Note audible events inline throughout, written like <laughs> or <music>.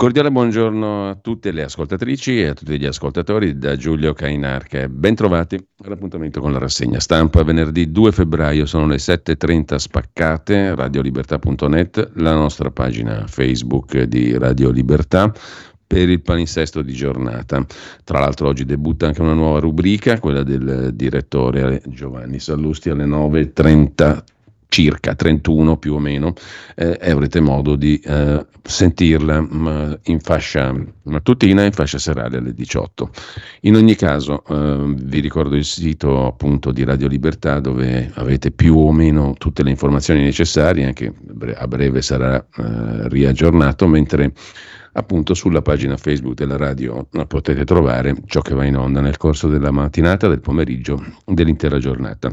Cordiale buongiorno a tutte le ascoltatrici e a tutti gli ascoltatori da Giulio Cainarca. Bentrovati all'appuntamento con la rassegna stampa. Venerdì 2 febbraio sono le 7.30 spaccate, radiolibertà.net, la nostra pagina Facebook di Radio Libertà per il palinsesto di giornata. Tra l'altro oggi debutta anche una nuova rubrica, quella del direttore Giovanni Sallusti alle 9.30 circa 31 più o meno, eh, e avrete modo di eh, sentirla mh, mm, in fascia mattutina e in fascia serale alle 18. In ogni caso eh, vi ricordo il sito appunto di Radio Libertà dove avete più o meno tutte le informazioni necessarie, anche a breve sarà eh, riaggiornato, mentre appunto sulla pagina Facebook della radio potete trovare ciò che va in onda nel corso della mattinata, del pomeriggio, dell'intera giornata.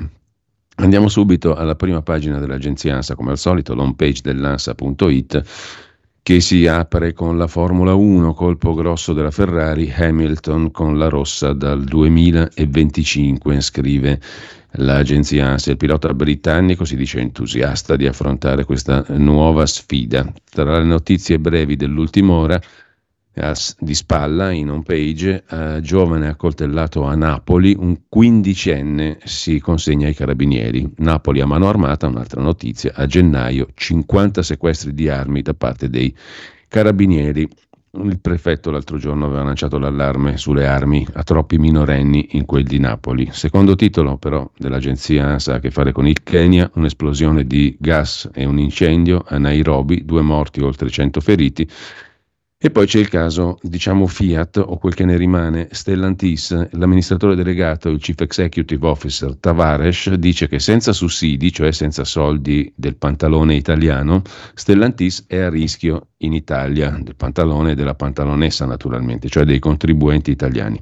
Andiamo subito alla prima pagina dell'agenzia ANSA, come al solito, l'homepage dell'ANSA.it che si apre con la Formula 1, colpo grosso della Ferrari, Hamilton con la rossa dal 2025, scrive l'agenzia ANSA. Il pilota britannico si dice entusiasta di affrontare questa nuova sfida. Tra le notizie brevi dell'ultima ora, di spalla in home page, eh, giovane accoltellato a Napoli, un quindicenne si consegna ai carabinieri. Napoli a mano armata, un'altra notizia, a gennaio 50 sequestri di armi da parte dei carabinieri. Il prefetto l'altro giorno aveva lanciato l'allarme sulle armi a troppi minorenni in quel di Napoli. Secondo titolo però dell'agenzia ANSA a che fare con il Kenya, un'esplosione di gas e un incendio a Nairobi, due morti oltre 100 feriti e poi c'è il caso, diciamo Fiat o quel che ne rimane, Stellantis, l'amministratore delegato, il chief executive officer Tavares, dice che senza sussidi, cioè senza soldi del pantalone italiano, Stellantis è a rischio in Italia, del pantalone e della pantalonessa naturalmente, cioè dei contribuenti italiani.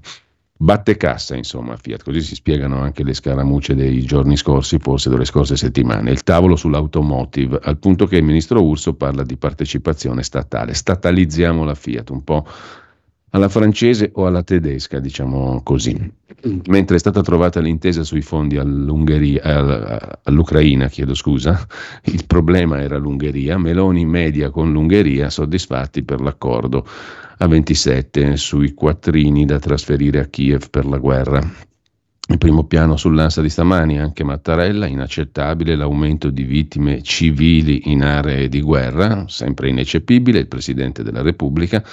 Batte cassa, insomma, Fiat, così si spiegano anche le scaramucce dei giorni scorsi, forse delle scorse settimane. Il tavolo sull'automotive, al punto che il ministro Urso parla di partecipazione statale. Statalizziamo la Fiat, un po' alla francese o alla tedesca, diciamo così. Mentre è stata trovata l'intesa sui fondi all'Ucraina, chiedo scusa, <laughs> il problema era l'Ungheria, Meloni media con l'Ungheria, soddisfatti per l'accordo a 27 sui quattrini da trasferire a Kiev per la guerra. Il primo piano sull'ansa di stamani, anche Mattarella, inaccettabile l'aumento di vittime civili in aree di guerra, sempre ineccepibile, il Presidente della Repubblica.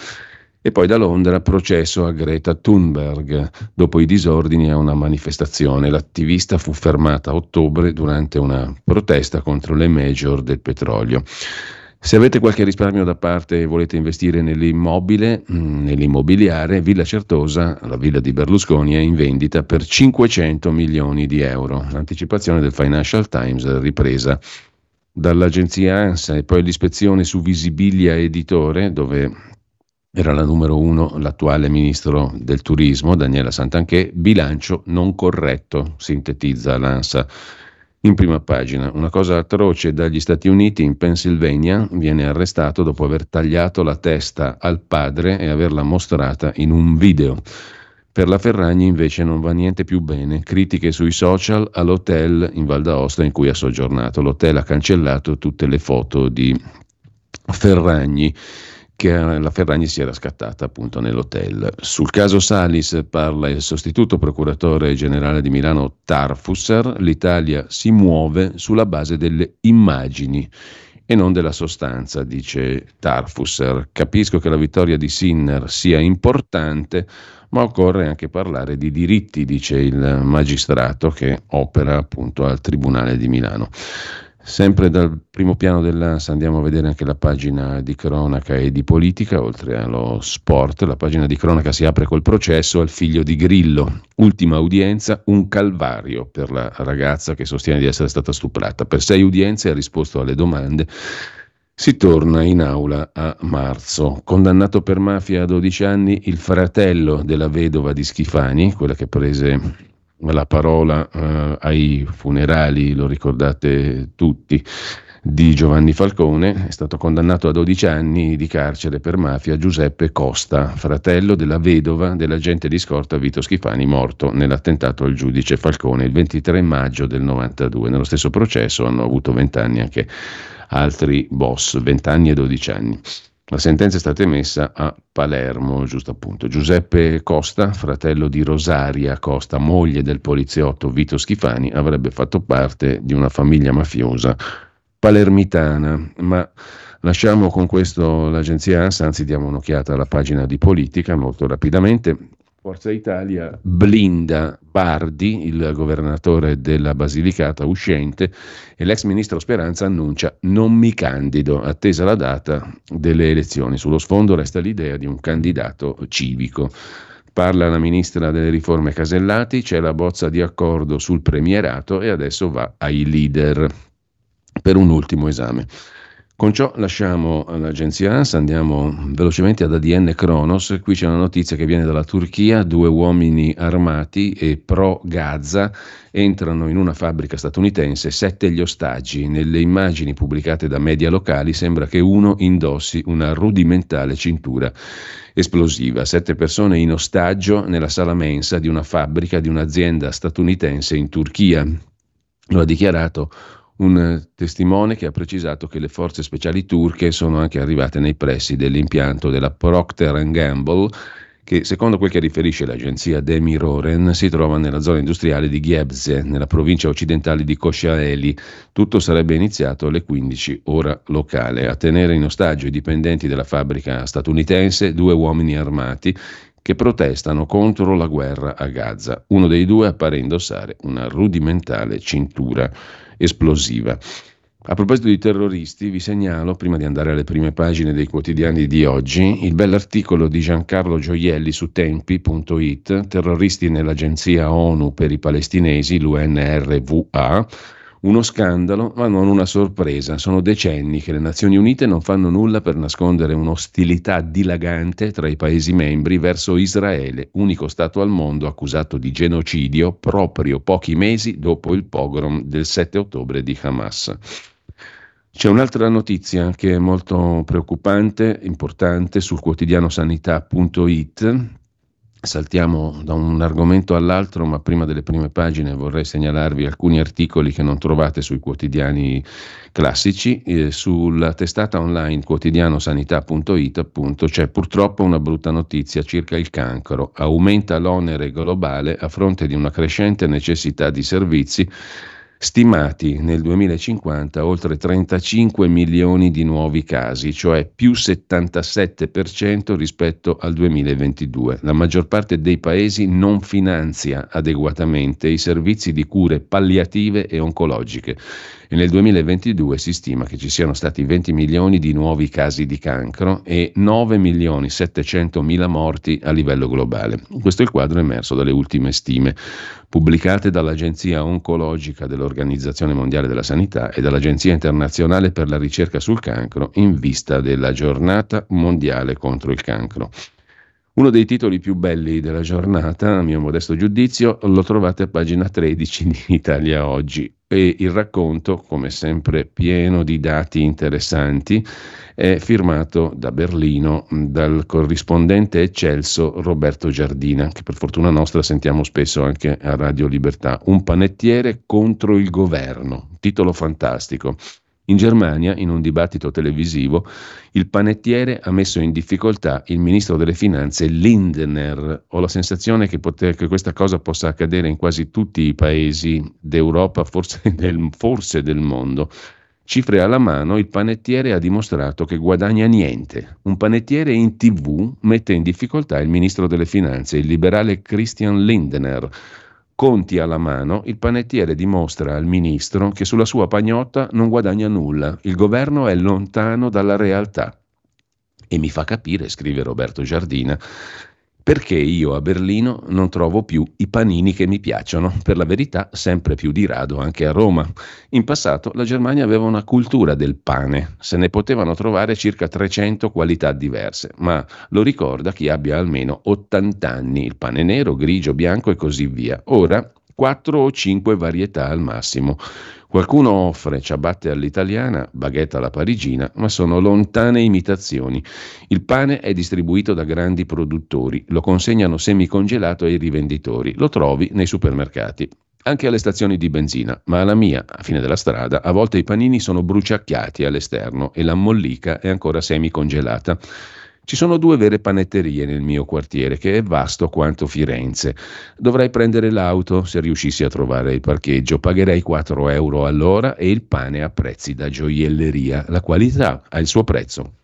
E poi da Londra processo a Greta Thunberg. Dopo i disordini a una manifestazione, l'attivista fu fermata a ottobre durante una protesta contro le major del petrolio. Se avete qualche risparmio da parte e volete investire nell'immobile, mm, nell'immobiliare, Villa Certosa, la villa di Berlusconi, è in vendita per 500 milioni di euro. L'anticipazione del Financial Times ripresa dall'agenzia ANSA e poi l'ispezione su Visibilia Editore, dove era la numero uno l'attuale ministro del turismo, Daniela Santanché, bilancio non corretto, sintetizza l'ANSA in prima pagina. Una cosa atroce dagli Stati Uniti in Pennsylvania viene arrestato dopo aver tagliato la testa al padre e averla mostrata in un video. Per la Ferragni invece non va niente più bene. Critiche sui social all'hotel in Val d'Aosta in cui ha soggiornato. L'hotel ha cancellato tutte le foto di Ferragni che la Ferragni si era scattata appunto nell'hotel. Sul caso Salis parla il sostituto procuratore generale di Milano Tarfusser, l'Italia si muove sulla base delle immagini e non della sostanza, dice Tarfusser. Capisco che la vittoria di Sinner sia importante, ma occorre anche parlare di diritti, dice il magistrato che opera appunto al Tribunale di Milano. Sempre dal primo piano dell'ANSA andiamo a vedere anche la pagina di cronaca e di politica, oltre allo sport. La pagina di cronaca si apre col processo al figlio di Grillo. Ultima udienza, un calvario per la ragazza che sostiene di essere stata stuprata. Per sei udienze ha risposto alle domande. Si torna in aula a marzo. Condannato per mafia a 12 anni il fratello della vedova di Schifani, quella che prese la parola eh, ai funerali, lo ricordate tutti, di Giovanni Falcone, è stato condannato a 12 anni di carcere per mafia Giuseppe Costa, fratello della vedova dell'agente di scorta Vito Schifani, morto nell'attentato al giudice Falcone il 23 maggio del 92. Nello stesso processo hanno avuto 20 anni anche altri boss, 20 anni e 12 anni. La sentenza è stata emessa a Palermo, giusto appunto. Giuseppe Costa, fratello di Rosaria Costa, moglie del poliziotto Vito Schifani, avrebbe fatto parte di una famiglia mafiosa palermitana, ma lasciamo con questo l'agenzia ANSA, anzi diamo un'occhiata alla pagina di politica molto rapidamente. Forza Italia blinda Bardi, il governatore della Basilicata uscente, e l'ex ministro Speranza annuncia non mi candido, attesa la data delle elezioni. Sullo sfondo resta l'idea di un candidato civico. Parla la ministra delle riforme Casellati, c'è la bozza di accordo sul premierato e adesso va ai leader per un ultimo esame. Con ciò lasciamo l'agenzia ANSA, andiamo velocemente ad ADN Kronos. Qui c'è una notizia che viene dalla Turchia: due uomini armati e pro Gaza entrano in una fabbrica statunitense, sette gli ostaggi. Nelle immagini pubblicate da media locali sembra che uno indossi una rudimentale cintura esplosiva. Sette persone in ostaggio nella sala mensa di una fabbrica di un'azienda statunitense in Turchia. Lo ha dichiarato un testimone che ha precisato che le forze speciali turche sono anche arrivate nei pressi dell'impianto della Procter Gamble che secondo quel che riferisce l'agenzia Demiroren si trova nella zona industriale di Ghebze, nella provincia occidentale di Kosciaeli. Tutto sarebbe iniziato alle 15 ora locale. A tenere in ostaggio i dipendenti della fabbrica statunitense due uomini armati che protestano contro la guerra a Gaza. Uno dei due appare indossare una rudimentale cintura esplosiva. A proposito di terroristi, vi segnalo, prima di andare alle prime pagine dei quotidiani di oggi, il bell'articolo di Giancarlo Gioielli su tempi.it, terroristi nell'agenzia ONU per i palestinesi, l'UNRWA, uno scandalo, ma non una sorpresa. Sono decenni che le Nazioni Unite non fanno nulla per nascondere un'ostilità dilagante tra i Paesi membri verso Israele, unico Stato al mondo accusato di genocidio proprio pochi mesi dopo il pogrom del 7 ottobre di Hamas. C'è un'altra notizia che è molto preoccupante, importante, sul quotidiano sanità.it Saltiamo da un argomento all'altro, ma prima delle prime pagine vorrei segnalarvi alcuni articoli che non trovate sui quotidiani classici. Eh, sulla testata online quotidianosanità.it appunto c'è purtroppo una brutta notizia circa il cancro. Aumenta l'onere globale a fronte di una crescente necessità di servizi stimati nel 2050 oltre 35 milioni di nuovi casi, cioè più 77% rispetto al 2022. La maggior parte dei paesi non finanzia adeguatamente i servizi di cure palliative e oncologiche e nel 2022 si stima che ci siano stati 20 milioni di nuovi casi di cancro e 9 milioni 700 mila morti a livello globale. Questo è il quadro emerso dalle ultime stime pubblicate dall'Agenzia Oncologica dell'Organizzazione Mondiale della Sanità e dall'Agenzia Internazionale per la ricerca sul cancro in vista della giornata mondiale contro il cancro. Uno dei titoli più belli della giornata, a mio modesto giudizio, lo trovate a pagina 13 di Italia Oggi e il racconto, come sempre pieno di dati interessanti, è firmato da Berlino dal corrispondente eccelso Roberto Giardina, che per fortuna nostra sentiamo spesso anche a Radio Libertà. Un panettiere contro il governo, titolo fantastico. In Germania, in un dibattito televisivo, il panettiere ha messo in difficoltà il ministro delle finanze Lindner. Ho la sensazione che, poter, che questa cosa possa accadere in quasi tutti i paesi d'Europa, forse <laughs> del, forse del mondo. Cifre alla mano, il panettiere ha dimostrato che guadagna niente. Un panettiere in tv mette in difficoltà il ministro delle finanze, il liberale Christian Lindner conti alla mano, il panettiere dimostra al ministro che sulla sua pagnotta non guadagna nulla, il governo è lontano dalla realtà. E mi fa capire, scrive Roberto Giardina, perché io a Berlino non trovo più i panini che mi piacciono, per la verità sempre più di rado anche a Roma. In passato la Germania aveva una cultura del pane, se ne potevano trovare circa 300 qualità diverse, ma lo ricorda chi abbia almeno 80 anni, il pane nero, grigio, bianco e così via. Ora 4 o 5 varietà al massimo. Qualcuno offre ciabatte all'italiana, baguette alla parigina, ma sono lontane imitazioni. Il pane è distribuito da grandi produttori, lo consegnano semicongelato ai rivenditori, lo trovi nei supermercati. Anche alle stazioni di benzina, ma alla mia, a fine della strada, a volte i panini sono bruciacchiati all'esterno e la mollica è ancora semicongelata. Ci sono due vere panetterie nel mio quartiere, che è vasto quanto Firenze. Dovrei prendere l'auto se riuscissi a trovare il parcheggio. Pagherei 4 euro all'ora e il pane a prezzi da gioielleria. La qualità ha il suo prezzo.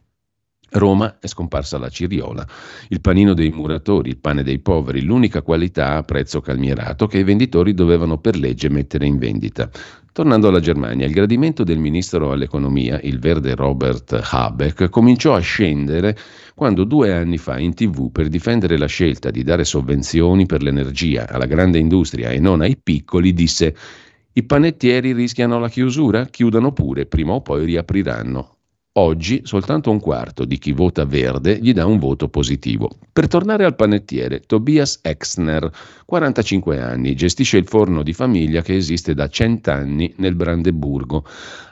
Roma è scomparsa la ciriola, il panino dei muratori, il pane dei poveri, l'unica qualità a prezzo calmierato che i venditori dovevano per legge mettere in vendita. Tornando alla Germania, il gradimento del ministro all'economia, il verde Robert Habeck, cominciò a scendere quando due anni fa in tv per difendere la scelta di dare sovvenzioni per l'energia alla grande industria e non ai piccoli disse i panettieri rischiano la chiusura, chiudano pure, prima o poi riapriranno. Oggi soltanto un quarto di chi vota verde gli dà un voto positivo. Per tornare al panettiere, Tobias Exner, 45 anni, gestisce il forno di famiglia che esiste da cent'anni nel Brandeburgo.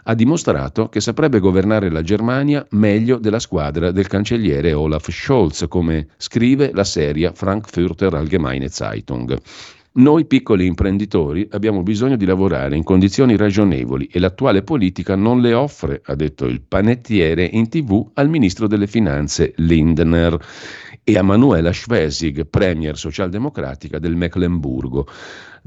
Ha dimostrato che saprebbe governare la Germania meglio della squadra del cancelliere Olaf Scholz, come scrive la serie Frankfurter Allgemeine Zeitung. Noi piccoli imprenditori abbiamo bisogno di lavorare in condizioni ragionevoli e l'attuale politica non le offre, ha detto il panettiere in tv al ministro delle finanze Lindner e a Manuela Schwesig, premier socialdemocratica del Mecklenburgo.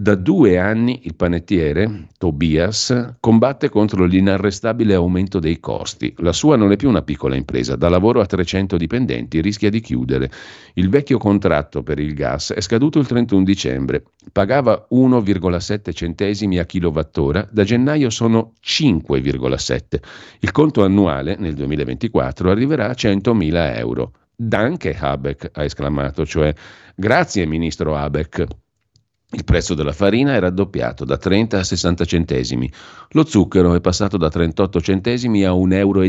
Da due anni il panettiere, Tobias, combatte contro l'inarrestabile aumento dei costi. La sua non è più una piccola impresa, da lavoro a 300 dipendenti rischia di chiudere. Il vecchio contratto per il gas è scaduto il 31 dicembre. Pagava 1,7 centesimi a kilowattora, da gennaio sono 5,7. Il conto annuale nel 2024 arriverà a 100.000 euro. Danke Habeck, ha esclamato, cioè grazie ministro Habeck. Il prezzo della farina è raddoppiato da 30 a 60 centesimi. Lo zucchero è passato da 38 centesimi a 1,10 euro.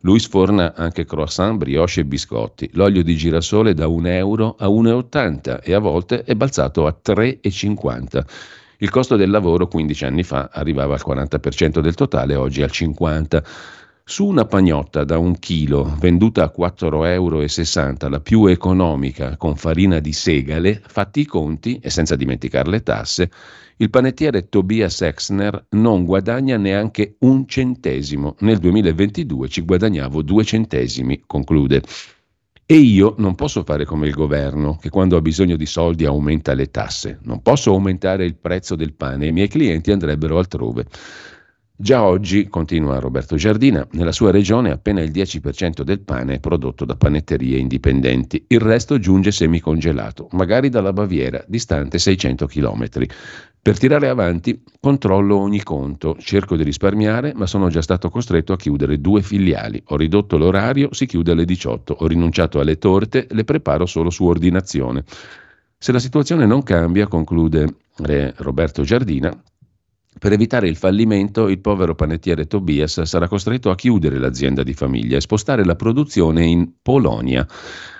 Lui sforna anche croissant, brioche e biscotti. L'olio di girasole da 1 euro a 1,80 e a volte è balzato a 3,50. Il costo del lavoro 15 anni fa arrivava al 40% del totale, oggi al 50%. Su una pagnotta da un chilo venduta a 4,60 euro, la più economica con farina di segale, fatti i conti e senza dimenticare le tasse, il panettiere Tobias Exner non guadagna neanche un centesimo. Nel 2022 ci guadagnavo due centesimi, conclude. E io non posso fare come il governo, che quando ha bisogno di soldi aumenta le tasse. Non posso aumentare il prezzo del pane, i miei clienti andrebbero altrove. Già oggi, continua Roberto Giardina, nella sua regione appena il 10% del pane è prodotto da panetterie indipendenti, il resto giunge semicongelato, magari dalla Baviera, distante 600 km. Per tirare avanti controllo ogni conto, cerco di risparmiare, ma sono già stato costretto a chiudere due filiali. Ho ridotto l'orario, si chiude alle 18, ho rinunciato alle torte, le preparo solo su ordinazione. Se la situazione non cambia, conclude eh, Roberto Giardina, per evitare il fallimento, il povero panettiere Tobias sarà costretto a chiudere l'azienda di famiglia e spostare la produzione in Polonia.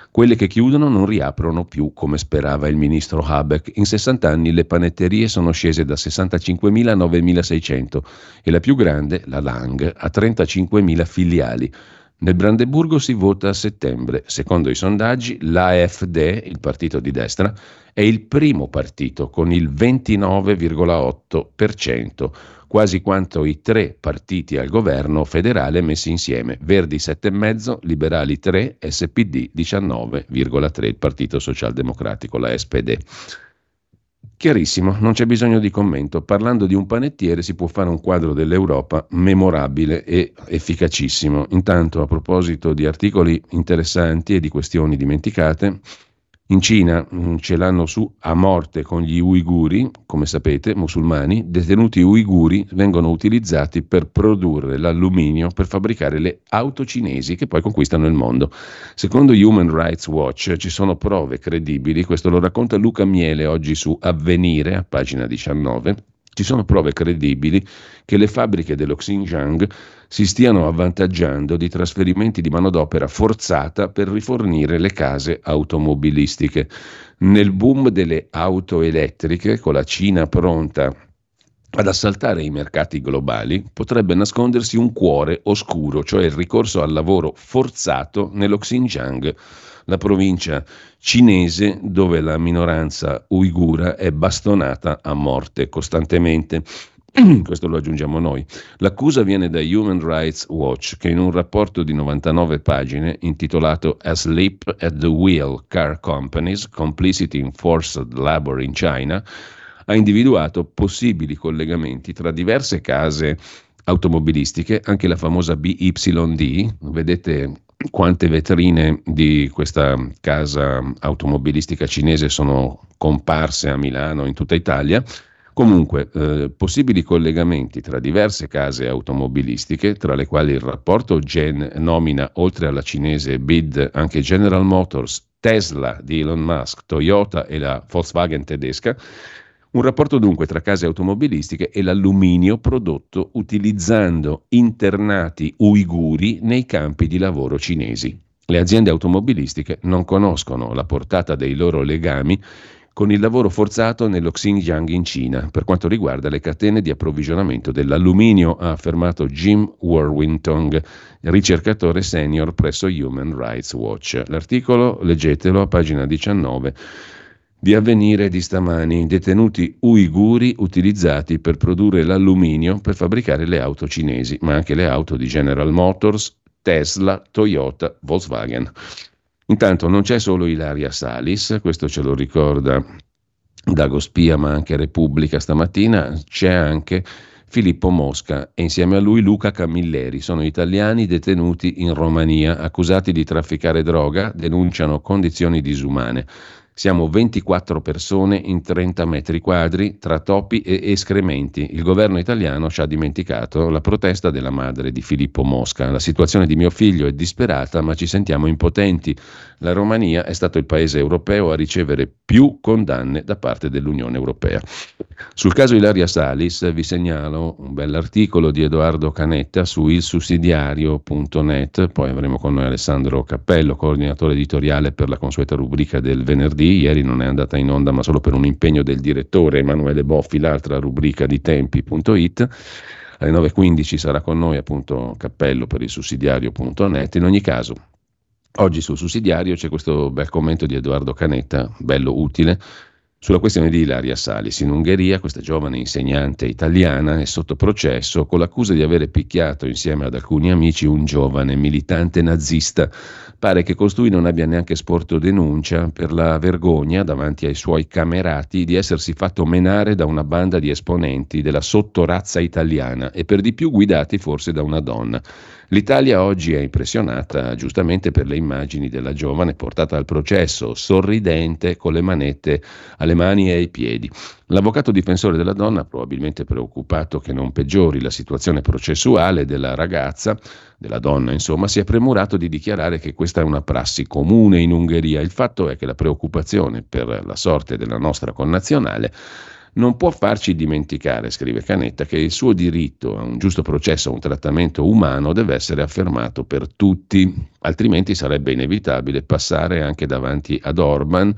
Quelle che chiudono non riaprono più, come sperava il ministro Habeck. In 60 anni le panetterie sono scese da 65.000 a 9.600 e la più grande, la Lang, ha 35.000 filiali. Nel Brandeburgo si vota a settembre. Secondo i sondaggi, l'AfD, il partito di destra, è il primo partito con il 29,8%, quasi quanto i tre partiti al governo federale messi insieme. Verdi 7,5, Liberali 3, SPD 19,3, il Partito Socialdemocratico, la SPD. Chiarissimo, non c'è bisogno di commento. Parlando di un panettiere si può fare un quadro dell'Europa memorabile e efficacissimo. Intanto, a proposito di articoli interessanti e di questioni dimenticate, In Cina mm, ce l'hanno su a morte con gli uiguri, come sapete, musulmani, detenuti uiguri vengono utilizzati per produrre l'alluminio per fabbricare le auto cinesi che poi conquistano il mondo. Secondo Human Rights Watch ci sono prove credibili, questo lo racconta Luca Miele oggi su Avvenire, a pagina 19, ci sono prove credibili che le fabbriche dello Xinjiang si stiano avvantaggiando di trasferimenti di manodopera forzata per rifornire le case automobilistiche. Nel boom delle auto elettriche, con la Cina pronta ad assaltare i mercati globali, potrebbe nascondersi un cuore oscuro, cioè il ricorso al lavoro forzato nello Xinjiang la provincia cinese dove la minoranza uigura è bastonata a morte costantemente. <clears throat> Questo lo aggiungiamo noi. L'accusa viene da Human Rights Watch, che in un rapporto di 99 pagine intitolato Asleep at the Wheel Car Companies, Complicity in Forced Labor in China, ha individuato possibili collegamenti tra diverse case automobilistiche, anche la famosa BYD, vedete quante vetrine di questa casa automobilistica cinese sono comparse a Milano in tutta Italia. Comunque, eh, possibili collegamenti tra diverse case automobilistiche, tra le quali il rapporto Gen nomina, oltre alla cinese BID, anche General Motors, Tesla di Elon Musk, Toyota e la Volkswagen tedesca, un rapporto dunque tra case automobilistiche e l'alluminio prodotto utilizzando internati uiguri nei campi di lavoro cinesi. Le aziende automobilistiche non conoscono la portata dei loro legami con il lavoro forzato nello Xinjiang in Cina per quanto riguarda le catene di approvvigionamento dell'alluminio, ha affermato Jim Warwintong, ricercatore senior presso Human Rights Watch. L'articolo leggetelo a pagina 19 di avvenire di stamani, detenuti uiguri utilizzati per produrre l'alluminio per fabbricare le auto cinesi, ma anche le auto di General Motors, Tesla, Toyota, Volkswagen. Intanto non c'è solo Ilaria Salis, questo ce lo ricorda Dago Spia, ma anche Repubblica stamattina, c'è anche Filippo Mosca e insieme a lui Luca Camilleri. Sono italiani detenuti in Romania, accusati di trafficare droga, denunciano condizioni disumane. Siamo 24 persone in 30 metri quadri tra topi e escrementi. Il governo italiano ci ha dimenticato la protesta della madre di Filippo Mosca. La situazione di mio figlio è disperata, ma ci sentiamo impotenti. La Romania è stato il paese europeo a ricevere più condanne da parte dell'Unione Europea. Sul caso Ilaria Salis vi segnalo un bell'articolo di Edoardo Canetta su ilsussidiario.net, poi avremo con noi Alessandro Cappello, coordinatore editoriale per la consueta rubrica del venerdì ieri non è andata in onda ma solo per un impegno del direttore Emanuele Boffi, l'altra rubrica di tempi.it. Alle 9.15 sarà con noi appunto Cappello per il sussidiario.net. In ogni caso, oggi sul sussidiario c'è questo bel commento di Edoardo Canetta, bello utile, sulla questione di Ilaria Salis, in Ungheria questa giovane insegnante italiana è sotto processo con l'accusa di avere picchiato insieme ad alcuni amici un giovane militante nazista. Pare che costui non abbia neanche sporto denuncia per la vergogna davanti ai suoi camerati di essersi fatto menare da una banda di esponenti della sottorazza italiana e per di più guidati forse da una donna. L'Italia oggi è impressionata giustamente per le immagini della giovane portata al processo, sorridente, con le manette alle mani e ai piedi. L'avvocato difensore della donna, probabilmente preoccupato che non peggiori la situazione processuale della ragazza, della donna insomma, si è premurato di dichiarare che questa è una prassi comune in Ungheria. Il fatto è che la preoccupazione per la sorte della nostra connazionale non può farci dimenticare, scrive Canetta, che il suo diritto a un giusto processo, a un trattamento umano deve essere affermato per tutti, altrimenti sarebbe inevitabile passare anche davanti ad Orban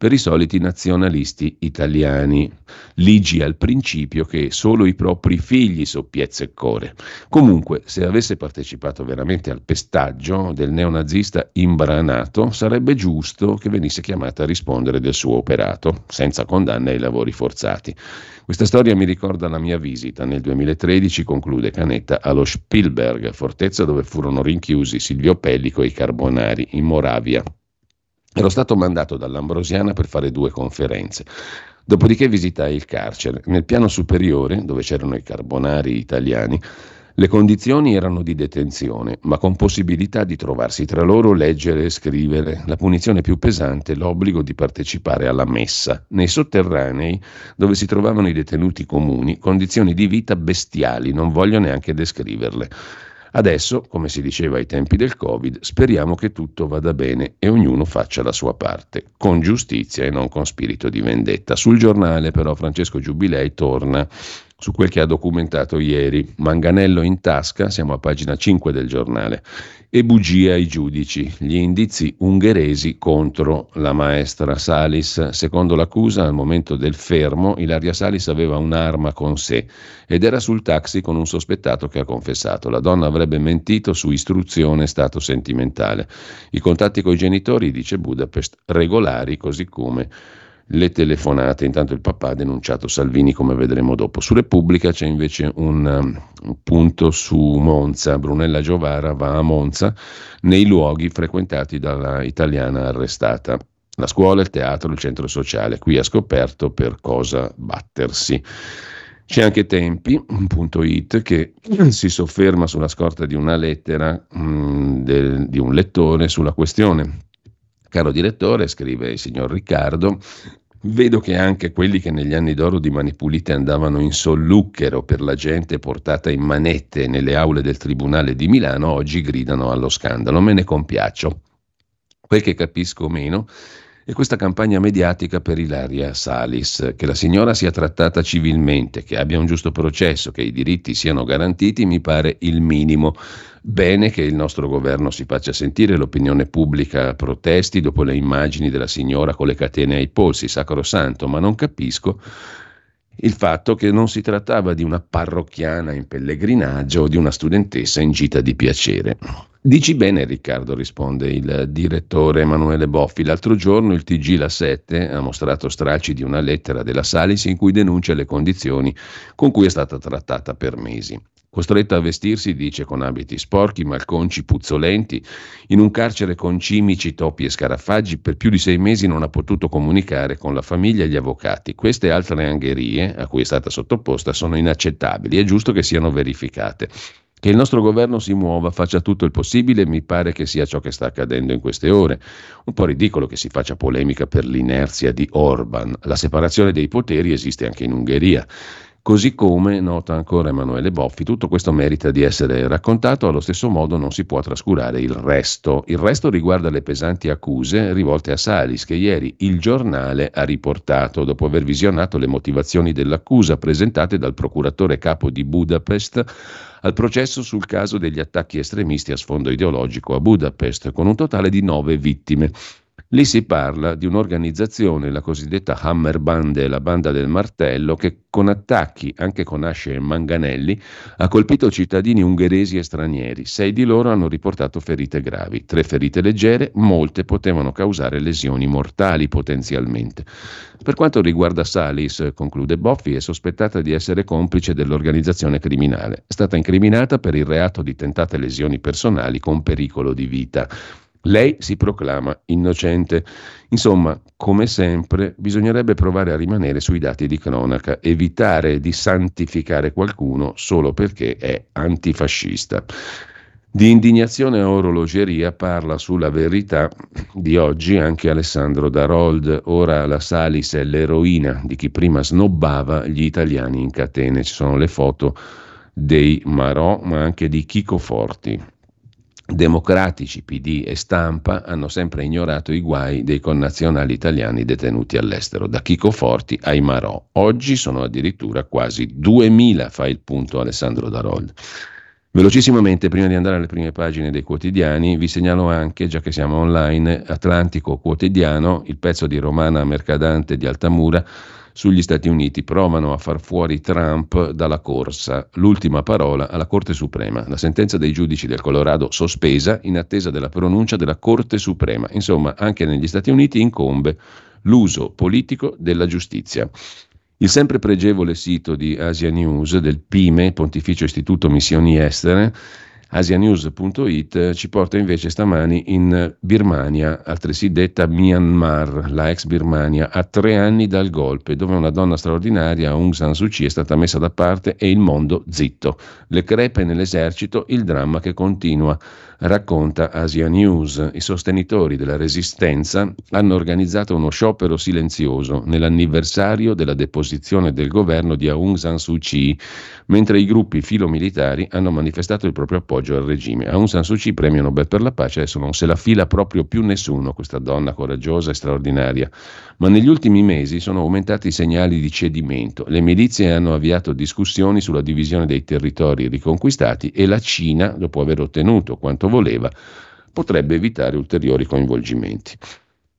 per i soliti nazionalisti italiani, ligi al principio che solo i propri figli so piezze core. Comunque, se avesse partecipato veramente al pestaggio del neonazista imbranato, sarebbe giusto che venisse chiamata a rispondere del suo operato, senza condanne ai lavori forzati. Questa storia mi ricorda la mia visita nel 2013, conclude Canetta, allo Spielberg, fortezza dove furono rinchiusi Silvio Pellico e i Carbonari in Moravia. Ero stato mandato dall'Ambrosiana per fare due conferenze. Dopodiché visitai il carcere. Nel piano superiore, dove c'erano i carbonari italiani, Le condizioni erano di detenzione, ma con possibilità di trovarsi tra loro, leggere e scrivere. La punizione più pesante, l'obbligo di partecipare alla messa. Nei sotterranei, dove si trovavano i detenuti comuni, condizioni di vita bestiali, non voglio neanche descriverle. Adesso, come si diceva ai tempi del Covid, speriamo che tutto vada bene e ognuno faccia la sua parte, con giustizia e non con spirito di vendetta. Sul giornale però Francesco Giubilei torna su quel che ha documentato ieri. Manganello in tasca, siamo a pagina 5 del giornale, e bugia ai giudici, gli indizi ungheresi contro la maestra Salis. Secondo l'accusa, al momento del fermo, Ilaria Salis aveva un'arma con sé ed era sul taxi con un sospettato che ha confessato. La donna avrebbe mentito su istruzione e stato sentimentale. I contatti con i genitori, dice Budapest, regolari, così come le telefonate. Intanto il papà ha denunciato Salvini, come vedremo dopo. Su Repubblica c'è invece un, um, un punto su Monza. Brunella Giovara va a Monza nei luoghi frequentati dalla italiana arrestata. La scuola, il teatro, il centro sociale. Qui ha scoperto per cosa battersi. C'è anche Tempi.it che si sofferma sulla scorta di una lettera mh, mm, del, di un lettore sulla questione. Caro direttore, scrive il signor Riccardo, Vedo che anche quelli che negli anni d'oro di Mani Pulite andavano in solluchero per la gente portata in manette nelle aule del Tribunale di Milano oggi gridano allo scandalo. Me ne compiaccio. Quel che capisco meno è questa campagna mediatica per Ilaria Salis, che la signora sia trattata civilmente, che abbia un giusto processo, che i diritti siano garantiti, mi pare il minimo. Bene che il nostro governo si faccia sentire, l'opinione pubblica protesti dopo le immagini della signora con le catene ai polsi, sacrosanto, ma non capisco il fatto che non si trattava di una parrocchiana in pellegrinaggio o di una studentessa in gita di piacere. Dici bene Riccardo, risponde il direttore Emanuele Boffi. L'altro giorno il TG La 7 ha mostrato stralci di una lettera della Salis in cui denuncia le condizioni con cui è stata trattata per mesi. Costretta a vestirsi, dice, con abiti sporchi, malconci, puzzolenti, in un carcere con cimici, topi e scarafaggi, per più di sei mesi non ha potuto comunicare con la famiglia e gli avvocati. Queste altre angherie a cui è stata sottoposta sono inaccettabili, è giusto che siano verificate. Che il nostro governo si muova, faccia tutto il possibile, mi pare che sia ciò che sta accadendo in queste ore. Un po' ridicolo che si faccia polemica per l'inerzia di Orban. La separazione dei poteri esiste anche in Ungheria. Così come, nota ancora Emanuele Boffi, tutto questo merita di essere raccontato, allo stesso modo non si può trascurare il resto. Il resto riguarda le pesanti accuse rivolte a Salis, che ieri il giornale ha riportato dopo aver visionato le motivazioni dell'accusa presentate dal procuratore capo di Budapest al processo sul caso degli attacchi estremisti a sfondo ideologico a Budapest, con un totale di nove vittime. Lì si parla di un'organizzazione, la cosiddetta Hammerbande, la banda del martello, che con attacchi, anche con asce e manganelli, ha colpito cittadini ungheresi e stranieri. Sei di loro hanno riportato ferite gravi, tre ferite leggere, molte potevano causare lesioni mortali potenzialmente. Per quanto riguarda Salis, conclude Boffi, è sospettata di essere complice dell'organizzazione criminale. È stata incriminata per il reato di tentate lesioni personali con pericolo di vita. Lei si proclama innocente. Insomma, come sempre, bisognerebbe provare a rimanere sui dati di cronaca, evitare di santificare qualcuno solo perché è antifascista. Di indignazione a orologeria parla sulla verità di oggi anche Alessandro Darold. Ora la Salis è l'eroina di chi prima snobbava gli italiani in catene. Ci sono le foto dei Marò, ma anche di Chico Forti. Democratici, PD e stampa hanno sempre ignorato i guai dei connazionali italiani detenuti all'estero, da Chico Forti ai Marò. Oggi sono addirittura quasi 2000, fa il punto Alessandro Darold. Velocissimamente, prima di andare alle prime pagine dei quotidiani, vi segnalo anche, già che siamo online, Atlantico Quotidiano, il pezzo di Romana Mercadante di Altamura, sugli Stati Uniti provano a far fuori Trump dalla corsa. L'ultima parola alla Corte Suprema. La sentenza dei giudici del Colorado sospesa in attesa della pronuncia della Corte Suprema. Insomma, anche negli Stati Uniti incombe l'uso politico della giustizia. Il sempre pregevole sito di Asia News del PIME, Pontificio Istituto Missioni Estere, Asianews.it ci porta invece stamani in Birmania, altresì detta Myanmar, la ex Birmania, a tre anni dal golpe, dove una donna straordinaria, Aung San Suu Kyi, è stata messa da parte e il mondo zitto. Le crepe nell'esercito, il dramma che continua racconta Asia News. I sostenitori della resistenza hanno organizzato uno sciopero silenzioso nell'anniversario della deposizione del governo di Aung San Suu Kyi, mentre i gruppi filomilitari hanno manifestato il proprio appoggio al regime. Aung San Suu Kyi, premio Nobel per la pace, adesso non se la fila proprio più nessuno, questa donna coraggiosa e straordinaria. Ma negli ultimi mesi sono aumentati i segnali di cedimento. Le milizie hanno avviato discussioni sulla divisione dei territori riconquistati e la Cina, dopo aver ottenuto quanto voleva, potrebbe evitare ulteriori coinvolgimenti.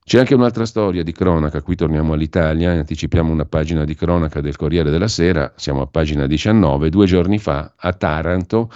C'è anche un'altra storia di cronaca, qui torniamo all'Italia, anticipiamo una pagina di cronaca del Corriere della Sera, siamo a pagina 19, due giorni fa a Taranto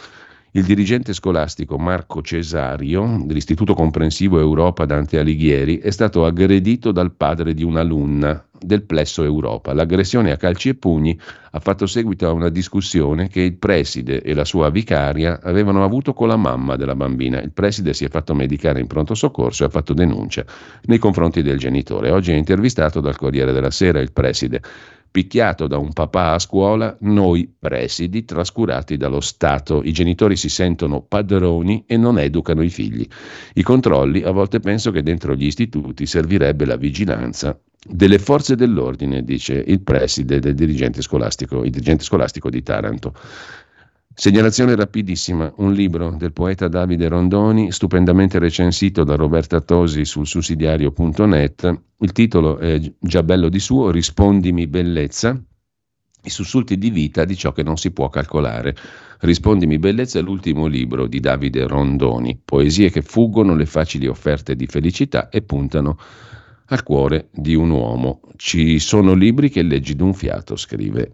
il dirigente scolastico Marco Cesario dell'Istituto Comprensivo Europa Dante Alighieri è stato aggredito dal padre di un'alunna del plesso Europa. L'aggressione a calci e pugni ha fatto seguito a una discussione che il preside e la sua vicaria avevano avuto con la mamma della bambina. Il preside si è fatto medicare in pronto soccorso e ha fatto denuncia nei confronti del genitore. Oggi è intervistato dal Corriere della Sera il preside picchiato da un papà a scuola, noi presidi trascurati dallo Stato. I genitori si sentono padroni e non educano i figli. I controlli, a volte penso che dentro gli istituti servirebbe la vigilanza delle forze dell'ordine, dice il preside del dirigente scolastico, il dirigente scolastico di Taranto. Segnalazione rapidissima, un libro del poeta Davide Rondoni, stupendamente recensito da Roberta Tosi sul sussidiario.net. Il titolo è già bello di suo, Rispondimi bellezza, i sussulti di vita di ciò che non si può calcolare. Rispondimi bellezza è l'ultimo libro di Davide Rondoni, poesie che fuggono le facili offerte di felicità e puntano al cuore di un uomo. Ci sono libri che leggi d'un fiato, scrive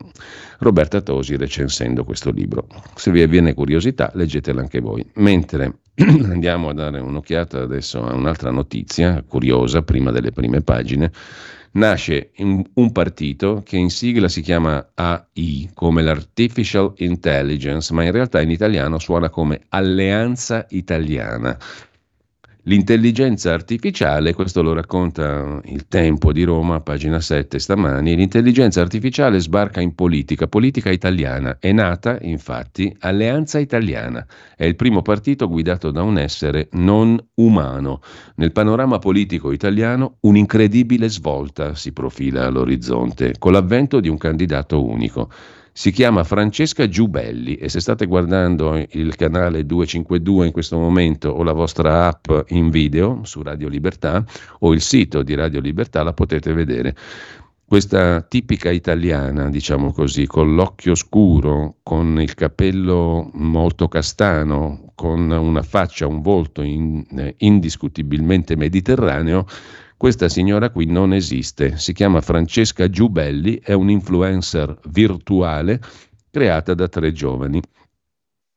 Roberta Tosi recensendo questo libro. Se vi avviene curiosità, leggetela anche voi. Mentre <clears throat> andiamo a dare un'occhiata adesso a un'altra notizia curiosa, prima delle prime pagine, nasce un partito che in sigla si chiama AI, come l'Artificial Intelligence, ma in realtà in italiano suona come Alleanza Italiana. L'intelligenza artificiale, questo lo racconta il Tempo di Roma, pagina 7 stamani, l'intelligenza artificiale sbarca in politica, politica italiana. È nata, infatti, Alleanza Italiana. È il primo partito guidato da un essere non umano. Nel panorama politico italiano un'incredibile svolta si profila all'orizzonte, con l'avvento di un candidato unico. Si chiama Francesca Giubelli e se state guardando il canale 252 in questo momento o la vostra app in video su Radio Libertà o il sito di Radio Libertà la potete vedere. Questa tipica italiana, diciamo così, con l'occhio scuro, con il capello molto castano, con una faccia, un volto in, eh, indiscutibilmente mediterraneo, questa signora qui non esiste, si chiama Francesca Giubelli, è un influencer virtuale creata da tre giovani.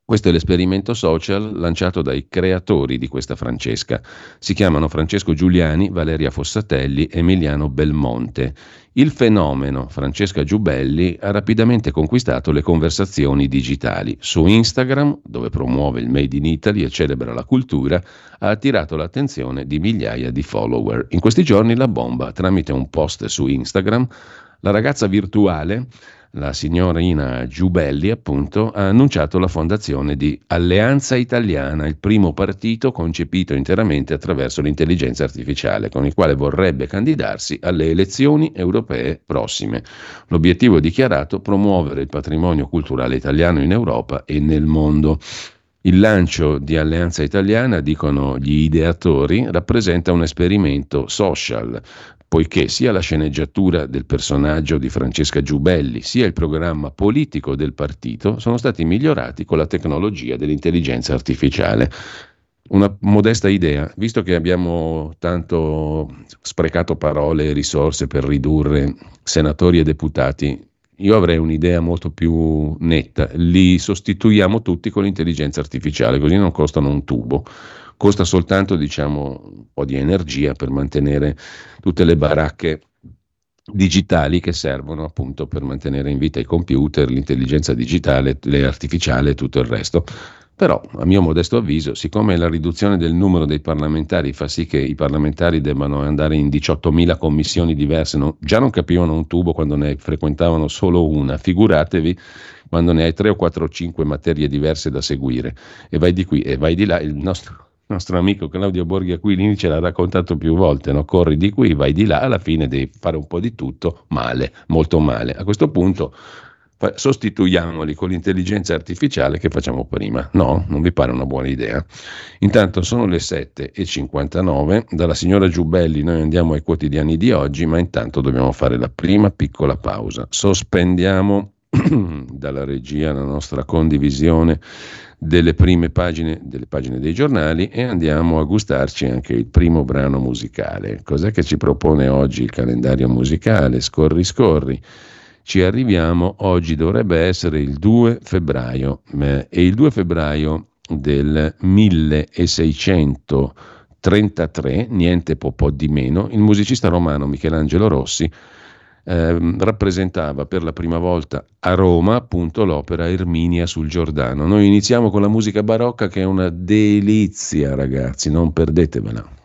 Questo è l'esperimento social lanciato dai creatori di questa Francesca. Si chiamano Francesco Giuliani, Valeria Fossatelli, Emiliano Belmonte. Il fenomeno Francesca Giubelli ha rapidamente conquistato le conversazioni digitali. Su Instagram, dove promuove il Made in Italy e celebra la cultura, ha attirato l'attenzione di migliaia di follower. In questi giorni la bomba, tramite un post su Instagram, la ragazza virtuale la signorina Giubelli, appunto, ha annunciato la fondazione di Alleanza Italiana, il primo partito concepito interamente attraverso l'intelligenza artificiale, con il quale vorrebbe candidarsi alle elezioni europee prossime. L'obiettivo dichiarato promuovere il patrimonio culturale italiano in Europa e nel mondo. Il lancio di Alleanza Italiana, dicono gli ideatori, rappresenta un esperimento social, poiché sia la sceneggiatura del personaggio di Francesca Giubelli sia il programma politico del partito sono stati migliorati con la tecnologia dell'intelligenza artificiale. Una modesta idea, visto che abbiamo tanto sprecato parole e risorse per ridurre senatori e deputati, io avrei un'idea molto più netta, li sostituiamo tutti con l'intelligenza artificiale, così non costano un tubo costa soltanto diciamo, un po' di energia per mantenere tutte le baracche digitali che servono appunto per mantenere in vita i computer, l'intelligenza digitale, le artificiale e tutto il resto. Però, a mio modesto avviso, siccome la riduzione del numero dei parlamentari fa sì che i parlamentari debbano andare in 18.000 commissioni diverse, no, già non capivano un tubo quando ne frequentavano solo una, figuratevi quando ne hai 3 o 4 o 5 materie diverse da seguire e vai di qui e vai di là, il nostro nostro amico Claudio Borghi Aquilini ce l'ha raccontato più volte, no? corri di qui, vai di là, alla fine devi fare un po' di tutto male, molto male. A questo punto sostituiamoli con l'intelligenza artificiale che facciamo prima. No, non vi pare una buona idea. Intanto sono le 7.59, dalla signora Giubelli noi andiamo ai quotidiani di oggi, ma intanto dobbiamo fare la prima piccola pausa. Sospendiamo <clears throat> dalla regia la nostra condivisione delle prime pagine, delle pagine dei giornali e andiamo a gustarci anche il primo brano musicale. Cos'è che ci propone oggi il calendario musicale? Scorri, scorri ci arriviamo, oggi dovrebbe essere il 2 febbraio eh, e il 2 febbraio del 1633, niente po', po' di meno, il musicista romano Michelangelo Rossi eh, rappresentava per la prima volta a Roma appunto l'opera Erminia sul Giordano. Noi iniziamo con la musica barocca che è una delizia ragazzi, non perdetevela.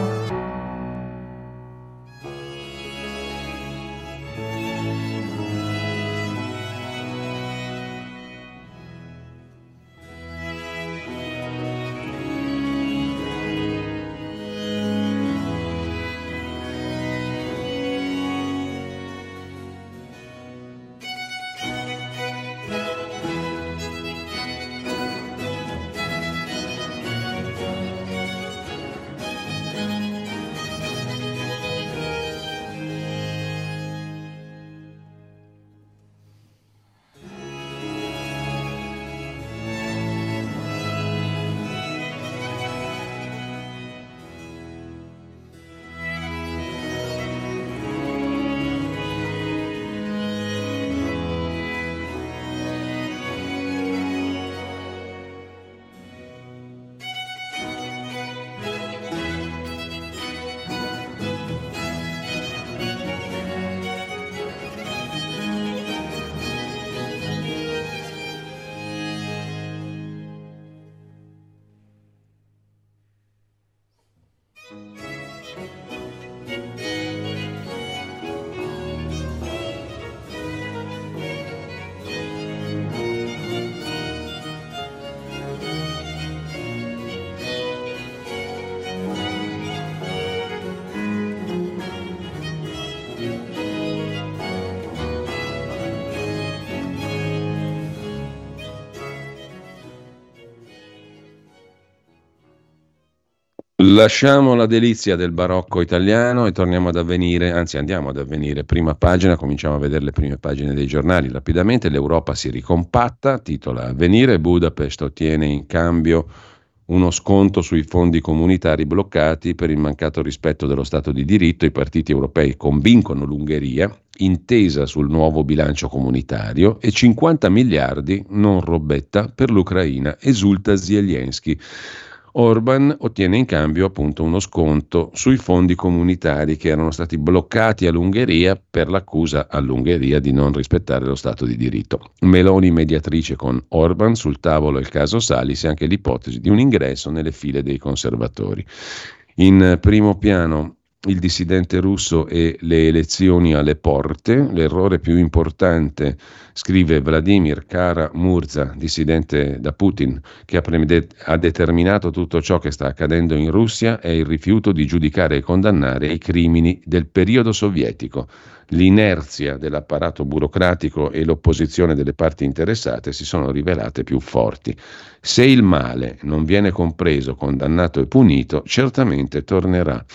Lasciamo la delizia del barocco italiano e torniamo ad avvenire, anzi andiamo ad avvenire, prima pagina, cominciamo a vedere le prime pagine dei giornali. Rapidamente l'Europa si ricompatta, titola Avvenire, Budapest ottiene in cambio uno sconto sui fondi comunitari bloccati per il mancato rispetto dello Stato di diritto. I partiti europei convincono l'Ungheria, intesa sul nuovo bilancio comunitario e 50 miliardi, non robetta, per l'Ucraina, esulta Zelensky. Orban ottiene in cambio appunto uno sconto sui fondi comunitari che erano stati bloccati all'Ungheria per l'accusa all'Ungheria di non rispettare lo Stato di diritto. Meloni mediatrice con Orban, sul tavolo il caso Salis e anche l'ipotesi di un ingresso nelle file dei conservatori. In primo piano il dissidente russo e le elezioni alle porte. L'errore più importante, scrive Vladimir Kara-Murza, dissidente da Putin, che ha, pre- ha, determinato tutto ciò che sta accadendo in Russia, è il rifiuto di giudicare e condannare i crimini del periodo sovietico. L'inerzia dell'apparato burocratico e l'opposizione delle parti interessate si sono rivelate più forti. Se il male non viene compreso, condannato e punito, certamente tornerà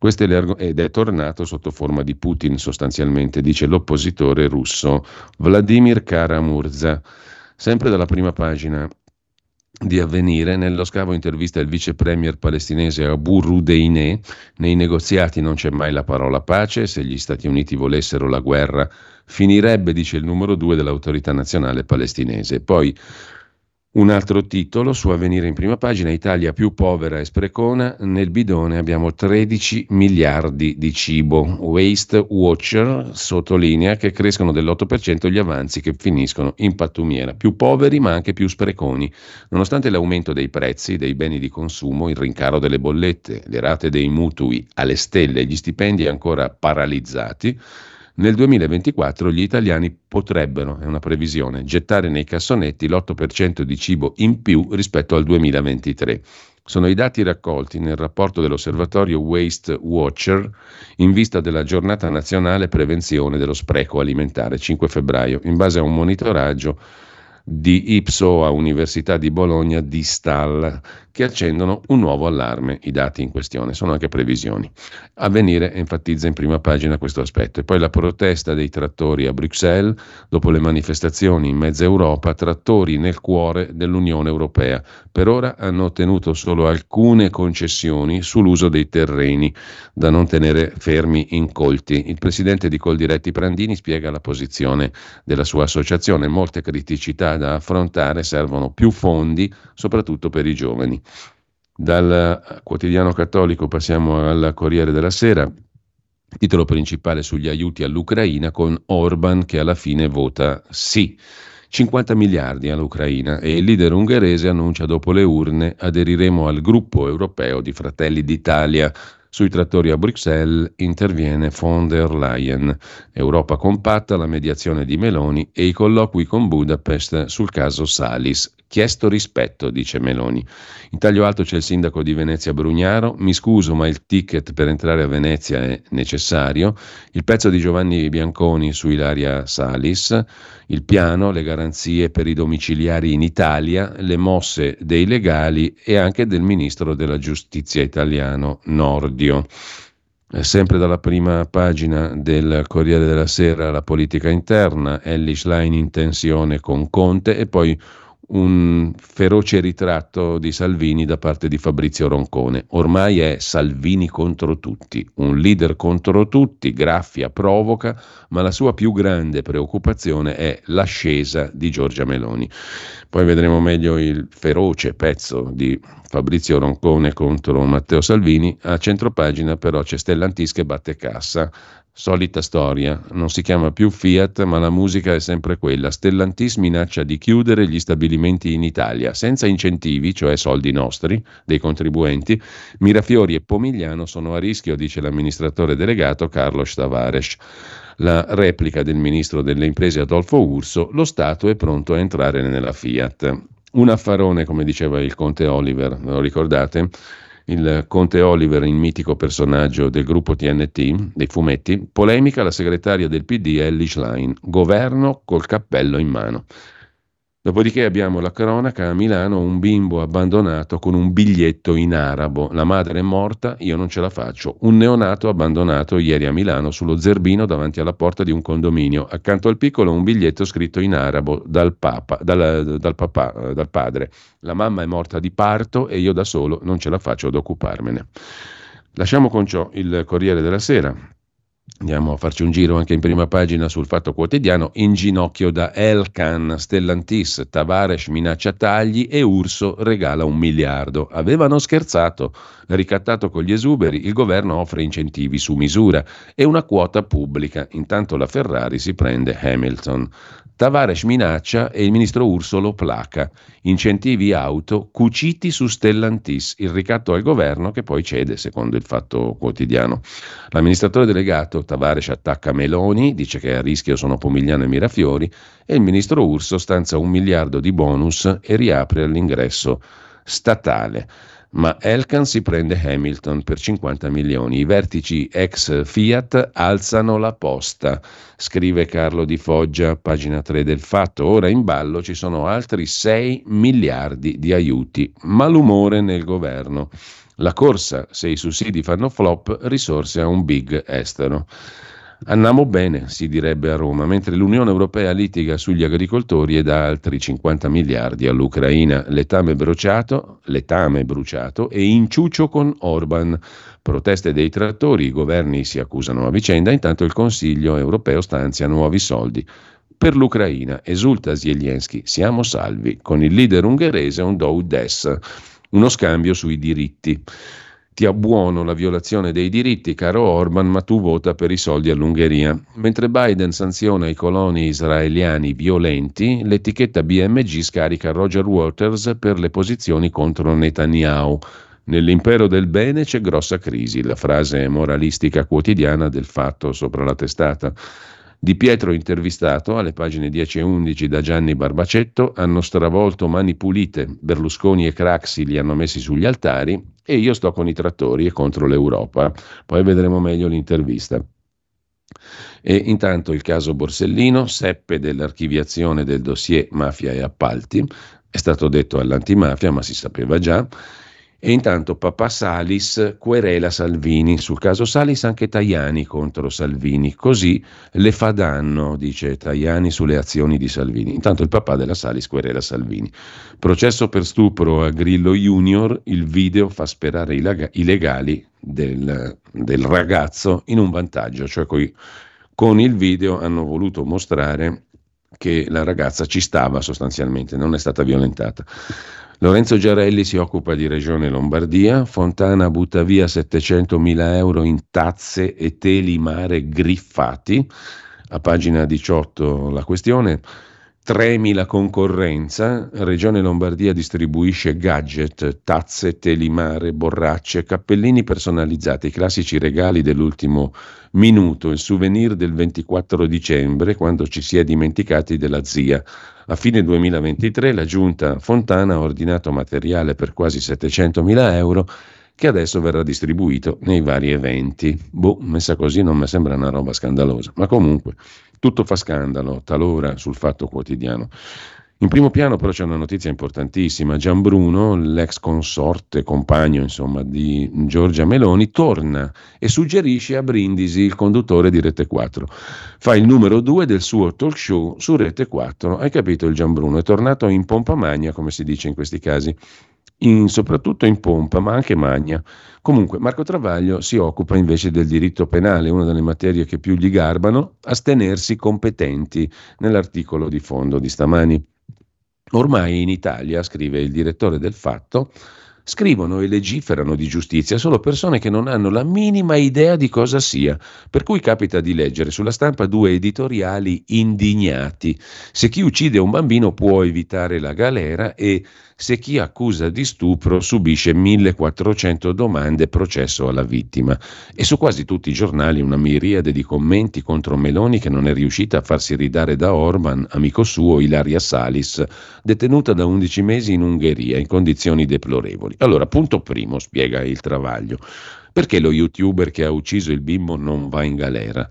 questo ed è tornato sotto forma di Putin sostanzialmente, dice l'oppositore russo Vladimir Karamurza. Sempre dalla prima pagina di avvenire, nello scavo intervista il vice premier palestinese Abu Rudeine, nei negoziati non c'è mai la parola pace, se gli Stati Uniti volessero la guerra finirebbe, dice il numero due dell'autorità nazionale palestinese. Poi Un altro titolo su Avvenire in prima pagina, Italia più povera e sprecona, nel bidone abbiamo 13 miliardi di cibo. Waste Watcher sottolinea che crescono dell'8% gli avanzi che finiscono in pattumiera, più poveri ma anche più spreconi. Nonostante l'aumento dei prezzi dei beni di consumo, il rincaro delle bollette, le rate dei mutui alle stelle e gli stipendi ancora paralizzati, nel 2024 gli italiani potrebbero, è una previsione, gettare nei cassonetti l'8% di cibo in più rispetto al 2023. Sono i dati raccolti nel rapporto dell'osservatorio Waste Watcher in vista della giornata nazionale prevenzione dello spreco alimentare 5 febbraio, in base a un monitoraggio di Ipso a Università di Bologna di Stal che accendono un nuovo allarme. I dati in questione sono anche previsioni. Avvenire enfatizza in prima pagina questo aspetto. E poi la protesta dei trattori a Bruxelles, dopo le manifestazioni in mezza Europa, trattori nel cuore dell'Unione Europea. Per ora hanno ottenuto solo alcune concessioni sull'uso dei terreni da non tenere fermi incolti. Il presidente di Coldiretti Prandini spiega la posizione della sua associazione. Molte criticità da affrontare servono più fondi, soprattutto per i giovani. Dal quotidiano cattolico passiamo al Corriere della Sera, titolo principale sugli aiuti all'Ucraina con Orban che alla fine vota sì. 50 miliardi all'Ucraina e il leader ungherese annuncia dopo le urne aderiremo al gruppo europeo di Fratelli d'Italia. Sui trattori a Bruxelles interviene von der Leyen. Europa compatta, la mediazione di Meloni e i colloqui con Budapest sul caso Salis. Chiesto rispetto, dice Meloni. In taglio alto c'è il sindaco di Venezia Brugnaro. Mi scuso, ma il ticket per entrare a Venezia è necessario. Il pezzo di Giovanni Bianconi su Ilaria Salis. Il piano, le garanzie per i domiciliari in Italia, le mosse dei legali e anche del ministro della giustizia italiano Nordio. Sempre dalla prima pagina del Corriere della Sera, la politica interna, Ellie Schlein in tensione con Conte e poi un feroce ritratto di Salvini da parte di Fabrizio Roncone. Ormai è Salvini contro tutti, un leader contro tutti, graffia, provoca, ma la sua più grande preoccupazione è l'ascesa di Giorgia Meloni. Poi vedremo meglio il feroce pezzo di Fabrizio Roncone contro Matteo Salvini. A centropagina però c'è Stellantis che batte cassa Solita storia, non si chiama più Fiat, ma la musica è sempre quella. Stellantis minaccia di chiudere gli stabilimenti in Italia senza incentivi, cioè soldi nostri, dei contribuenti. Mirafiori e Pomigliano sono a rischio, dice l'amministratore delegato Carlos Tavares. La replica del ministro delle imprese Adolfo Urso, lo Stato è pronto a entrare nella Fiat. Un affarone, come diceva il conte Oliver, lo ricordate? Il conte Oliver, il mitico personaggio del gruppo TNT, dei fumetti, polemica la segretaria del PD Ellie Schlein, governo col cappello in mano. Dopodiché abbiamo la cronaca a Milano, un bimbo abbandonato con un biglietto in arabo. La madre è morta, io non ce la faccio. Un neonato abbandonato ieri a Milano sullo zerbino davanti alla porta di un condominio. Accanto al piccolo un biglietto scritto in arabo dal, papa, dal, dal, papà, dal padre. La mamma è morta di parto e io da solo non ce la faccio ad occuparmene. Lasciamo con ciò il Corriere della Sera Andiamo a farci un giro anche in prima pagina sul Fatto Quotidiano. In ginocchio da Elkan, Stellantis, Tavares minaccia tagli e Urso regala un miliardo. Avevano scherzato. Ricattato con gli esuberi, il governo offre incentivi su misura e una quota pubblica. Intanto la Ferrari si prende Hamilton. Tavares minaccia e il ministro Urso lo placa. Incentivi auto cuciti su Stellantis, il ricatto al governo che poi cede, secondo il fatto quotidiano. L'amministratore delegato Tavares attacca Meloni, dice che a rischio sono Pomigliano e Mirafiori, e il ministro Urso stanza un miliardo di bonus e riapre all'ingresso statale ma Elkan si prende Hamilton per 50 milioni. I vertici ex Fiat alzano la posta, scrive Carlo Di Foggia, pagina 3 del Fatto. Ora in ballo ci sono altri 6 miliardi di aiuti. Malumore nel governo. La corsa, se i sussidi fanno flop, risorse a un big estero. Andiamo bene, si direbbe a Roma, mentre l'Unione Europea litiga sugli agricoltori e dà altri 50 miliardi all'Ucraina. Letame bruciato, letame bruciato e inciucio con Orban. Proteste dei trattori, i governi si accusano a vicenda, intanto il Consiglio europeo stanzia nuovi soldi per l'Ucraina. Esulta Zelensky, siamo salvi. Con il leader ungherese un do des, uno scambio sui diritti. Ti abbuono la violazione dei diritti, caro Orban, ma tu vota per i soldi all'Ungheria. Mentre Biden sanziona i coloni israeliani violenti, l'etichetta BMG scarica Roger Waters per le posizioni contro Netanyahu. Nell'impero del bene c'è grossa crisi, la frase moralistica quotidiana del fatto sopra la testata. Di Pietro intervistato alle pagine 10 e 11 da Gianni Barbacetto hanno stravolto mani pulite, Berlusconi e Craxi li hanno messi sugli altari e io sto con i trattori e contro l'Europa. Poi vedremo meglio l'intervista. E intanto il caso Borsellino seppe dell'archiviazione del dossier mafia e appalti, è stato detto all'antimafia ma si sapeva già, e intanto papà Salis querela Salvini. Sul caso Salis anche Tajani contro Salvini. Così le fa danno, dice Tajani, sulle azioni di Salvini. Intanto il papà della Salis querela Salvini. Processo per stupro a Grillo Junior. Il video fa sperare i, lag- i legali del, del, ragazzo in un vantaggio. Cioè coi, con il video hanno voluto mostrare che la ragazza ci stava sostanzialmente, non è stata violentata. Lorenzo Giarelli si occupa di Regione Lombardia, Fontana butta via 700.000 euro in tazze e teli mare griffati, a pagina 18 la questione, Tremi la concorrenza, Regione Lombardia distribuisce gadget, tazze, telimare, borracce, cappellini personalizzati, i classici regali dell'ultimo minuto, il souvenir del 24 dicembre quando ci si è dimenticati della zia. A fine 2023 la giunta Fontana ha ordinato materiale per quasi 700.000 euro che adesso verrà distribuito nei vari eventi. Boh, messa così non mi sembra una roba scandalosa, ma comunque tutto fa scandalo, talora sul fatto quotidiano. In primo piano però c'è una notizia importantissima. Gian Bruno, l'ex consorte, compagno insomma di Giorgia Meloni, torna e suggerisce a Brindisi, il conduttore di Rete 4. Fa il numero 2 del suo talk show su Rete 4. Hai capito il Gian Bruno? È tornato in pompa magna, come si dice in questi casi in, soprattutto in pompa, ma anche magna. Comunque, Marco Travaglio si occupa invece del diritto penale, una delle materie che più gli garbano, astenersi competenti nell'articolo di fondo di stamani. Ormai in Italia, scrive il direttore del Fatto, scrivono e legiferano di giustizia solo persone che non hanno la minima idea di cosa sia, per cui capita di leggere sulla stampa due editoriali indignati. Se chi uccide un bambino può evitare la galera e se chi accusa di stupro subisce 1400 domande processo alla vittima. E su quasi tutti i giornali una miriade di commenti contro Meloni che non è riuscita a farsi ridare da Orban, amico suo Ilaria Salis, detenuta da 11 mesi in Ungheria in condizioni deplorevoli. Allora, punto primo, spiega il Travaglio. Perché lo youtuber che ha ucciso il bimbo non va in galera?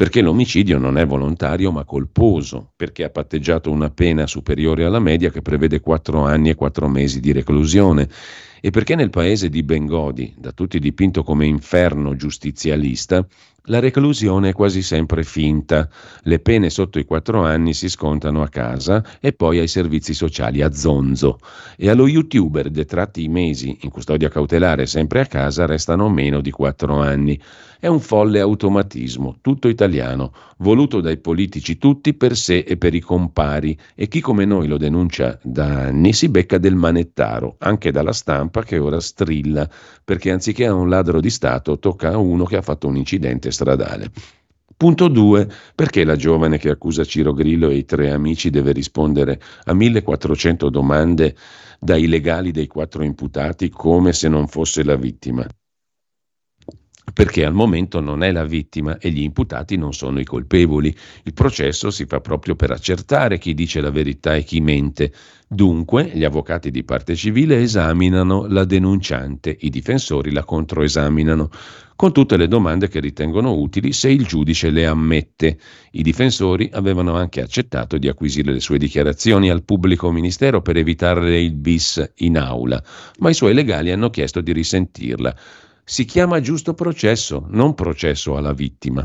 Perché l'omicidio non è volontario ma colposo, perché ha patteggiato una pena superiore alla media che prevede 4 anni e 4 mesi di reclusione e perché nel paese di Bengodi, da tutti dipinto come inferno giustizialista, la reclusione è quasi sempre finta. Le pene sotto i quattro anni si scontano a casa e poi ai servizi sociali a zonzo. E allo youtuber detratti i mesi in custodia cautelare sempre a casa restano meno di quattro anni. È un folle automatismo, tutto italiano, voluto dai politici tutti per sé e per i compari e chi come noi lo denuncia da anni si becca del manettaro, anche dalla stampa che ora strilla, perché anziché a un ladro di Stato tocca a uno che ha fatto un incidente stradale. Punto 2. Perché la giovane che accusa Ciro Grillo e i tre amici deve rispondere a 1400 domande dai legali dei quattro imputati come se non fosse la vittima? Perché al momento non è la vittima e gli imputati non sono i colpevoli. Il processo si fa proprio per accertare chi dice la verità e chi mente. Dunque, gli avvocati di parte civile esaminano la denunciante, i difensori la controesaminano, con tutte le domande che ritengono utili se il giudice le ammette. I difensori avevano anche accettato di acquisire le sue dichiarazioni al pubblico ministero per evitare il bis in aula, ma i suoi legali hanno chiesto di risentirla si chiama giusto processo, non processo alla vittima.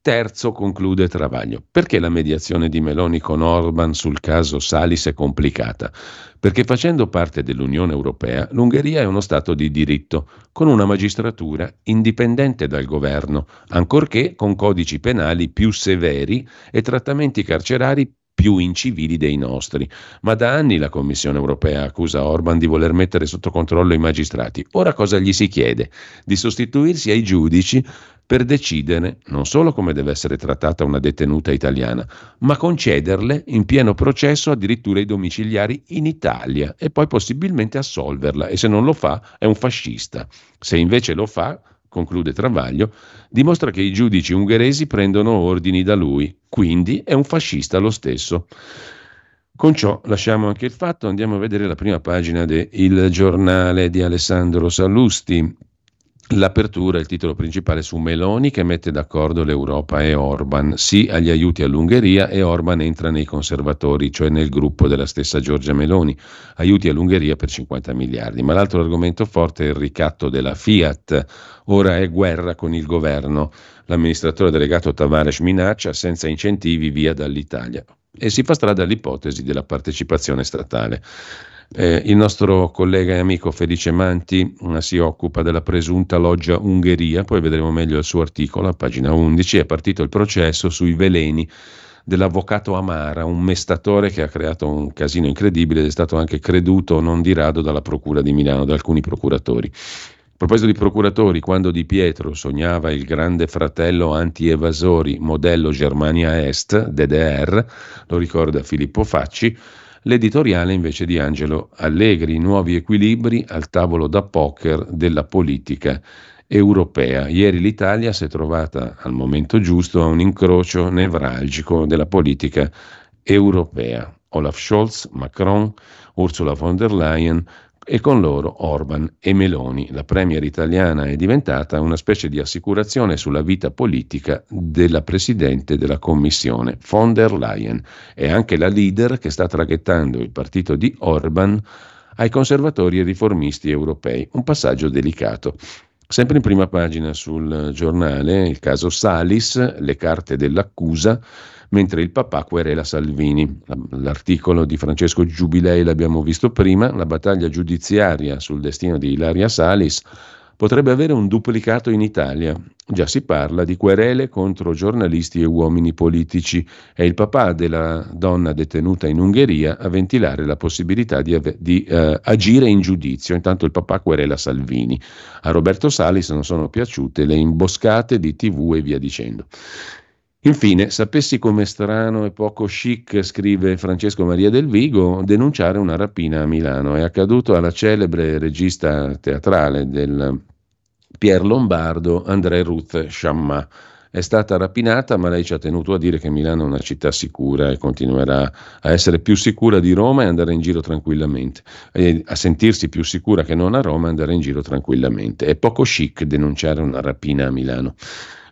Terzo, conclude Travaglio, perché la mediazione di Meloni con Orban sul caso Salis è complicata? Perché facendo parte dell'Unione Europea, l'Ungheria è uno Stato di diritto, con una magistratura indipendente dal governo, ancorché con codici penali più severi e trattamenti carcerari più incivili dei nostri. Ma da anni la Commissione europea accusa Orban di voler mettere sotto controllo i magistrati. Ora cosa gli si chiede? Di sostituirsi ai giudici per decidere non solo come deve essere trattata una detenuta italiana, ma concederle in pieno processo addirittura i domiciliari in Italia e poi possibilmente assolverla e se non lo fa è un fascista. Se invece lo fa, conclude Travaglio, dimostra che i giudici ungheresi prendono ordini da lui, quindi è un fascista lo stesso. Con ciò lasciamo anche il fatto, andiamo a vedere la prima pagina del giornale di Alessandro Sallusti, L'apertura, il titolo principale su Meloni che mette d'accordo l'Europa e Orban. Sì agli aiuti all'Ungheria e Orban entra nei conservatori, cioè nel gruppo della stessa Giorgia Meloni. Aiuti all'Ungheria per 50 miliardi. Ma l'altro argomento forte è il ricatto della Fiat. Ora è guerra con il governo. L'amministratore delegato Tavares minaccia senza incentivi via dall'Italia. E si fa strada all'ipotesi della partecipazione statale. Eh, il nostro collega e amico Felice Manti eh, si occupa della presunta loggia Ungheria, poi vedremo meglio il suo articolo a pagina 11, è partito il processo sui veleni dell'avvocato Amara, un mestatore che ha creato un casino incredibile ed è stato anche creduto non di rado dalla Procura di Milano, da alcuni procuratori. A proposito di procuratori, quando Di Pietro sognava il grande fratello anti-evasori modello Germania Est, DDR, lo ricorda Filippo Facci, l'editoriale invece di Angelo Allegri, nuovi equilibri al tavolo da poker della politica europea. Ieri l'Italia si è trovata al momento giusto a un incrocio nevralgico della politica europea. Olaf Scholz, Macron, Ursula von der Leyen e con loro Orban e Meloni. La premier italiana è diventata una specie di assicurazione sulla vita politica della Presidente della Commissione, von der Leyen. È anche la leader che sta traghettando il partito di Orban ai conservatori e riformisti europei. Un passaggio delicato. Sempre in prima pagina sul giornale il caso Salis, le carte dell'accusa mentre il papà querela Salvini. L'articolo di Francesco Giubilei l'abbiamo visto prima, la battaglia giudiziaria sul destino di Ilaria Salis potrebbe avere un duplicato in Italia. Già si parla di querele contro giornalisti e uomini politici. È il papà della donna detenuta in Ungheria a ventilare la possibilità di, di uh, agire in giudizio. Intanto il papà querela Salvini. A Roberto Salis non sono piaciute le imboscate di TV e via dicendo. Infine, sapessi come strano e poco chic, scrive Francesco Maria del Vigo, denunciare una rapina a Milano. È accaduto alla celebre regista teatrale del Pier Lombardo, André Ruth Chamma. È stata rapinata, ma lei ci ha tenuto a dire che Milano è una città sicura e continuerà a essere più sicura di Roma e andare in giro tranquillamente. E a sentirsi più sicura che non a Roma e andare in giro tranquillamente. È poco chic denunciare una rapina a Milano.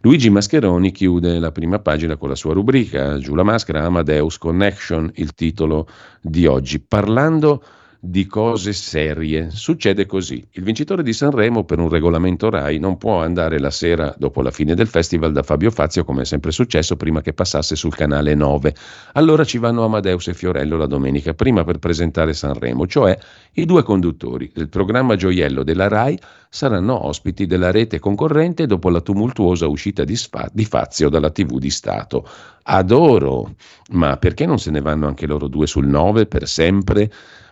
Luigi Mascheroni chiude la prima pagina con la sua rubrica Giù la maschera Amadeus Connection, il titolo di oggi, parlando di cose serie. Succede così. Il vincitore di Sanremo per un regolamento RAI non può andare la sera dopo la fine del festival da Fabio Fazio come è sempre successo prima che passasse sul canale 9. Allora ci vanno Amadeus e Fiorello la domenica prima per presentare Sanremo, cioè i due conduttori del programma gioiello della RAI saranno ospiti della rete concorrente dopo la tumultuosa uscita di, Sfa- di Fazio dalla TV di Stato. Adoro! Ma perché non se ne vanno anche loro due sul 9 per sempre?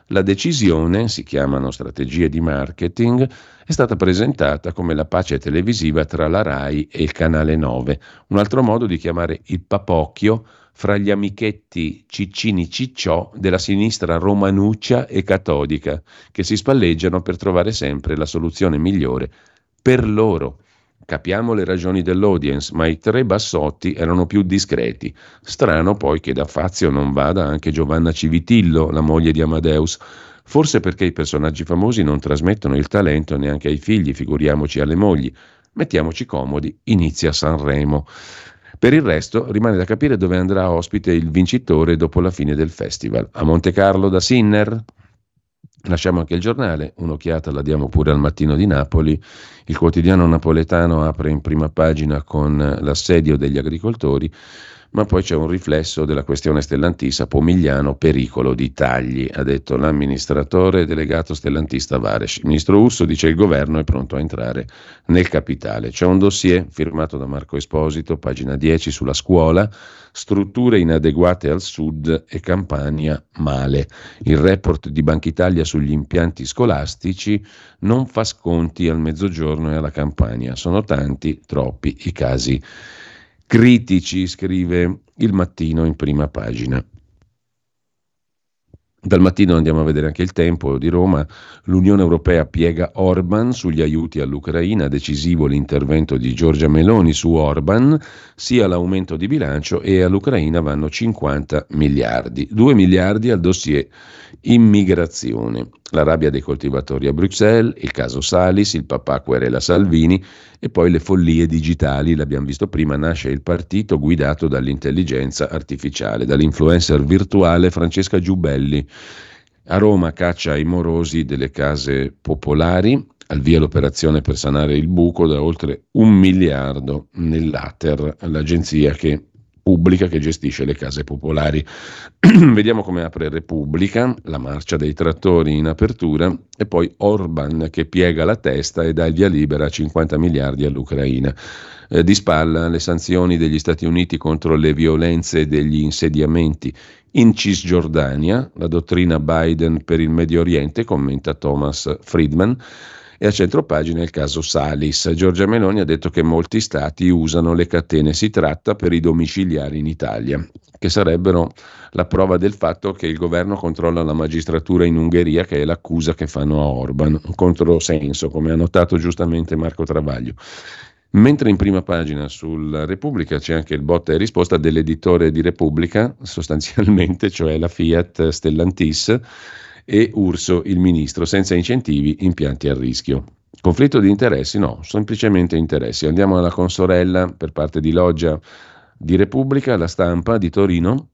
La decisione, si chiamano strategie di marketing, è stata presentata come la pace televisiva tra la RAI e il canale 9, un altro modo di chiamare il papocchio fra gli amichetti Ciccini Cicciò della sinistra romanuccia e catodica, che si spalleggiano per trovare sempre la soluzione migliore per loro. Capiamo le ragioni dell'audience, ma i tre bassotti erano più discreti. Strano poi che da Fazio non vada anche Giovanna Civitillo, la moglie di Amadeus. Forse perché i personaggi famosi non trasmettono il talento neanche ai figli, figuriamoci alle mogli. Mettiamoci comodi, inizia Sanremo. Per il resto rimane da capire dove andrà ospite il vincitore dopo la fine del festival. A Monte Carlo da Sinner? Lasciamo anche il giornale, un'occhiata la diamo pure al mattino di Napoli. Il quotidiano napoletano apre in prima pagina con l'assedio degli agricoltori ma poi c'è un riflesso della questione stellantista Pomigliano, pericolo di tagli, ha detto l'amministratore delegato stellantista Vares. Il ministro Urso dice che il governo è pronto a entrare nel capitale. C'è un dossier firmato da Marco Esposito, pagina 10, sulla scuola, strutture inadeguate al sud e Campania male. Il report di Banca Italia sugli impianti scolastici non fa sconti al mezzogiorno e alla Campania. Sono tanti, troppi i casi critici, scrive il mattino in prima pagina. Dal mattino andiamo a vedere anche il tempo di Roma. L'Unione Europea piega Orban sugli aiuti all'Ucraina, decisivo l'intervento di Giorgia Meloni su Orban, sia l'aumento di bilancio e all'Ucraina vanno 50 miliardi. 2 miliardi al dossier immigrazione. La rabbia dei coltivatori a Bruxelles, il caso Salis, il papà querela Salvini e poi le follie digitali, l'abbiamo visto prima, nasce il partito guidato dall'intelligenza artificiale, dall'influencer virtuale Francesca Giubelli. A Roma caccia i morosi delle case popolari, al via l'operazione per sanare il buco da oltre un miliardo nell'Ater, l'agenzia che pubblica che gestisce le case popolari. <clears throat> Vediamo come apre Repubblica, la marcia dei trattori in apertura. E poi Orban che piega la testa e dà il via libera a 50 miliardi all'Ucraina. Eh, di spalla le sanzioni degli Stati Uniti contro le violenze degli insediamenti in Cisgiordania, la dottrina Biden per il Medio Oriente, commenta Thomas Friedman. E a centropagina il caso Salis. Giorgia Meloni ha detto che molti stati usano le catene si tratta per i domiciliari in Italia, che sarebbero la prova del fatto che il governo controlla la magistratura in Ungheria, che è l'accusa che fanno a Orban. Un controsenso, come ha notato giustamente Marco Travaglio. Mentre in prima pagina sulla Repubblica c'è anche il botta e risposta dell'editore di Repubblica, sostanzialmente, cioè la Fiat Stellantis, e Urso il ministro, senza incentivi, impianti a rischio. Conflitto di interessi? No, semplicemente interessi. Andiamo alla consorella per parte di Loggia di Repubblica, la stampa di Torino,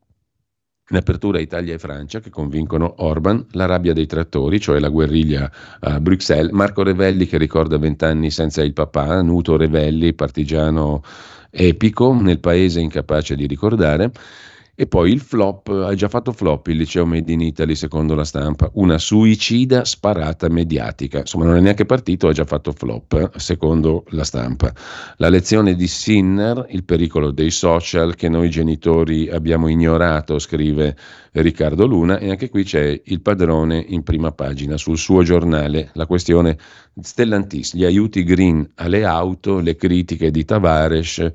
in apertura Italia e Francia che convincono Orban, la rabbia dei trattori, cioè la guerriglia a Bruxelles, Marco Revelli che ricorda vent'anni senza il papà, Nuto Revelli, partigiano epico nel paese incapace di ricordare, e poi il flop, ha già fatto flop il liceo Made in Italy secondo la stampa, una suicida sparata mediatica. Insomma, non è neanche partito, ha già fatto flop secondo la stampa. La lezione di Sinner, il pericolo dei social che noi genitori abbiamo ignorato, scrive Riccardo Luna, e anche qui c'è il padrone in prima pagina sul suo giornale, la questione Stellantis, gli aiuti green alle auto, le critiche di Tavares.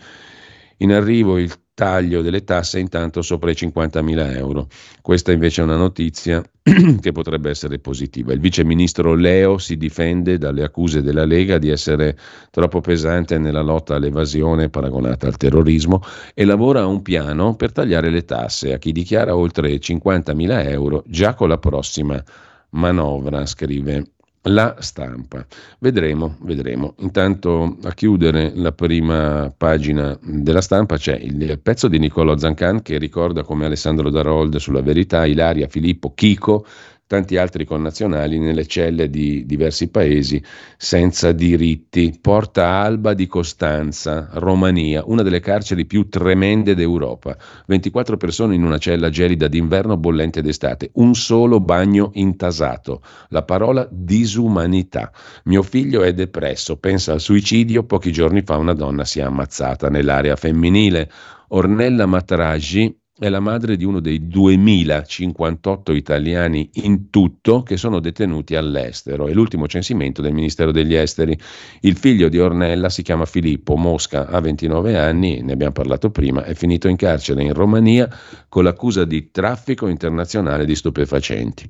In arrivo il taglio delle tasse intanto sopra i 50.000 euro. Questa invece è una notizia <clears throat> che potrebbe essere positiva. Il vice ministro Leo si difende dalle accuse della Lega di essere troppo pesante nella lotta all'evasione paragonata al terrorismo e lavora a un piano per tagliare le tasse a chi dichiara oltre 50.000 euro già con la prossima manovra, scrive la stampa. Vedremo, vedremo. Intanto a chiudere la prima pagina della stampa c'è il pezzo di Niccolò Zancan che ricorda come Alessandro Darold sulla verità, Ilaria, Filippo, Chico tanti altri connazionali nelle celle di diversi paesi senza diritti. Porta Alba di Costanza, Romania, una delle carceri più tremende d'Europa. 24 persone in una cella gelida d'inverno bollente d'estate, un solo bagno intasato. La parola disumanità. Mio figlio è depresso, pensa al suicidio, pochi giorni fa una donna si è ammazzata nell'area femminile. Ornella Matraggi è la madre di uno dei 2058 italiani in tutto che sono detenuti all'estero. È l'ultimo censimento del Ministero degli Esteri. Il figlio di Ornella si chiama Filippo Mosca, ha 29 anni, ne abbiamo parlato prima, è finito in carcere in Romania con l'accusa di traffico internazionale di stupefacenti.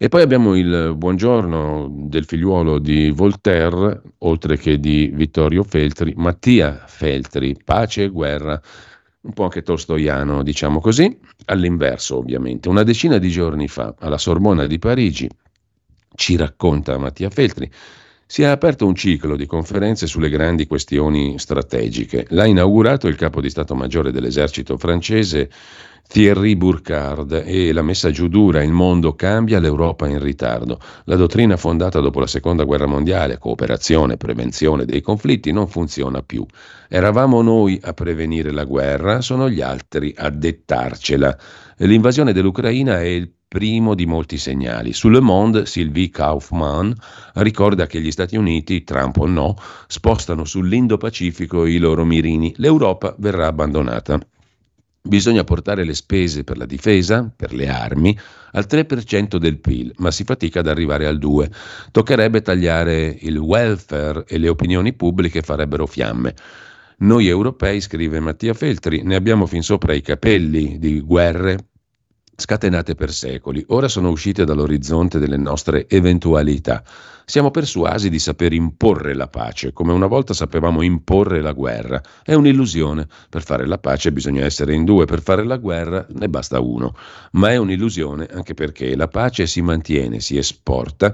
E poi abbiamo il buongiorno del figliuolo di Voltaire, oltre che di Vittorio Feltri, Mattia Feltri, pace e guerra un po' anche tolstoiano, diciamo così, all'inverso ovviamente. Una decina di giorni fa, alla Sorbona di Parigi, ci racconta Mattia Feltri, si è aperto un ciclo di conferenze sulle grandi questioni strategiche. L'ha inaugurato il capo di Stato Maggiore dell'esercito francese Thierry Burkhard e la messa giù dura, il mondo cambia, l'Europa in ritardo. La dottrina fondata dopo la seconda guerra mondiale, cooperazione, prevenzione dei conflitti, non funziona più. Eravamo noi a prevenire la guerra, sono gli altri a dettarcela. L'invasione dell'Ucraina è il primo di molti segnali. Su Le Monde, Sylvie Kaufmann ricorda che gli Stati Uniti, Trump o no, spostano sull'Indo-Pacifico i loro mirini. L'Europa verrà abbandonata. Bisogna portare le spese per la difesa, per le armi, al 3% del PIL, ma si fatica ad arrivare al 2%. Toccherebbe tagliare il welfare e le opinioni pubbliche farebbero fiamme. Noi europei, scrive Mattia Feltri, ne abbiamo fin sopra i capelli di guerre scatenate per secoli, ora sono uscite dall'orizzonte delle nostre eventualità. Siamo persuasi di saper imporre la pace, come una volta sapevamo imporre la guerra. È un'illusione. Per fare la pace bisogna essere in due, per fare la guerra ne basta uno. Ma è un'illusione anche perché la pace si mantiene, si esporta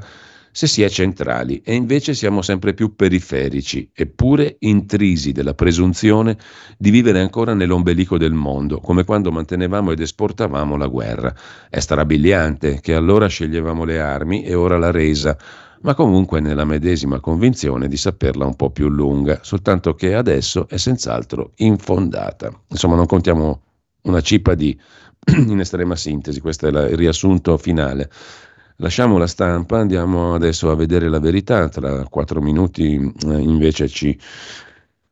se si è centrali e invece siamo sempre più periferici, eppure intrisi della presunzione di vivere ancora nell'ombelico del mondo, come quando mantenevamo ed esportavamo la guerra. È strabiliante che allora sceglievamo le armi e ora la resa, ma comunque nella medesima convinzione di saperla un po' più lunga, soltanto che adesso è senz'altro infondata. Insomma, non contiamo una cippa di <clears throat> in estrema sintesi, questo è il riassunto finale. Lasciamo la stampa, andiamo adesso a vedere la verità, tra quattro minuti eh, invece ci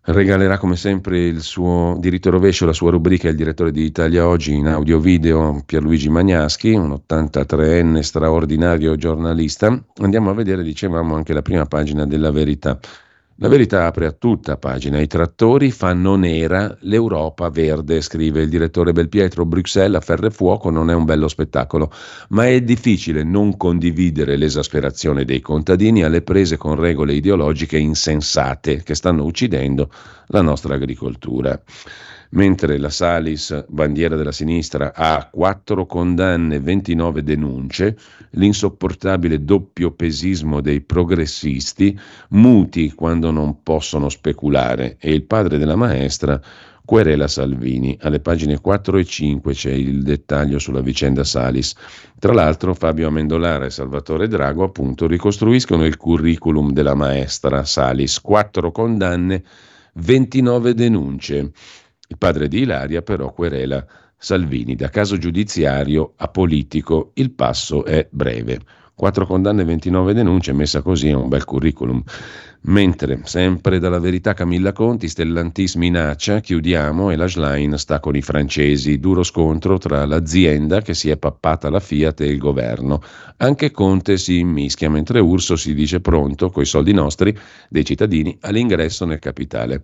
regalerà come sempre il suo diritto rovescio, la sua rubrica, il direttore di Italia Oggi in audio video Pierluigi Magnaschi, un 83enne straordinario giornalista. Andiamo a vedere, dicevamo, anche la prima pagina della verità. La verità apre a tutta pagina. I trattori fanno nera l'Europa verde, scrive il direttore Belpietro. Bruxelles a ferro e fuoco non è un bello spettacolo, ma è difficile non condividere l'esasperazione dei contadini alle prese con regole ideologiche insensate che stanno uccidendo la nostra agricoltura mentre la Salis, bandiera della sinistra, ha quattro condanne e 29 denunce, l'insopportabile doppio pesismo dei progressisti, muti quando non possono speculare, e il padre della maestra querela Salvini. Alle pagine 4 e 5 c'è il dettaglio sulla vicenda Salis. Tra l'altro Fabio Amendolara e Salvatore Drago appunto ricostruiscono il curriculum della maestra Salis. Quattro condanne, 29 denunce. Il padre di Ilaria però querela Salvini. Da caso giudiziario a politico il passo è breve. Quattro condanne e 29 denunce, messa così è un bel curriculum. Mentre, sempre dalla verità Camilla Conti, Stellantis minaccia, chiudiamo e la Schlein sta con i francesi. Duro scontro tra l'azienda che si è pappata la Fiat e il governo. Anche Conte si immischia, mentre Urso si dice pronto, coi soldi nostri, dei cittadini, all'ingresso nel capitale.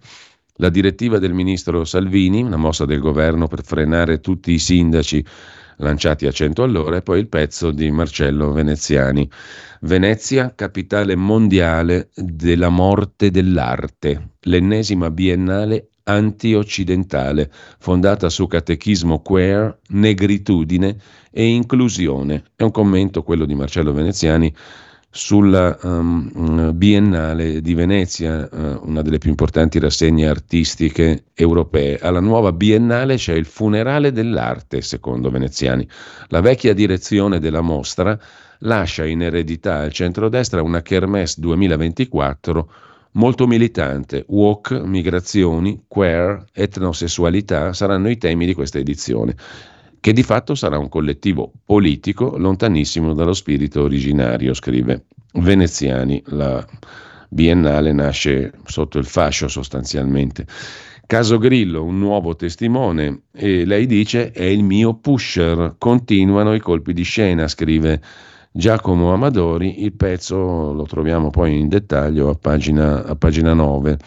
La direttiva del ministro Salvini, una mossa del governo per frenare tutti i sindaci lanciati a 100 all'ora, e poi il pezzo di Marcello Veneziani. Venezia, capitale mondiale della morte dell'arte, l'ennesima biennale anti-occidentale, fondata su catechismo queer, negritudine e inclusione. È un commento, quello di Marcello Veneziani, sulla um, Biennale di Venezia, uh, una delle più importanti rassegne artistiche europee. Alla nuova Biennale c'è il funerale dell'arte, secondo veneziani. La vecchia direzione della mostra lascia in eredità al centrodestra una Kermesse 2024 molto militante. Walk, migrazioni, queer, etnosessualità saranno i temi di questa edizione che di fatto sarà un collettivo politico lontanissimo dallo spirito originario, scrive Veneziani. La biennale nasce sotto il fascio sostanzialmente. Caso Grillo, un nuovo testimone, e lei dice è il mio pusher, continuano i colpi di scena, scrive Giacomo Amadori, il pezzo lo troviamo poi in dettaglio a pagina, a pagina 9.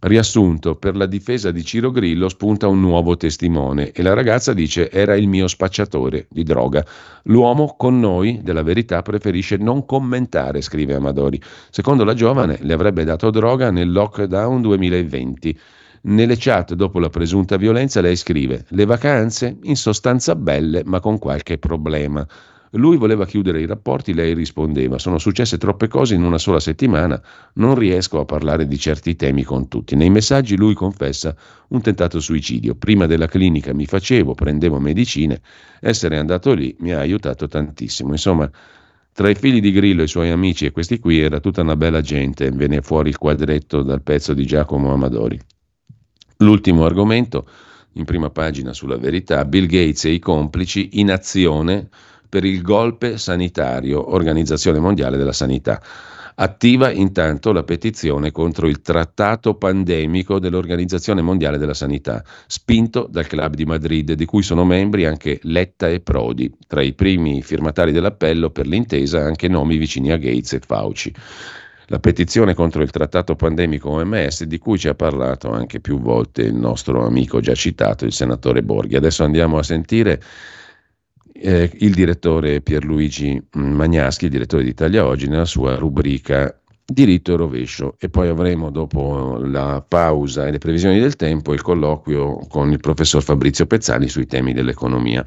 Riassunto, per la difesa di Ciro Grillo spunta un nuovo testimone e la ragazza dice era il mio spacciatore di droga. L'uomo con noi della verità preferisce non commentare, scrive Amadori. Secondo la giovane le avrebbe dato droga nel lockdown 2020. Nelle chat dopo la presunta violenza lei scrive le vacanze in sostanza belle ma con qualche problema. Lui voleva chiudere i rapporti, lei rispondeva: Sono successe troppe cose in una sola settimana, non riesco a parlare di certi temi con tutti. Nei messaggi lui confessa un tentato suicidio. Prima della clinica mi facevo, prendevo medicine, essere andato lì mi ha aiutato tantissimo. Insomma, tra i figli di Grillo e i suoi amici e questi qui era tutta una bella gente, venne fuori il quadretto dal pezzo di Giacomo Amadori. L'ultimo argomento, in prima pagina sulla verità, Bill Gates e i complici in azione per il golpe sanitario, Organizzazione Mondiale della Sanità. Attiva intanto la petizione contro il trattato pandemico dell'Organizzazione Mondiale della Sanità, spinto dal Club di Madrid, di cui sono membri anche Letta e Prodi. Tra i primi firmatari dell'appello per l'intesa anche nomi vicini a Gates e Fauci. La petizione contro il trattato pandemico OMS di cui ci ha parlato anche più volte il nostro amico già citato, il senatore Borghi. Adesso andiamo a sentire eh, il direttore Pierluigi Magnaschi, il direttore di Italia Oggi, nella sua rubrica diritto e rovescio e poi avremo dopo la pausa e le previsioni del tempo il colloquio con il professor Fabrizio Pezzani sui temi dell'economia.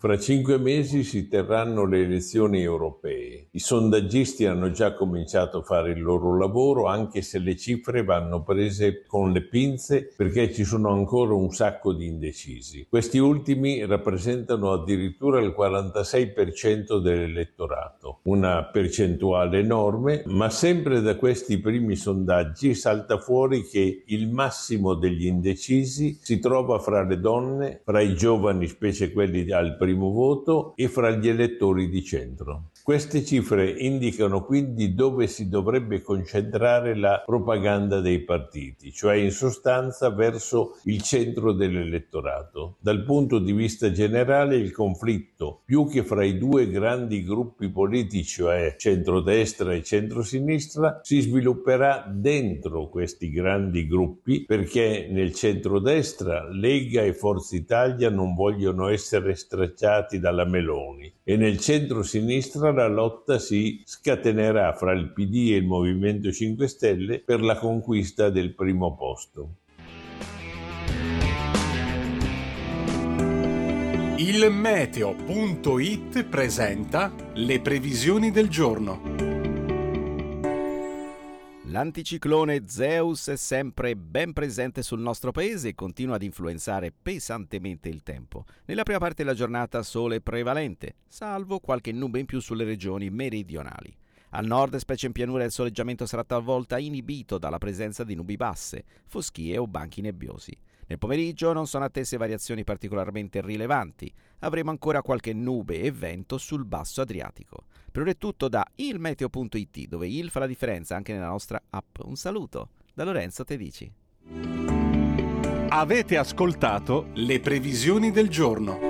Fra cinque mesi si terranno le elezioni europee. I sondaggisti hanno già cominciato a fare il loro lavoro, anche se le cifre vanno prese con le pinze perché ci sono ancora un sacco di indecisi. Questi ultimi rappresentano addirittura il 46% dell'elettorato, una percentuale enorme, ma sempre da questi primi sondaggi salta fuori che il massimo degli indecisi si trova fra le donne, fra i giovani, specie quelli al primo primo voto e fra gli elettori di centro. Queste cifre indicano quindi dove si dovrebbe concentrare la propaganda dei partiti, cioè in sostanza verso il centro dell'elettorato. Dal punto di vista generale il conflitto, più che fra i due grandi gruppi politici, cioè centrodestra e centrosinistra, si svilupperà dentro questi grandi gruppi perché nel centrodestra Lega e Forza Italia non vogliono essere stracciati dalla Meloni e nel centro-sinistra la lotta si scatenerà fra il PD e il Movimento 5 Stelle per la conquista del primo posto. Il meteo.it presenta le previsioni del giorno. L'anticiclone Zeus è sempre ben presente sul nostro paese e continua ad influenzare pesantemente il tempo. Nella prima parte della giornata sole prevalente, salvo qualche nube in più sulle regioni meridionali. Al nord, specie in pianura, il soleggiamento sarà talvolta inibito dalla presenza di nubi basse, foschie o banchi nebbiosi. Nel pomeriggio non sono attese variazioni particolarmente rilevanti. Avremo ancora qualche nube e vento sul basso Adriatico. Per ora è tutto da ilmeteo.it, dove il fa la differenza anche nella nostra app. Un saluto da Lorenzo Tedici. Avete ascoltato le previsioni del giorno.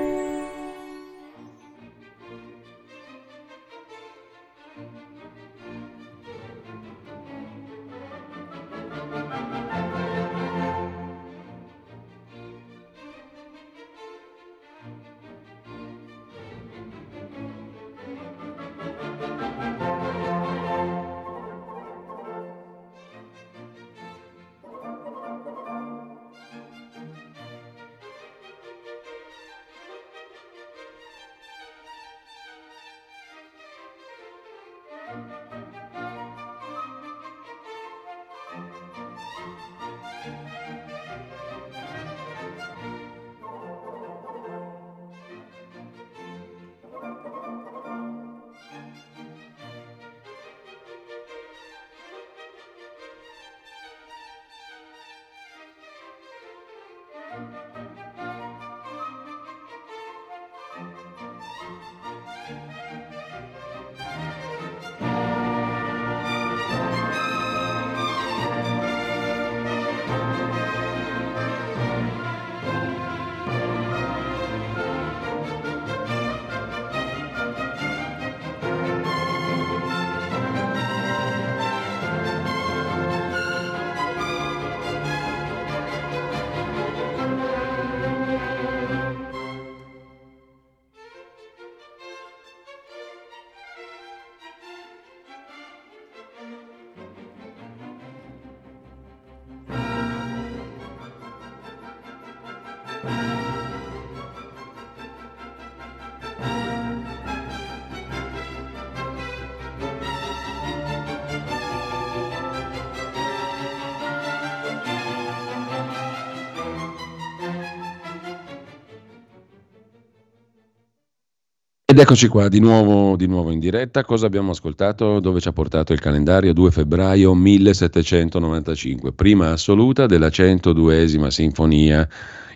Ed eccoci qua, di nuovo, di nuovo, in diretta. Cosa abbiamo ascoltato? Dove ci ha portato il calendario? 2 febbraio 1795, prima assoluta della 102esima sinfonia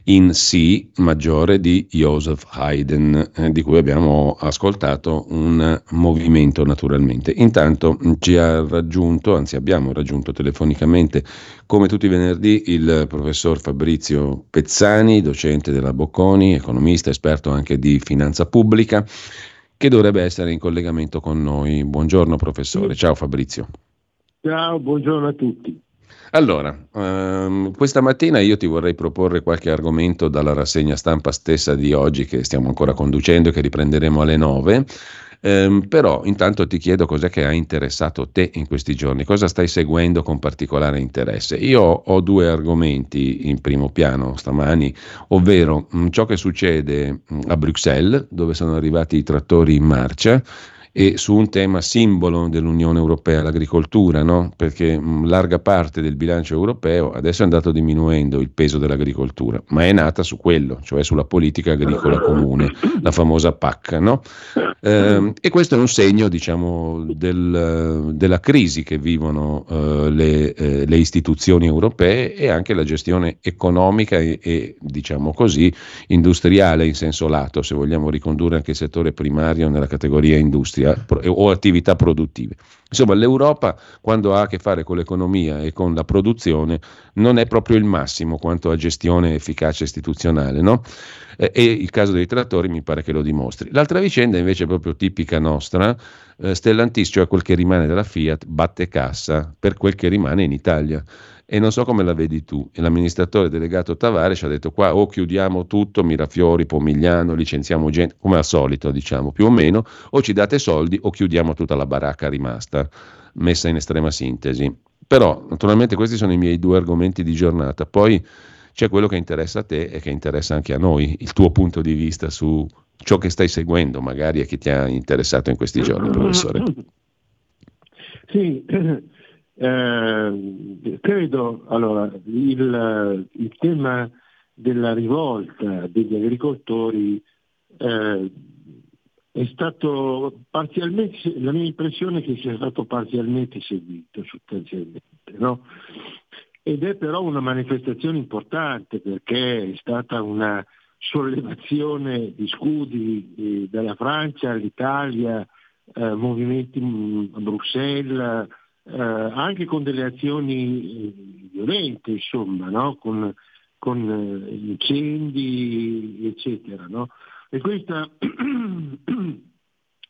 in Si maggiore di Joseph Haydn, eh, di cui abbiamo ascoltato un movimento naturalmente. Intanto ci ha raggiunto, anzi abbiamo raggiunto telefonicamente, come tutti i venerdì, il professor Fabrizio Pezzani, docente della Bocconi, economista, esperto anche di finanza pubblica, che dovrebbe essere in collegamento con noi. Buongiorno professore, ciao Fabrizio. Ciao, buongiorno a tutti. Allora, ehm, questa mattina io ti vorrei proporre qualche argomento dalla rassegna stampa stessa di oggi che stiamo ancora conducendo e che riprenderemo alle 9. Ehm, però intanto ti chiedo cos'è che ha interessato te in questi giorni, cosa stai seguendo con particolare interesse. Io ho due argomenti in primo piano stamani, ovvero mh, mm, ciò che succede mh, mm, a Bruxelles, dove sono arrivati i trattori in marcia, e su un tema simbolo dell'Unione Europea, l'agricoltura, no? perché larga parte del bilancio europeo adesso è andato diminuendo il peso dell'agricoltura, ma è nata su quello, cioè sulla politica agricola comune, la famosa PAC. No? Eh, e questo è un segno diciamo, del, della crisi che vivono eh, le, eh, le, istituzioni europee e anche la gestione economica e, e, diciamo così, industriale in senso lato, se vogliamo ricondurre anche il settore primario nella categoria industria industria o attività produttive. Insomma, l'Europa, quando ha a che fare con l'economia e con la produzione, non è proprio il massimo quanto a gestione efficace istituzionale, no? E il caso dei trattori mi pare che lo dimostri. L'altra vicenda, invece, proprio tipica nostra. Eh, Stellantis, cioè quel che rimane della Fiat, batte cassa per quel che rimane in Italia e non so come la vedi tu. L'amministratore delegato Tavares ha detto qua o chiudiamo tutto, Mirafiori, Pomigliano, licenziamo gente, come al solito diciamo più o meno, o ci date soldi o chiudiamo tutta la baracca rimasta, messa in estrema sintesi. Però naturalmente questi sono i miei due argomenti di giornata. Poi c'è quello che interessa a te e che interessa anche a noi, il tuo punto di vista su ciò che stai seguendo magari e che ti ha interessato in questi giorni, professore. Sì, eh, credo, allora, il, il, tema della rivolta degli agricoltori eh, è stato parzialmente, la mia impressione è che sia stato parzialmente seguito sostanzialmente, no? Ed è però una manifestazione importante perché è stata una sollevazione di scudi eh, dalla Francia all'Italia, eh, movimenti a Bruxelles, eh, anche con delle azioni eh, violente, insomma, no? con, con eh, incendi, eccetera. No? E questa, <clears throat>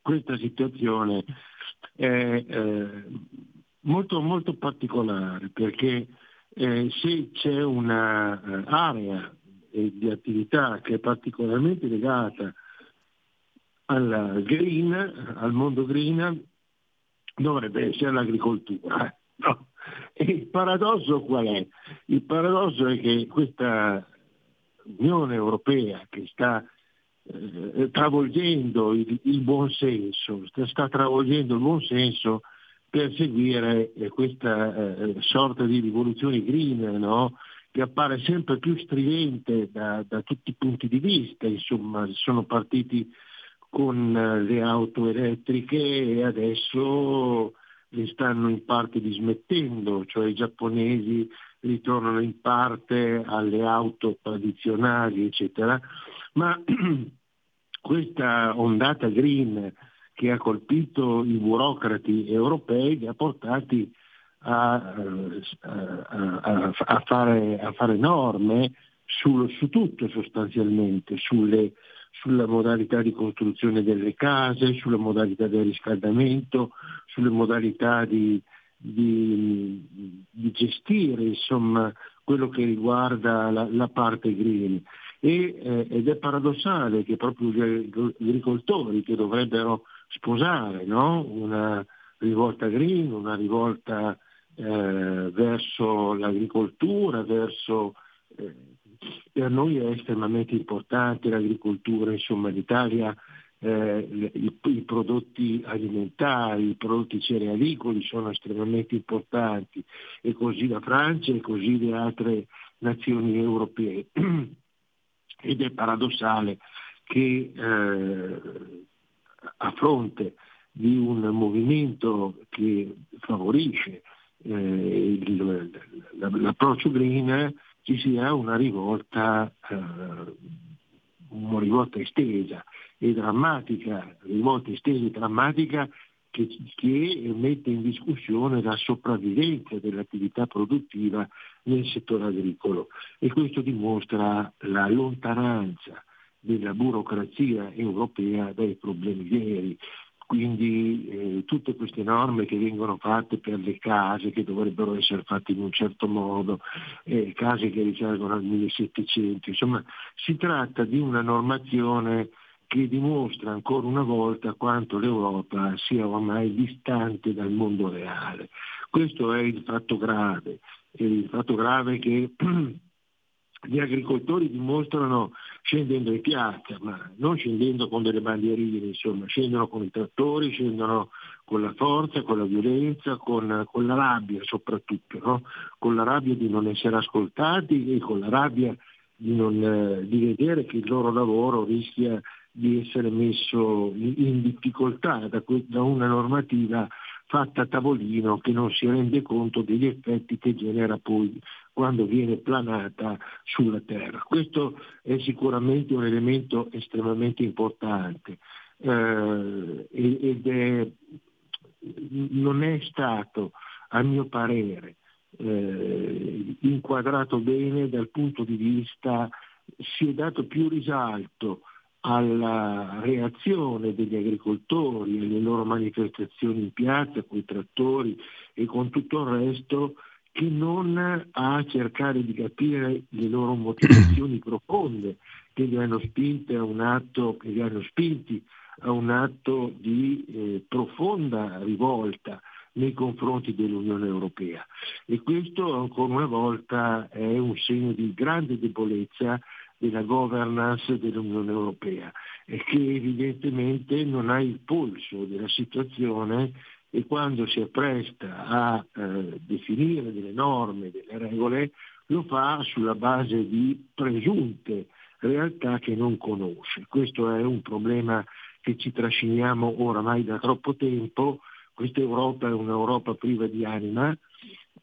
questa situazione è eh, molto, molto particolare perché eh, se c'è un'area eh, di attività che è particolarmente legata al green, al mondo green, dovrebbe essere l'agricoltura. No? E il paradosso qual è? Il paradosso è che questa Unione Europea che sta eh, travolgendo il, il buon senso, sta, sta, travolgendo il buon senso per seguire eh, questa eh, sorta di rivoluzione green, no? che appare sempre più stridente da, da, tutti i punti di vista, insomma, sono partiti con eh, le auto elettriche e adesso le stanno in parte dismettendo, cioè i giapponesi ritornano in parte alle auto tradizionali, eccetera, ma <clears throat> questa ondata green che ha colpito i burocrati europei li ha portati a, eh, a, a, fare, a fare, norme su, su tutto sostanzialmente, sulle sulla modalità di costruzione delle case, sulle modalità del riscaldamento, sulle modalità di, di, di gestire insomma, quello che riguarda la, la parte green. E, eh, ed è paradossale che proprio gli agricoltori che dovrebbero sposare no? una rivolta green, una rivolta eh, verso l'agricoltura, verso eh, per noi è estremamente importante l'agricoltura, insomma l'Italia eh, i, i, prodotti alimentari, i prodotti cerealicoli sono estremamente importanti e così la Francia e così le altre nazioni europee. <clears throat> Ed è paradossale che eh, a fronte di un movimento che favorisce eh, il, l'approccio green ci sia una rivolta, eh, una rivolta estesa e drammatica, rivolta estesa e drammatica che, che, mette in discussione la sopravvivenza dell'attività produttiva nel settore agricolo e questo dimostra la lontananza della burocrazia europea dai problemi veri. Quindi eh, tutte queste norme che vengono fatte per le case, che dovrebbero essere fatte in un certo modo, eh, case che risalgono al 1700, insomma si tratta di una normazione che dimostra ancora una volta quanto l'Europa sia ormai distante dal mondo reale. Questo è il fatto grave, il fatto grave che <clears throat> gli agricoltori dimostrano scendendo in piazza, ma non scendendo con delle bandierine, insomma, scendono con i trattori, scendono con la forza, con la violenza, con, con la rabbia soprattutto, no? con la rabbia di non essere ascoltati e con la rabbia di, non, eh, di vedere che il loro lavoro rischia di essere messo in, difficoltà da, da una normativa fatta a tavolino che non si rende conto degli effetti che genera poi quando viene planata sulla Terra. Questo è sicuramente un elemento estremamente importante eh, ed è, non è stato, a mio parere, eh, inquadrato bene dal punto di vista, si è dato più risalto alla reazione degli agricoltori, alle loro manifestazioni in piazza con i trattori e con tutto il resto, che non a cercare di capire le loro motivazioni <clears throat> profonde che li hanno spinte a un atto, che li hanno spinti a un atto di eh, profonda rivolta nei confronti dell'Unione Europea. E questo ancora una volta è un segno di grande debolezza della governance dell'Unione Europea e che evidentemente non ha il polso della situazione e quando si appresta a eh, definire delle norme, delle regole, lo fa sulla base di presunte realtà che non conosce. Questo è un problema che ci trasciniamo oramai da troppo tempo, questa Europa è un'Europa priva di anima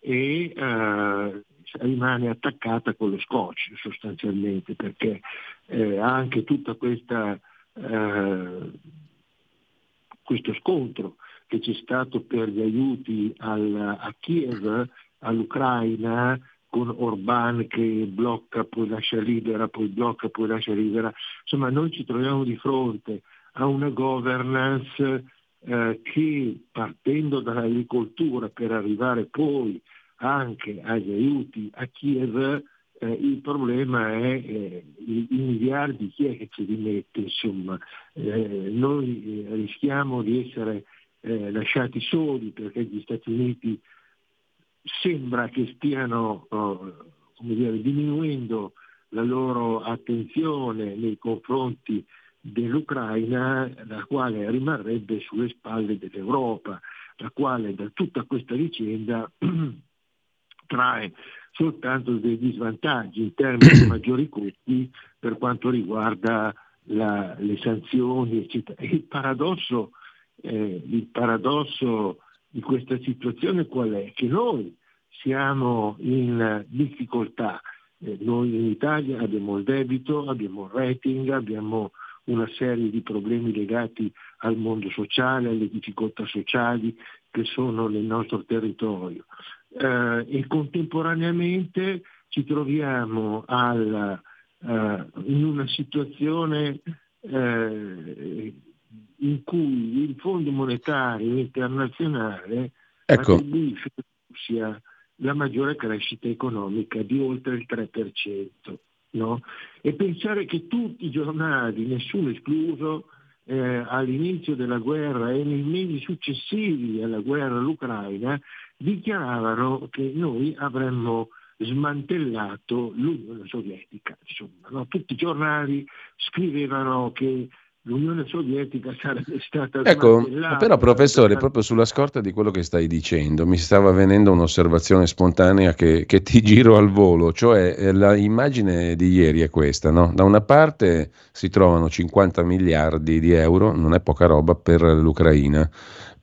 e eh, rimane attaccata con lo scotch sostanzialmente perché eh, anche questa eh, questo scontro che c'è stato per gli aiuti al, a Kiev, all'Ucraina, con Orban che blocca, poi lascia libera, poi blocca, poi lascia libera. Insomma, noi ci troviamo di fronte a una governance eh, che partendo dall'agricoltura per arrivare poi anche agli aiuti a Kiev, eh, il problema è eh, i, i, miliardi, chi è che ce li mette? Insomma, eh, noi eh, rischiamo di essere eh, lasciati soli perché gli Stati Uniti sembra che stiano oh, dire, diminuendo la loro attenzione nei confronti dell'Ucraina, la quale rimarrebbe sulle spalle dell'Europa, la quale da tutta questa vicenda <clears throat> trae soltanto degli svantaggi in termini di <clears throat> maggiori costi per quanto riguarda la, le sanzioni, eccetera. Il paradosso, eh, il paradosso di questa situazione qual è? Che noi siamo in difficoltà. Eh, noi in Italia abbiamo il debito, abbiamo il rating, abbiamo una serie di problemi legati al mondo sociale, alle difficoltà sociali che sono nel nostro territorio eh, e contemporaneamente ci troviamo al, eh, in una situazione eh, in cui il Fondo Monetario Internazionale ecco. attribuisce alla Russia la maggiore crescita economica di oltre il 3%. No? E pensare che tutti i giornali, nessuno escluso, eh, all'inizio della guerra e nei mesi successivi alla guerra all'Ucraina dichiaravano che noi avremmo smantellato l'Unione Sovietica. Insomma, no? Tutti i giornali scrivevano che l'Unione Sovietica <laughs> sarebbe stata ecco, però professore, proprio sulla scorta di quello che stai dicendo, mi stava venendo un'osservazione spontanea che, che ti <laughs> giro al volo, cioè eh, l'immagine di ieri è questa, no? da una parte si trovano 50 miliardi di euro, non è poca roba per l'Ucraina,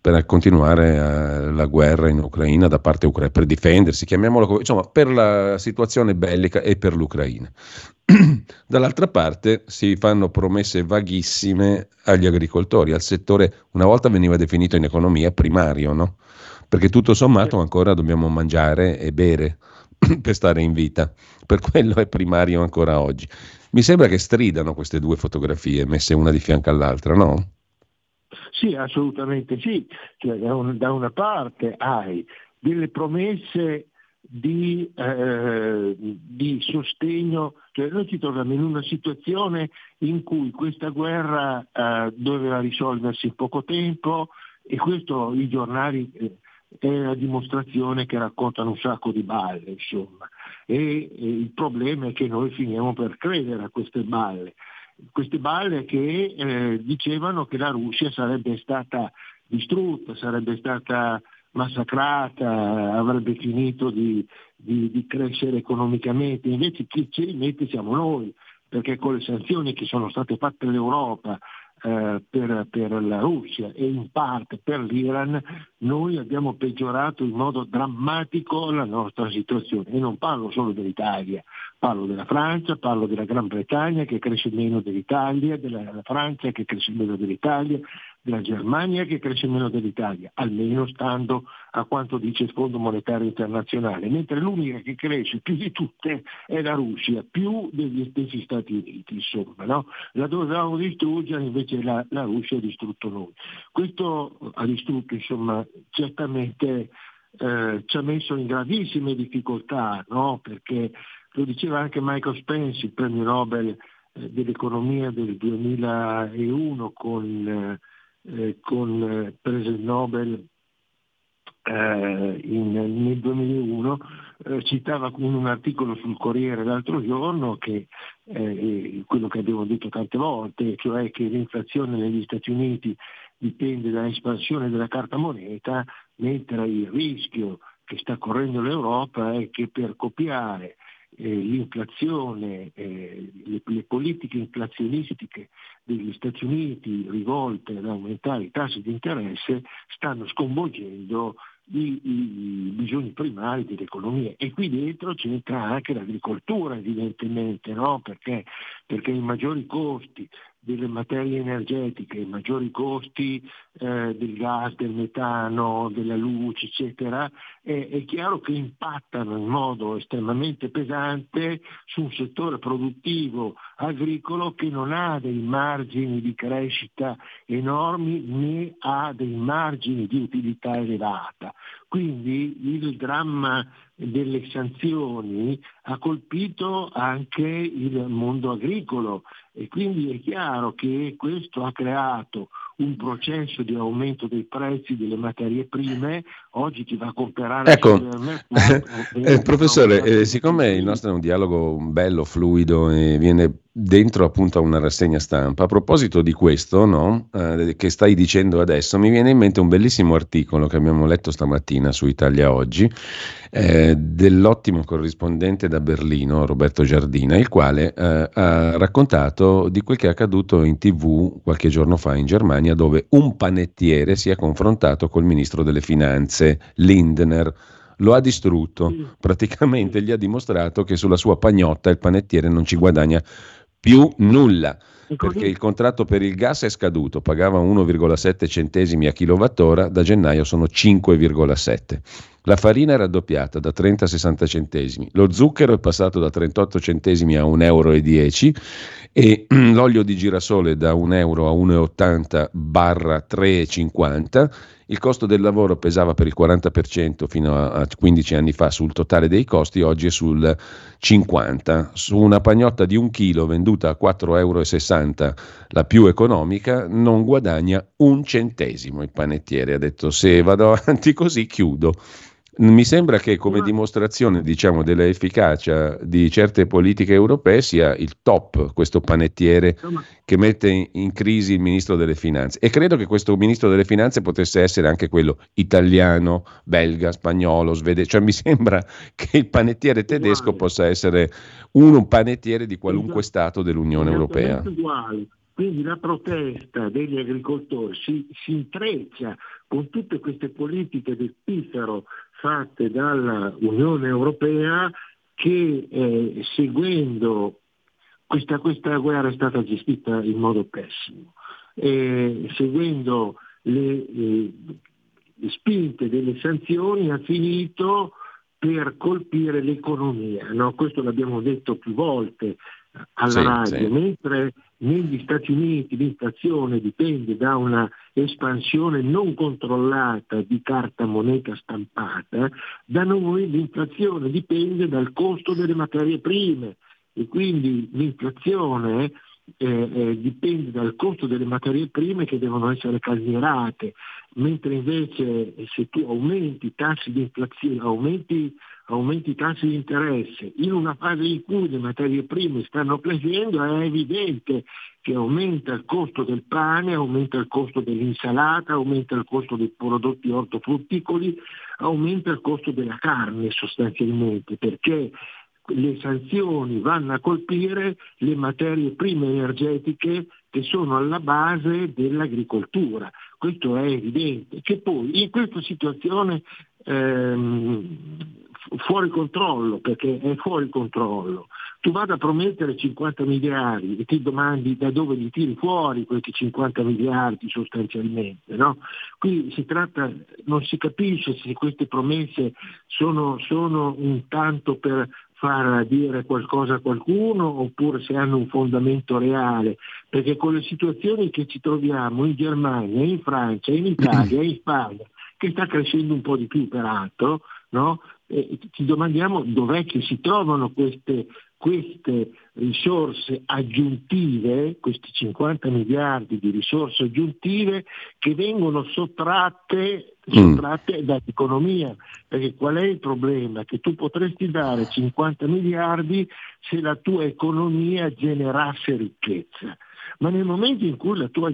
per continuare eh, la guerra in Ucraina da parte ucraina, per difendersi, chiamiamolo insomma, per la situazione bellica e per l'Ucraina. <clears throat> Dall'altra parte si fanno promesse vaghissime agli agricoltori, al settore, una volta veniva definito in economia primario, no? Perché tutto sommato ancora dobbiamo mangiare e bere <clears throat> per stare in vita, per quello è primario ancora oggi. Mi sembra che stridano queste due fotografie messe una di fianco all'altra, no? Sì, assolutamente sì. Cioè, da, un, da, una parte hai delle promesse di, eh, di, sostegno, cioè noi ci troviamo in una situazione in cui questa guerra eh, doveva risolversi in poco tempo e questo i giornali eh, è la dimostrazione che raccontano un sacco di balle, insomma. E, e il problema è che noi finiamo per credere a queste balle queste balle che eh, dicevano che la Russia sarebbe stata distrutta, sarebbe stata massacrata, avrebbe finito di, di, di crescere economicamente, invece chi ci rimette siamo noi, perché con le sanzioni che sono state fatte all'Europa eh, per, per, la Russia e in parte per l'Iran, noi abbiamo peggiorato in modo drammatico la nostra situazione. E non parlo solo dell'Italia, parlo della Francia, parlo della Gran Bretagna che cresce meno dell'Italia, della Francia che cresce meno dell'Italia, della Germania che cresce meno dell'Italia, almeno stando a quanto dice il Fondo Monetario Internazionale, mentre l'unica che cresce più di tutte è la Russia, più degli stessi Stati Uniti, insomma, no? la dovevamo distruggere, invece la, la, Russia ha distrutto noi. Questo ha distrutto, insomma, certamente eh, ci ha messo in gravissime difficoltà, no? perché lo diceva anche Michael Spence, il premio Nobel eh, dell'economia del 2001 con eh, eh, con, eh, prese il Nobel eh, in, nel 2001, eh, citava in un articolo sul Corriere l'altro giorno che eh, quello che abbiamo detto tante volte, cioè che l'inflazione negli Stati Uniti dipende dall'espansione della carta moneta, mentre il rischio che sta correndo l'Europa è che per copiare eh, l'inflazione, eh, le, le, politiche inflazionistiche degli Stati Uniti rivolte ad aumentare i tassi di interesse stanno sconvolgendo i, i, bisogni primari dell'economia e qui dentro c'entra anche l'agricoltura evidentemente, no? perché, perché i maggiori costi delle materie energetiche, i maggiori costi eh, del gas, del metano, della luce, eccetera, è, è, chiaro che impattano in modo estremamente pesante su un settore produttivo agricolo che non ha dei margini di crescita enormi né ha dei margini di utilità elevata. Quindi il dramma delle sanzioni ha colpito anche il mondo agricolo e quindi è chiaro che questo ha creato un processo di aumento dei prezzi delle materie prime, oggi chi va a comprare ecco, <laughs> eh, professore, eh, siccome il nostro è un dialogo bello, fluido e viene dentro appunto a una rassegna stampa, a proposito di questo no, eh, che stai dicendo adesso, mi viene in mente un bellissimo articolo che abbiamo letto stamattina su Italia Oggi eh, dell'ottimo corrispondente da Berlino, Roberto Giardina, il quale eh, ha raccontato di quel che è accaduto in tv qualche giorno fa in Germania dove un panettiere si è confrontato col ministro delle finanze Lindner. Lo ha distrutto, praticamente gli ha dimostrato che sulla sua pagnotta il panettiere non ci guadagna più nulla perché il contratto per il gas è scaduto, pagava 1,7 centesimi a kilowattora, da gennaio sono 5,7. La farina è raddoppiata da 30 a 60 centesimi, lo zucchero è passato da 38 centesimi a 1,10 euro e <clears throat> l'olio di girasole da 1 euro a 1,80 barra 3,50 il costo del lavoro pesava per il 40% fino a 15 anni fa sul totale dei costi, oggi è sul 50%. Su una pagnotta di un chilo venduta a 4,60 euro, la più economica, non guadagna un centesimo il panettiere. Ha detto se vado avanti così chiudo. Mi sembra che come dimostrazione diciamo, dell'efficacia di certe politiche europee sia il top questo panettiere che mette in crisi il ministro delle finanze e credo che questo ministro delle finanze potesse essere anche quello italiano, belga, spagnolo, svedese, cioè mi sembra <laughs> che il panettiere tedesco possa essere uno un panettiere di qualunque Stato dell'Unione Europea. Uguali. Quindi la protesta degli agricoltori si, si intreccia con tutte queste politiche del piffero fatte dall'Unione Europea che eh, seguendo questa, questa, guerra è stata gestita in modo pessimo, eh, seguendo le, le, le spinte delle sanzioni ha finito per colpire l'economia. No? Questo l'abbiamo detto più volte alla sì, radio, sì. mentre negli Stati Uniti l'inflazione dipende da una espansione non controllata di carta moneta stampata, da noi l'inflazione dipende dal costo delle materie prime e quindi l'inflazione eh, eh, dipende dal costo delle materie prime che devono essere calmierate, mentre invece se tu aumenti i tassi di inflazione, aumenti aumenti i tassi di interesse in una fase in cui le materie prime stanno crescendo, è evidente che aumenta il costo del pane, aumenta il costo dell'insalata, aumenta il costo dei prodotti ortofrutticoli, aumenta il costo della carne sostanzialmente, perché le sanzioni vanno a colpire le materie prime energetiche che sono alla base dell'agricoltura. Questo è evidente. Che poi in questa situazione ehm, fuori controllo, perché è fuori controllo. Tu vada a promettere 50 miliardi e ti domandi da dove li tiri fuori questi 50 miliardi sostanzialmente. No? Qui si tratta, non si capisce se queste promesse sono, sono un tanto per far dire qualcosa a qualcuno oppure se hanno un fondamento reale, perché con le situazioni che ci troviamo in Germania, in Francia, in Italia, in Spagna, che sta crescendo un po' di più peraltro, no? eh, ci domandiamo dov'è che si trovano queste, queste risorse aggiuntive, questi 50 miliardi di risorse aggiuntive che vengono sottratte, mm. sottratte dall'economia. Perché qual è il problema? Che tu potresti dare 50 miliardi se la tua economia generasse ricchezza. Ma nel momento in cui la tua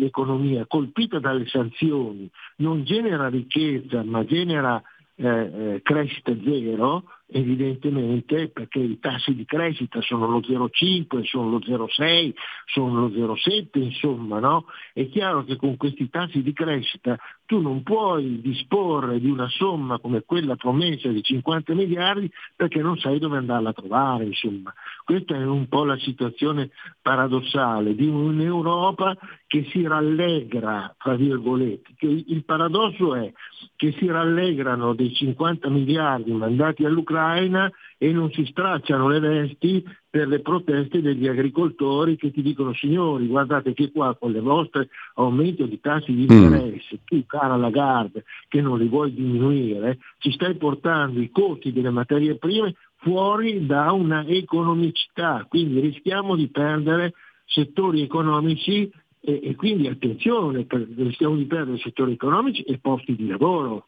economia, colpita dalle sanzioni, non genera ricchezza, ma genera eh, eh, crescita zero, evidentemente perché i tassi di crescita sono lo 0,5, sono lo 0,6, sono lo 0,7, insomma, no? È chiaro che con questi tassi di crescita tu non puoi disporre di una somma come quella promessa di 50 miliardi perché non sai dove andarla a trovare, insomma. Questa è un po' la situazione paradossale di un'Europa che si rallegra, tra virgolette. Il paradosso è che si rallegrano dei 50 miliardi mandati all'Ucraina l'Ucraina e non si stracciano le vesti per le proteste degli agricoltori che ti dicono signori guardate che qua con le vostre aumenti di tassi di mm. interesse, mm. tu cara Lagarde che non li vuoi diminuire, ci stai portando i costi delle materie prime fuori da una economicità, quindi rischiamo di perdere settori economici e, e quindi attenzione, per, rischiamo di perdere settori economici e posti di lavoro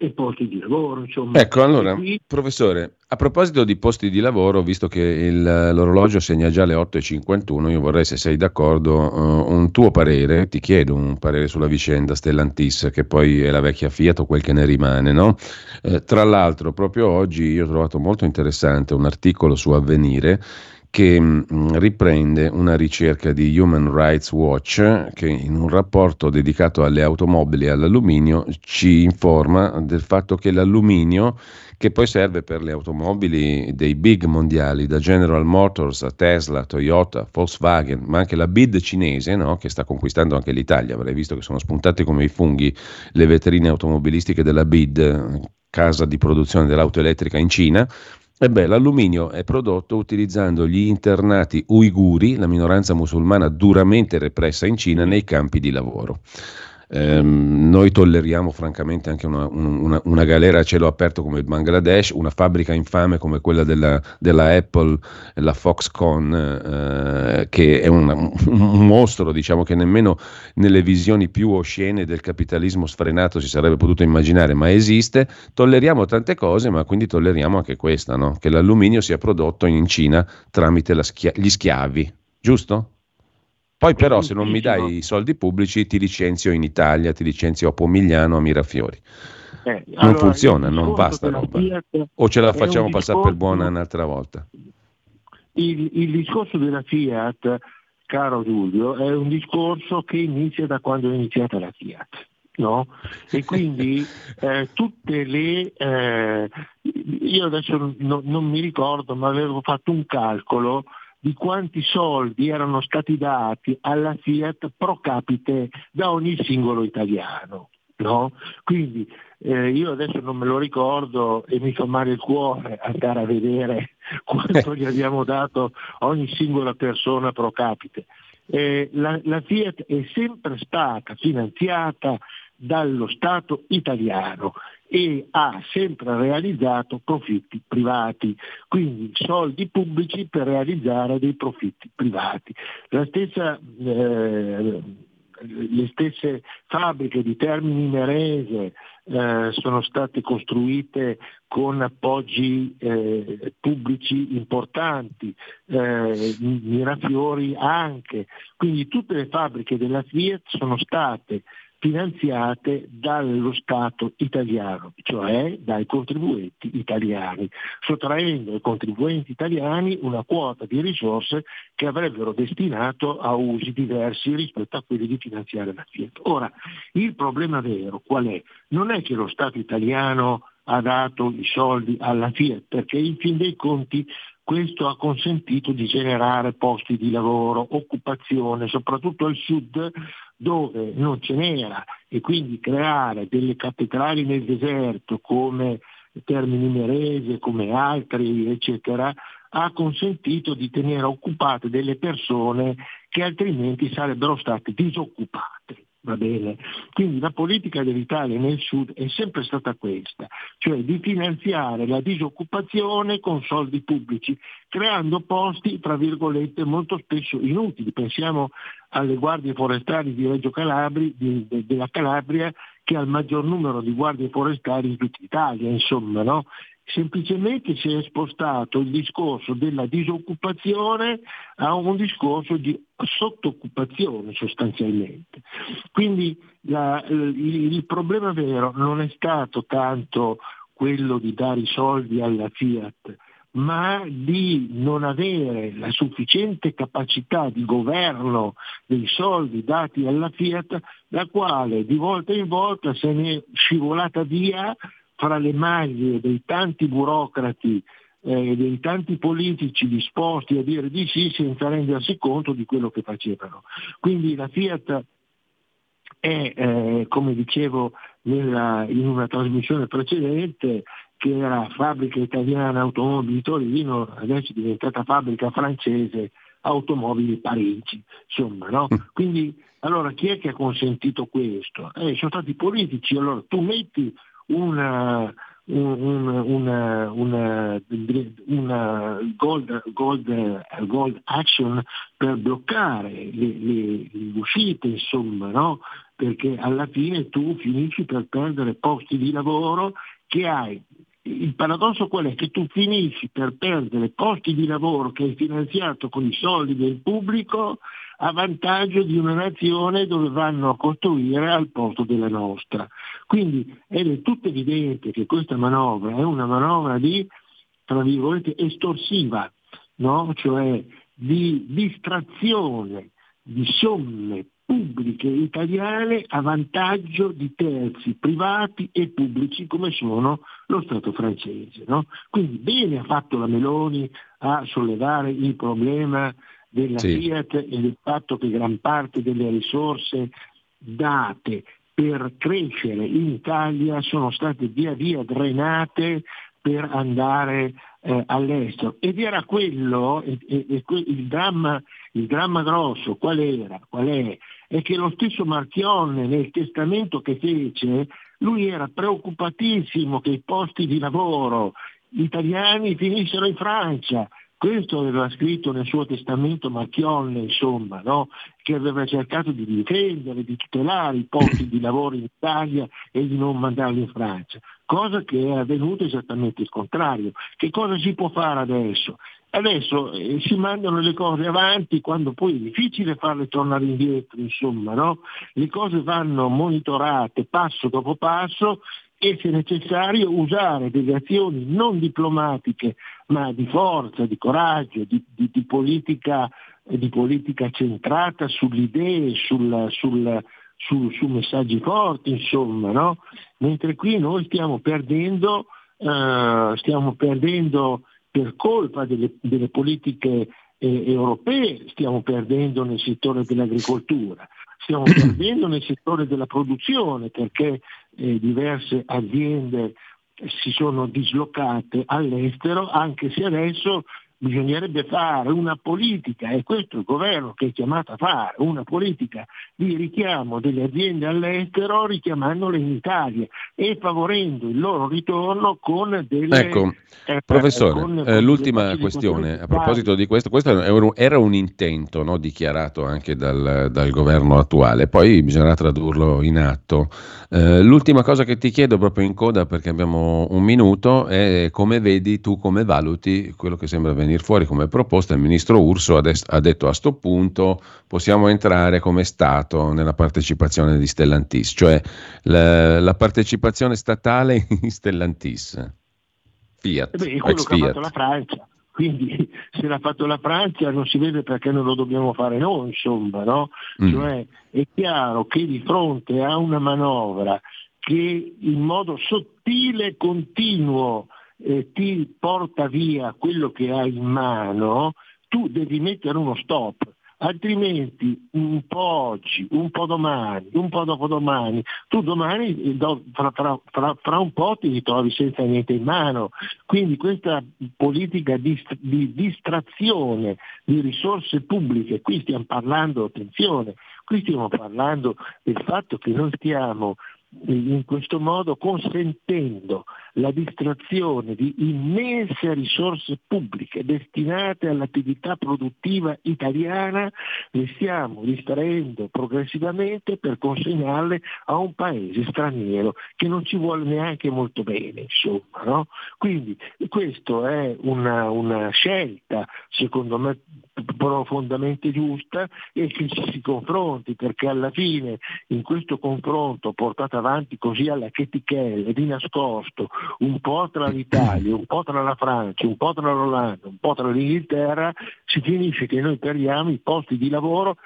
e posti di lavoro. Insomma. Ecco, allora, qui... professore, a proposito di posti di lavoro, visto che il, l'orologio segna già le 8.51, io vorrei, se sei d'accordo, uh, un tuo parere, ti chiedo un parere sulla vicenda Stellantis, che poi è la vecchia Fiat o quel che ne rimane, no? Eh, tra l'altro, proprio oggi io ho trovato molto interessante un articolo su Avvenire che mm, riprende una ricerca di Human Rights Watch che in un rapporto dedicato alle automobili e all'alluminio ci informa del fatto che l'alluminio che poi serve per le automobili dei big mondiali, da General Motors a Tesla, Toyota, Volkswagen, ma anche la BID cinese, no? che sta conquistando anche l'Italia. Avrei visto che sono spuntate come i funghi le vetrine automobilistiche della BID, casa di produzione dell'auto elettrica in Cina. Ebbene, l'alluminio è prodotto utilizzando gli internati uiguri, la minoranza musulmana duramente repressa in Cina, nei campi di lavoro. Ehm, noi tolleriamo francamente anche una, una, una, galera a cielo aperto come il Bangladesh, una fabbrica infame come quella della, della Apple, la Foxconn, eh, che è un, un, mostro, diciamo che nemmeno nelle visioni più oscene del capitalismo sfrenato si sarebbe potuto immaginare, ma esiste. Tolleriamo tante cose, ma quindi tolleriamo anche questa, no? che l'alluminio sia prodotto in Cina tramite schia- gli schiavi, giusto? Poi però se non mi dai i soldi pubblici ti licenzio in Italia, ti licenzio a Pomigliano, a Mirafiori. Eh, non allora, funziona, non basta roba. O ce la facciamo passare per buona un'altra volta? Il, il, discorso della Fiat, caro Giulio, è un discorso che inizia da quando è iniziata la Fiat. No? <laughs> E quindi eh, tutte le... Eh, io adesso no, non mi ricordo, ma avevo fatto un calcolo di quanti soldi erano stati dati alla Fiat pro capite da ogni singolo italiano. No? Quindi eh, io adesso non me lo ricordo e mi fa male il cuore andare a vedere <laughs> quanto gli abbiamo dato ogni singola persona pro capite. Eh, la, la Fiat è sempre stata finanziata dallo Stato italiano e ha sempre realizzato profitti privati, quindi soldi pubblici per realizzare dei profitti privati. Stessa, eh, le stesse fabbriche di Termini Merese eh, sono state costruite con appoggi eh, pubblici importanti, eh, Mirafiori anche, quindi tutte le fabbriche della Fiat sono state finanziate dallo Stato italiano, cioè dai contribuenti italiani, sottraendo ai contribuenti italiani una quota di risorse che avrebbero destinato a usi diversi rispetto a quelli di finanziare la Fiat. Ora, il problema vero qual è? Non è che lo Stato italiano ha dato i soldi alla Fiat, perché in fin dei conti questo ha consentito di generare posti di lavoro, occupazione, soprattutto al sud dove non ce n'era e quindi creare delle cattedrali nel deserto come Termini Merese, come altri, eccetera, ha consentito di tenere occupate delle persone che altrimenti sarebbero state disoccupate. Va bene? Quindi la politica dell'Italia nel sud è sempre stata questa, cioè di finanziare la disoccupazione con soldi pubblici, creando posti, tra virgolette, molto spesso inutili. Pensiamo alle guardie forestali di Reggio Calabria, di, de, della Calabria, che ha il maggior numero di guardie forestali in tutta Italia, insomma, no? Semplicemente si è spostato il discorso della disoccupazione a un discorso di sottoccupazione sostanzialmente. Quindi la, il, problema vero non è stato tanto quello di dare i soldi alla Fiat, ma di non avere la sufficiente capacità di governo dei soldi dati alla Fiat, la quale di volta in volta se ne è scivolata via fra le maglie dei tanti burocrati eh, dei tanti politici disposti a dire di sì senza rendersi conto di quello che facevano. Quindi la Fiat è, eh, come dicevo nella, in una trasmissione precedente, che era fabbrica italiana automobili Torino, adesso è diventata fabbrica francese automobili Parigi. Insomma, no? Mm. Quindi allora chi è che ha consentito questo? Eh, sono stati i politici, allora tu metti una, una, una, una, una gold, gold, gold, action per bloccare le, le, le uscite, insomma, no? perché alla fine tu finisci per perdere posti di lavoro che hai. Il paradosso qual è? Che tu finisci per perdere posti di lavoro che hai finanziato con i soldi del pubblico a vantaggio di una nazione dove vanno a costruire al posto della nostra. Quindi è del tutto evidente che questa manovra è una manovra di, tra virgolette, estorsiva, no? cioè di distrazione di somme pubbliche italiane a vantaggio di terzi privati e pubblici come sono lo Stato francese. No? Quindi bene ha fatto la Meloni a sollevare il problema della sì. Fiat e del fatto che gran parte delle risorse date per crescere in Italia sono state via via drenate per andare eh, all'estero. Ed era quello, e, e, e, il, dramma, il, dramma, grosso, qual era? Qual è? È che lo stesso Marchionne nel testamento che fece, lui era preoccupatissimo che i posti di lavoro italiani finissero in Francia. Questo aveva scritto nel suo testamento Marchionne, insomma, no? che aveva cercato di difendere, di tutelare i posti di lavoro in Italia e di non mandarli in Francia, cosa che è avvenuta esattamente il contrario. Che cosa si può fare adesso? Adesso eh, si mandano le cose avanti quando poi è difficile farle tornare indietro, insomma, no? Le cose vanno monitorate passo dopo passo e se necessario usare delle azioni non diplomatiche ma di forza, di coraggio, di, di, di, politica, di politica, centrata sulle idee, sul, sul, su, su, messaggi forti, insomma, no? Mentre qui noi stiamo perdendo, uh, stiamo perdendo per colpa delle, delle politiche eh, europee stiamo perdendo nel settore dell'agricoltura, stiamo <clears throat> perdendo nel settore della produzione perché eh, diverse aziende si sono dislocate all'estero, anche se adesso bisognerebbe fare una politica, e questo è il governo che è chiamato a fare, una politica di richiamo delle aziende all'estero richiamandole in Italia e favorendo il loro ritorno con delle... Ecco, eh, professore, con, eh, l'ultima questione, a proposito di questo, questo era un intento no, dichiarato anche dal, dal, governo attuale, poi bisognerà tradurlo in atto. Eh, l'ultima cosa che ti chiedo proprio in coda, perché abbiamo un minuto, è come vedi tu, come valuti quello che sembra venire venire fuori come proposta, il ministro Urso ha, des- ha detto a questo punto possiamo entrare come Stato nella partecipazione di Stellantis, cioè la, la partecipazione statale <laughs> in Stellantis. Fiat, eh beh, quello che Fiat. ha fatto la Francia. Quindi <laughs> se l'ha fatto la Francia non si vede perché non lo dobbiamo fare noi, insomma, no? Mm. Cioè è chiaro che di fronte a una manovra che in modo sottile e continuo eh, ti porta via quello che hai in mano, tu devi mettere uno stop altrimenti un po' oggi, un po' domani, un po' dopodomani, tu domani eh, fra, fra, fra, fra un po' ti ritrovi senza niente in mano. Quindi questa politica di, di distrazione di risorse pubbliche, qui stiamo parlando, attenzione, qui stiamo parlando del fatto che noi stiamo in questo modo consentendo la distrazione di immense risorse pubbliche destinate all'attività produttiva italiana, le stiamo distraendo progressivamente per consegnarle a un paese straniero che non ci vuole neanche molto bene. Insomma, no? Quindi questa è una, una scelta, secondo me, profondamente giusta e che ci si confronti perché alla fine in questo confronto avanti così alla chetichella di nascosto un po' tra l'Italia, un po' tra la Francia, un po' tra l'Olanda, un po' tra l'Inghilterra, si finisce che noi perdiamo i posti di lavoro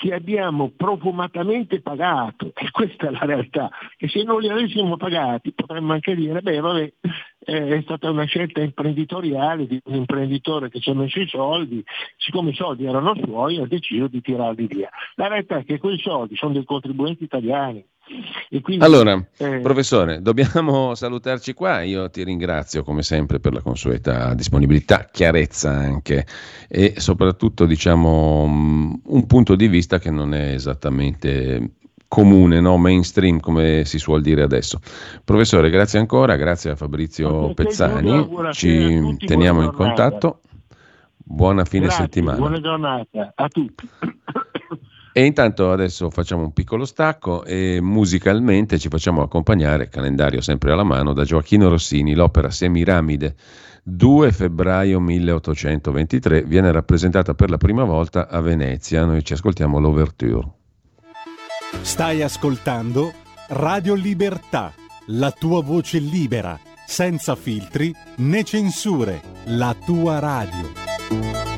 che abbiamo profumatamente pagato, e questa è la realtà, e se non li avessimo pagati potremmo anche dire, beh vabbè, eh, è stata una scelta imprenditoriale di un imprenditore che ci ha messo i soldi, siccome i soldi erano suoi ha deciso di tirarli via. La realtà è che quei soldi sono dei contribuenti italiani, quindi, allora, eh... professore, dobbiamo salutarci qua. Io ti ringrazio come sempre per la consueta disponibilità, chiarezza anche e soprattutto diciamo mm, un punto di vista che non è esattamente comune, no? mainstream come si suol dire adesso. Professore, grazie ancora, grazie a Fabrizio Pezzani, ci teniamo in contatto. Buona fine grazie, settimana. Buona giornata a tutti. E intanto adesso facciamo un piccolo stacco e musicalmente ci facciamo accompagnare, calendario sempre alla mano, da Gioacchino Rossini, l'opera Semiramide. 2 febbraio 1823 viene rappresentata per la prima volta a Venezia. Noi ci ascoltiamo l'Overture. Stai ascoltando Radio Libertà, la tua voce libera, senza filtri né censure, la tua radio.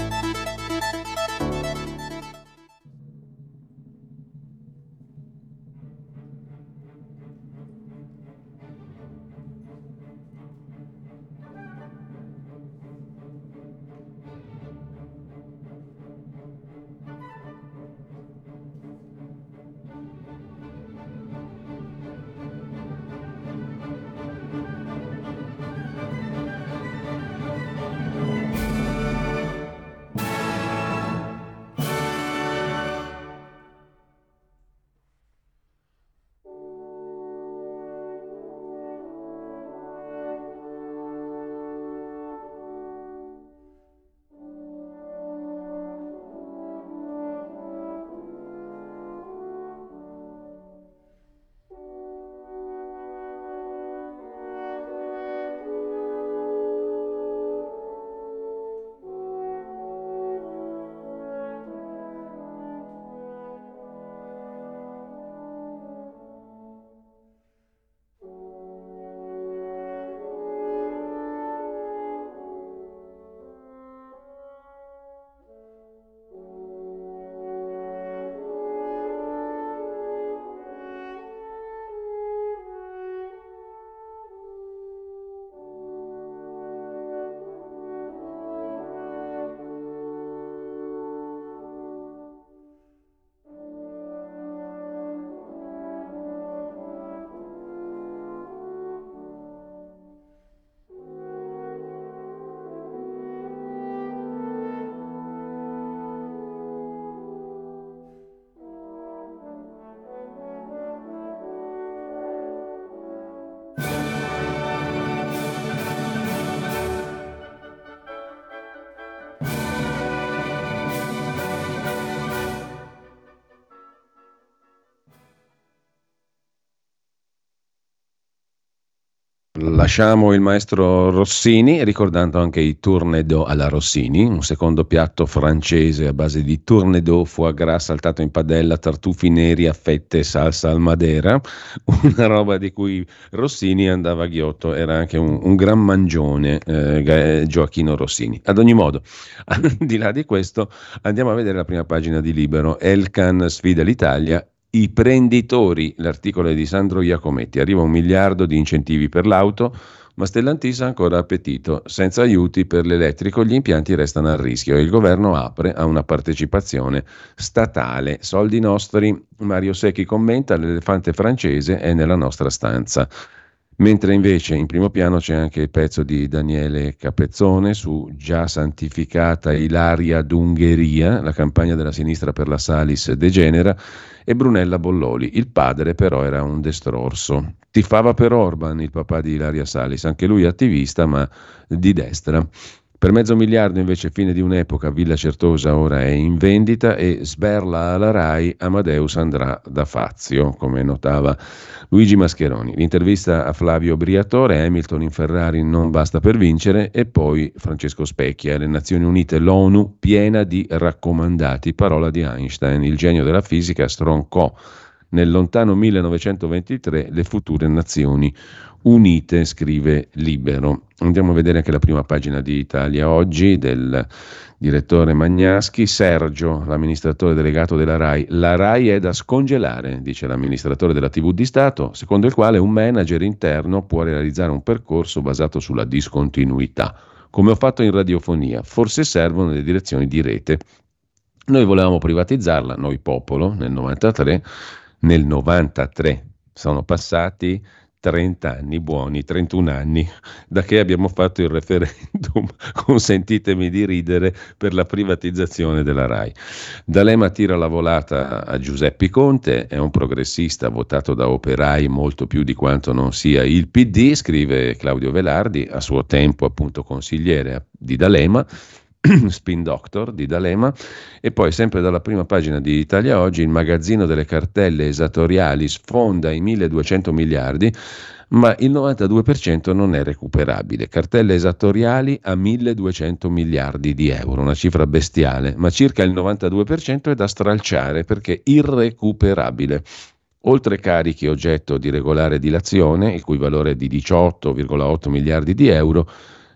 Lasciamo il maestro Rossini ricordando anche i tournedo alla Rossini, un secondo piatto francese a base di tournedo, foie gras saltato in padella, tartufi neri a fette, salsa al madera, una roba di cui Rossini andava a ghiotto, era anche un, un gran mangione eh, Gioacchino Rossini. Ad ogni modo, <laughs> al di là di questo, andiamo a vedere la prima pagina di Libero. Elkan sfida l'Italia i prenditori, l'articolo è di Sandro Iacometti, arriva un miliardo di incentivi per l'auto, ma Stellantis ha ancora appetito. Senza aiuti per l'elettrico gli impianti restano a rischio e il governo apre a una partecipazione statale. Soldi nostri, Mario Secchi commenta, l'elefante francese è nella nostra stanza. Mentre invece in primo piano c'è anche il pezzo di Daniele Capezzone su Già santificata Ilaria d'Ungheria, la campagna della sinistra per la Salis degenera, e Brunella Bolloli. Il padre però era un destrorso. Tifava per Orban il papà di Ilaria Salis, anche lui attivista ma di destra. Per mezzo miliardo invece fine di un'epoca Villa Certosa ora è in vendita e sberla alla RAI Amadeus andrà da Fazio, come notava Luigi Mascheroni. L'intervista a Flavio Briatore, Hamilton in Ferrari non basta per vincere e poi Francesco Specchia, le Nazioni Unite, l'ONU piena di raccomandati, parola di Einstein, il genio della fisica stroncò nel lontano 1923 le future Nazioni Unite, scrive Libero. Andiamo a vedere anche la prima pagina di Italia oggi del direttore Magnaschi. Sergio, l'amministratore delegato della RAI. La RAI è da scongelare, dice l'amministratore della TV di Stato, secondo il quale un manager interno può realizzare un percorso basato sulla discontinuità. Come ho fatto in radiofonia, forse servono le direzioni di rete. Noi volevamo privatizzarla, noi popolo, nel 93. Nel 93 sono passati 30 anni buoni, 31 anni, da che abbiamo fatto il referendum, <laughs> consentitemi di ridere, per la privatizzazione della RAI. D'Alema tira la volata a Giuseppe Conte, è un progressista votato da operai molto più di quanto non sia il PD, scrive Claudio Velardi, a suo tempo appunto consigliere di D'Alema, <clears throat> Spin Doctor di D'Alema e poi sempre dalla prima pagina di Italia Oggi il magazzino delle cartelle esatoriali sfonda i 1200 miliardi ma il 92% non è recuperabile. Cartelle esatoriali a 1200 miliardi di euro, una cifra bestiale, ma circa il 92% è da stralciare perché irrecuperabile. Oltre carichi oggetto di regolare dilazione, il cui valore è di 18,8 miliardi di euro,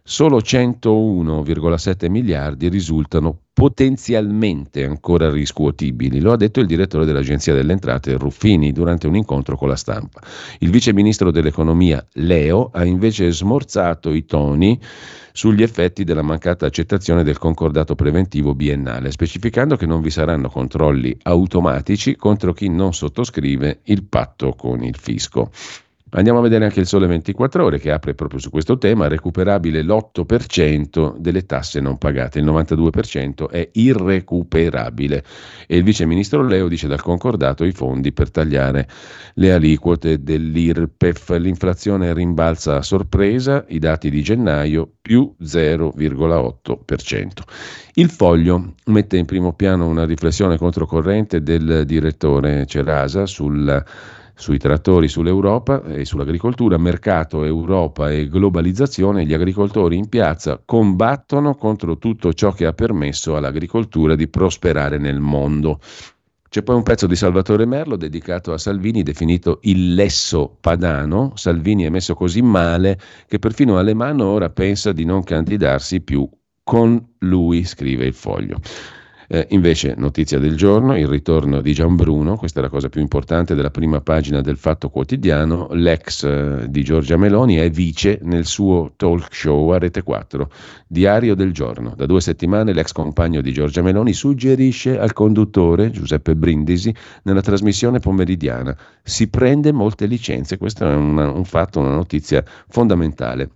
solo 101,7 miliardi risultano potenzialmente ancora riscuotibili, lo ha detto il direttore dell'Agenzia delle Entrate Ruffini durante un incontro con la stampa. Il vice ministro dell'Economia Leo ha invece smorzato i toni sugli effetti della mancata accettazione del concordato preventivo biennale, specificando che non vi saranno controlli automatici contro chi non sottoscrive il patto con il fisco. Andiamo a vedere anche il Sole 24 Ore che apre proprio su questo tema, recuperabile l'8% delle tasse non pagate, il 92% è irrecuperabile. E il vice ministro Leo dice dal concordato i fondi per tagliare le aliquote dell'IRPEF, l'inflazione rimbalza a sorpresa, i dati di gennaio più 0,8%. Il foglio mette in primo piano una riflessione controcorrente del direttore Cerasa sul sui trattori, sull'Europa e sull'agricoltura, mercato, Europa e globalizzazione, gli agricoltori in piazza combattono contro tutto ciò che ha permesso all'agricoltura di prosperare nel mondo. C'è poi un pezzo di Salvatore Merlo dedicato a Salvini, definito il lesso padano. Salvini è messo così male che perfino Alemanno ora pensa di non candidarsi più con lui, scrive il foglio. Eh, invece, notizia del giorno, il ritorno di Gianbruno, questa è la cosa più importante della prima pagina del Fatto Quotidiano, l'ex eh, di Giorgia Meloni è vice nel suo talk show a Rete 4, Diario del giorno. Da due settimane l'ex compagno di Giorgia Meloni suggerisce al conduttore Giuseppe Brindisi nella trasmissione pomeridiana, si prende molte licenze, questo è una, un fatto, una notizia fondamentale.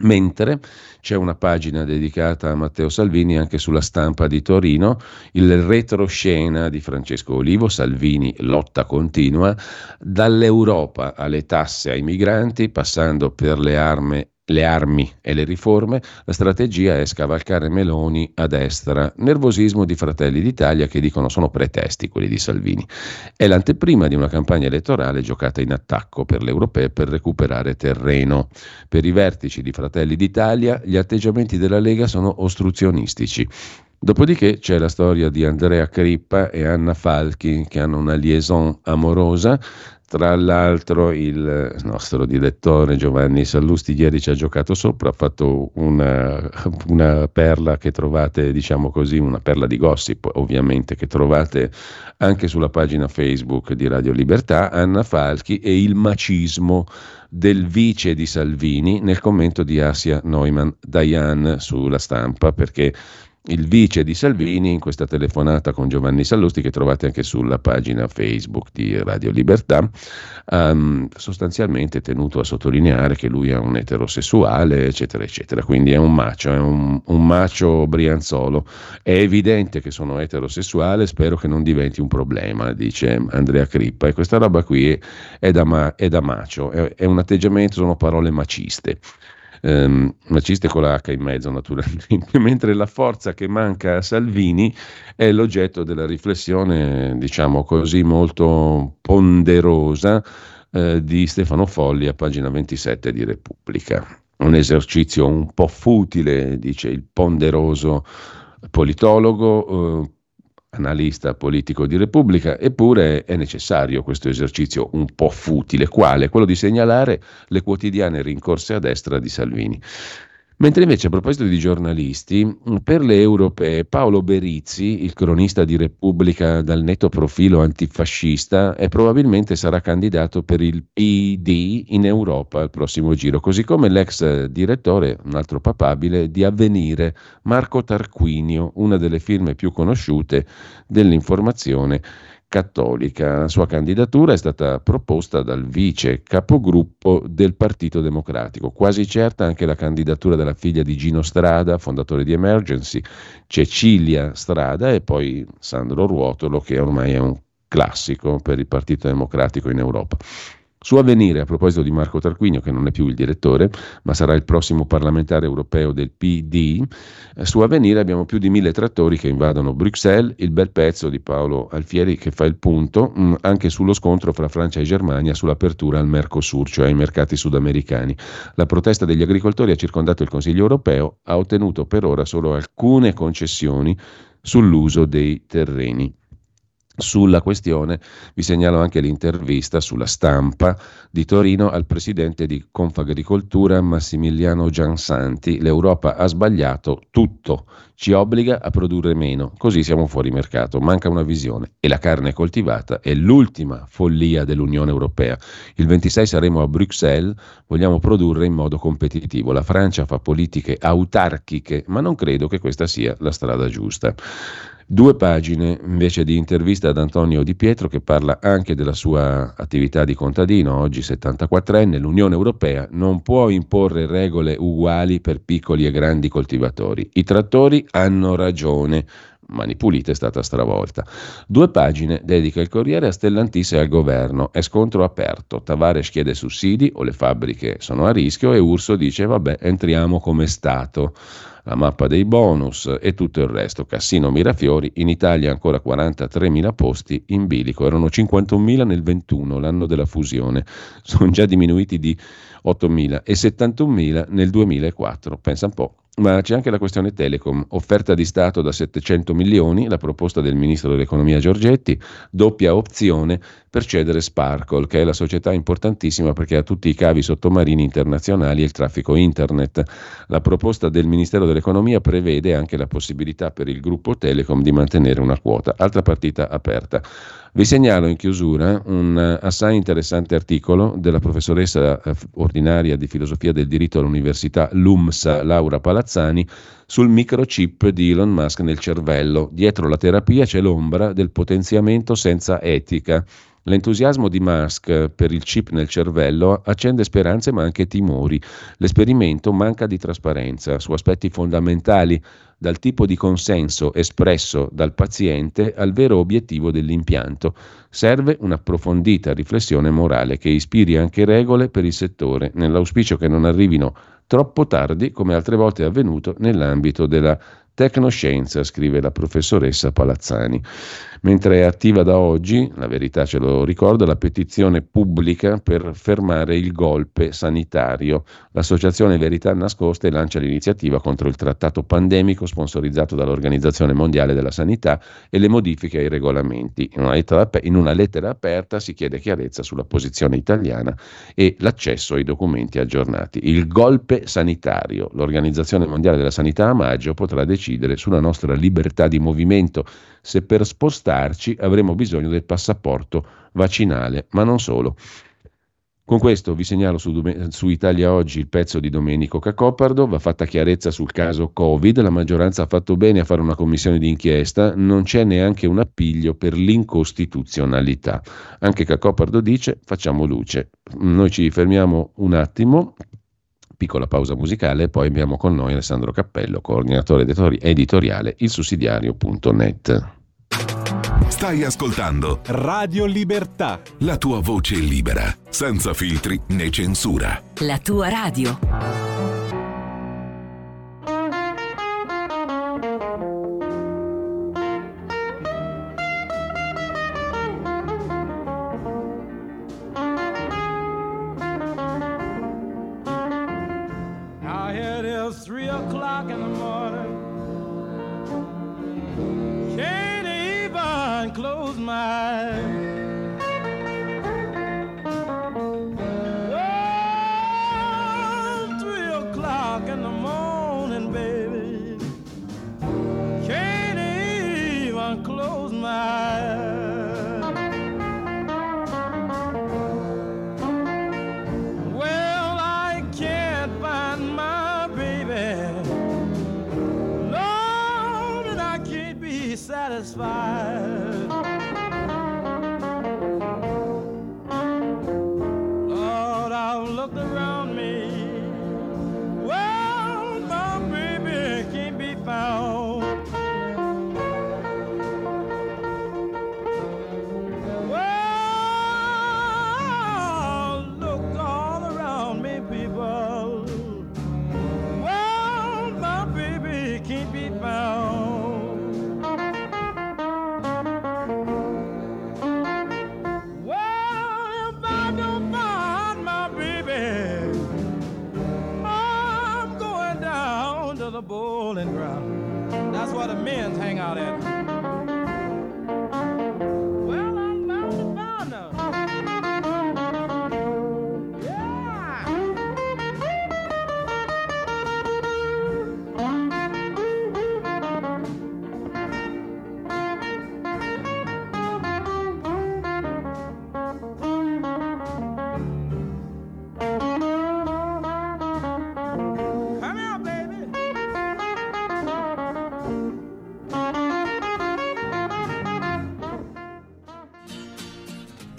Mentre c'è una pagina dedicata a Matteo Salvini anche sulla stampa di Torino, il retroscena di Francesco Olivo, Salvini lotta continua, dall'Europa alle tasse ai migranti, passando per le armi le armi e le riforme, la strategia è scavalcare Meloni a destra. Nervosismo di Fratelli d'Italia che dicono sono pretesti quelli di Salvini. È l'anteprima di una campagna elettorale giocata in attacco per le europee per recuperare terreno. Per i vertici di Fratelli d'Italia gli atteggiamenti della Lega sono ostruzionistici. Dopodiché c'è la storia di Andrea Crippa e Anna Falchi che hanno una liaison amorosa tra l'altro il nostro direttore Giovanni Sallusti ieri ci ha giocato sopra, ha fatto una, una, perla che trovate, diciamo così, una perla di gossip ovviamente che trovate anche sulla pagina Facebook di Radio Libertà, Anna Falchi e il macismo del vice di Salvini nel commento di Asia Neumann Dayan sulla stampa perché il vice di Salvini in questa telefonata con Giovanni Sallusti che trovate anche sulla pagina Facebook di Radio Libertà, um, sostanzialmente tenuto a sottolineare che lui è un eterosessuale, eccetera, eccetera. Quindi è un macio, è un, un macio brianzolo. È evidente che sono eterosessuale, spero che non diventi un problema, dice Andrea Crippa. E questa roba qui è, è, da, ma, è da macio, è, è un atteggiamento, sono parole maciste ehm, maciste con la H in mezzo naturalmente, <laughs> mentre la forza che manca a Salvini è l'oggetto della riflessione, diciamo così, molto ponderosa eh, di Stefano Folli a pagina 27 di Repubblica. Un esercizio un po' futile, dice il ponderoso politologo, eh, analista politico di Repubblica, eppure è necessario questo esercizio un po' futile, quale? Quello di segnalare le quotidiane rincorse a destra di Salvini. Mentre invece a proposito di giornalisti, per le europee Paolo Berizzi, il cronista di Repubblica dal netto profilo antifascista, e probabilmente sarà candidato per il PD in Europa al prossimo giro, così come l'ex direttore, un altro papabile, di Avvenire, Marco Tarquinio, una delle firme più conosciute dell'informazione cattolica. La sua candidatura è stata proposta dal vice capogruppo del Partito Democratico. Quasi certa anche la candidatura della figlia di Gino Strada, fondatore di Emergency, Cecilia Strada e poi Sandro Ruotolo, che ormai è un classico per il Partito Democratico in Europa. Su Avvenire, a proposito di Marco Tarquinio, che non è più il direttore, ma sarà il prossimo parlamentare europeo del PD, eh, su Avvenire abbiamo più di mille trattori che invadono Bruxelles, il bel pezzo di Paolo Alfieri che fa il punto mm, anche sullo scontro fra Francia e Germania sull'apertura al Mercosur, cioè ai mercati sudamericani. La protesta degli agricoltori ha circondato il Consiglio europeo, ha ottenuto per ora solo alcune concessioni sull'uso dei terreni. Sulla questione vi segnalo anche l'intervista sulla stampa di Torino al presidente di Confagricoltura Massimiliano Giansanti. L'Europa ha sbagliato tutto, ci obbliga a produrre meno, così siamo fuori mercato, manca una visione e la carne coltivata è l'ultima follia dell'Unione Europea. Il 26 saremo a Bruxelles, vogliamo produrre in modo competitivo. La Francia fa politiche autarchiche, ma non credo che questa sia la strada giusta. Due pagine invece di intervista ad Antonio Di Pietro che parla anche della sua attività di contadino, oggi 74enne, l'Unione Europea non può imporre regole uguali per piccoli e grandi coltivatori. I trattori hanno ragione. Mani Pulite è stata stravolta. Due pagine dedica il Corriere a Stellantis e al governo. È scontro aperto. Tavares chiede sussidi o le fabbriche sono a rischio e Urso dice vabbè entriamo come Stato la mappa dei bonus e tutto il resto. Cassino Mirafiori, in Italia ancora 43.000 posti in bilico, erano 51.000 nel 21, l'anno della fusione, sono già diminuiti di 8.000 e 71.000 nel 2004, pensa un po'. Ma c'è anche la questione Telecom, offerta di Stato da 700 milioni, la proposta del ministro dell'economia Giorgetti, doppia opzione per cedere Sparkle, che è la società importantissima perché ha tutti i cavi sottomarini internazionali e il traffico internet. La proposta del Ministero dell'economia prevede anche la possibilità per il gruppo Telecom di mantenere una quota. Altra partita aperta. Vi segnalo in chiusura un assai interessante articolo della professoressa eh, ordinaria di filosofia del diritto all'università LUMSA, Laura Palazzani, sul microchip di Elon Musk nel cervello. Dietro la terapia c'è l'ombra del potenziamento senza etica L'entusiasmo di Musk per il chip nel cervello accende speranze ma anche timori. L'esperimento manca di trasparenza su aspetti fondamentali, dal tipo di consenso espresso dal paziente al vero obiettivo dell'impianto. Serve un'approfondita riflessione morale che ispiri anche regole per il settore, nell'auspicio che non arrivino troppo tardi, come altre volte è avvenuto nell'ambito della tecnoscienza, scrive la professoressa Palazzani mentre è attiva da oggi, la verità ce lo ricorda, la petizione pubblica per fermare il golpe sanitario. L'associazione Verità Nascoste lancia l'iniziativa contro il trattato pandemico sponsorizzato dall'Organizzazione Mondiale della Sanità e le modifiche ai regolamenti. In una lettera, in una lettera aperta si chiede chiarezza sulla posizione italiana e l'accesso ai documenti aggiornati. Il golpe sanitario. L'Organizzazione Mondiale della Sanità a maggio potrà decidere sulla nostra libertà di movimento se per spostarci avremo bisogno del passaporto vaccinale, ma non solo. Con questo vi segnalo su, su, Italia Oggi il pezzo di Domenico Cacopardo, va fatta chiarezza sul caso Covid, la maggioranza ha fatto bene a fare una commissione d'inchiesta, non c'è neanche un appiglio per l'incostituzionalità. Anche Cacopardo dice facciamo luce. Noi ci fermiamo un attimo, piccola pausa musicale e poi abbiamo con noi Alessandro Cappello, coordinatore editoriale ilsussidiario.net. Stai ascoltando Radio Libertà. La tua voce libera, senza filtri né censura. La tua radio.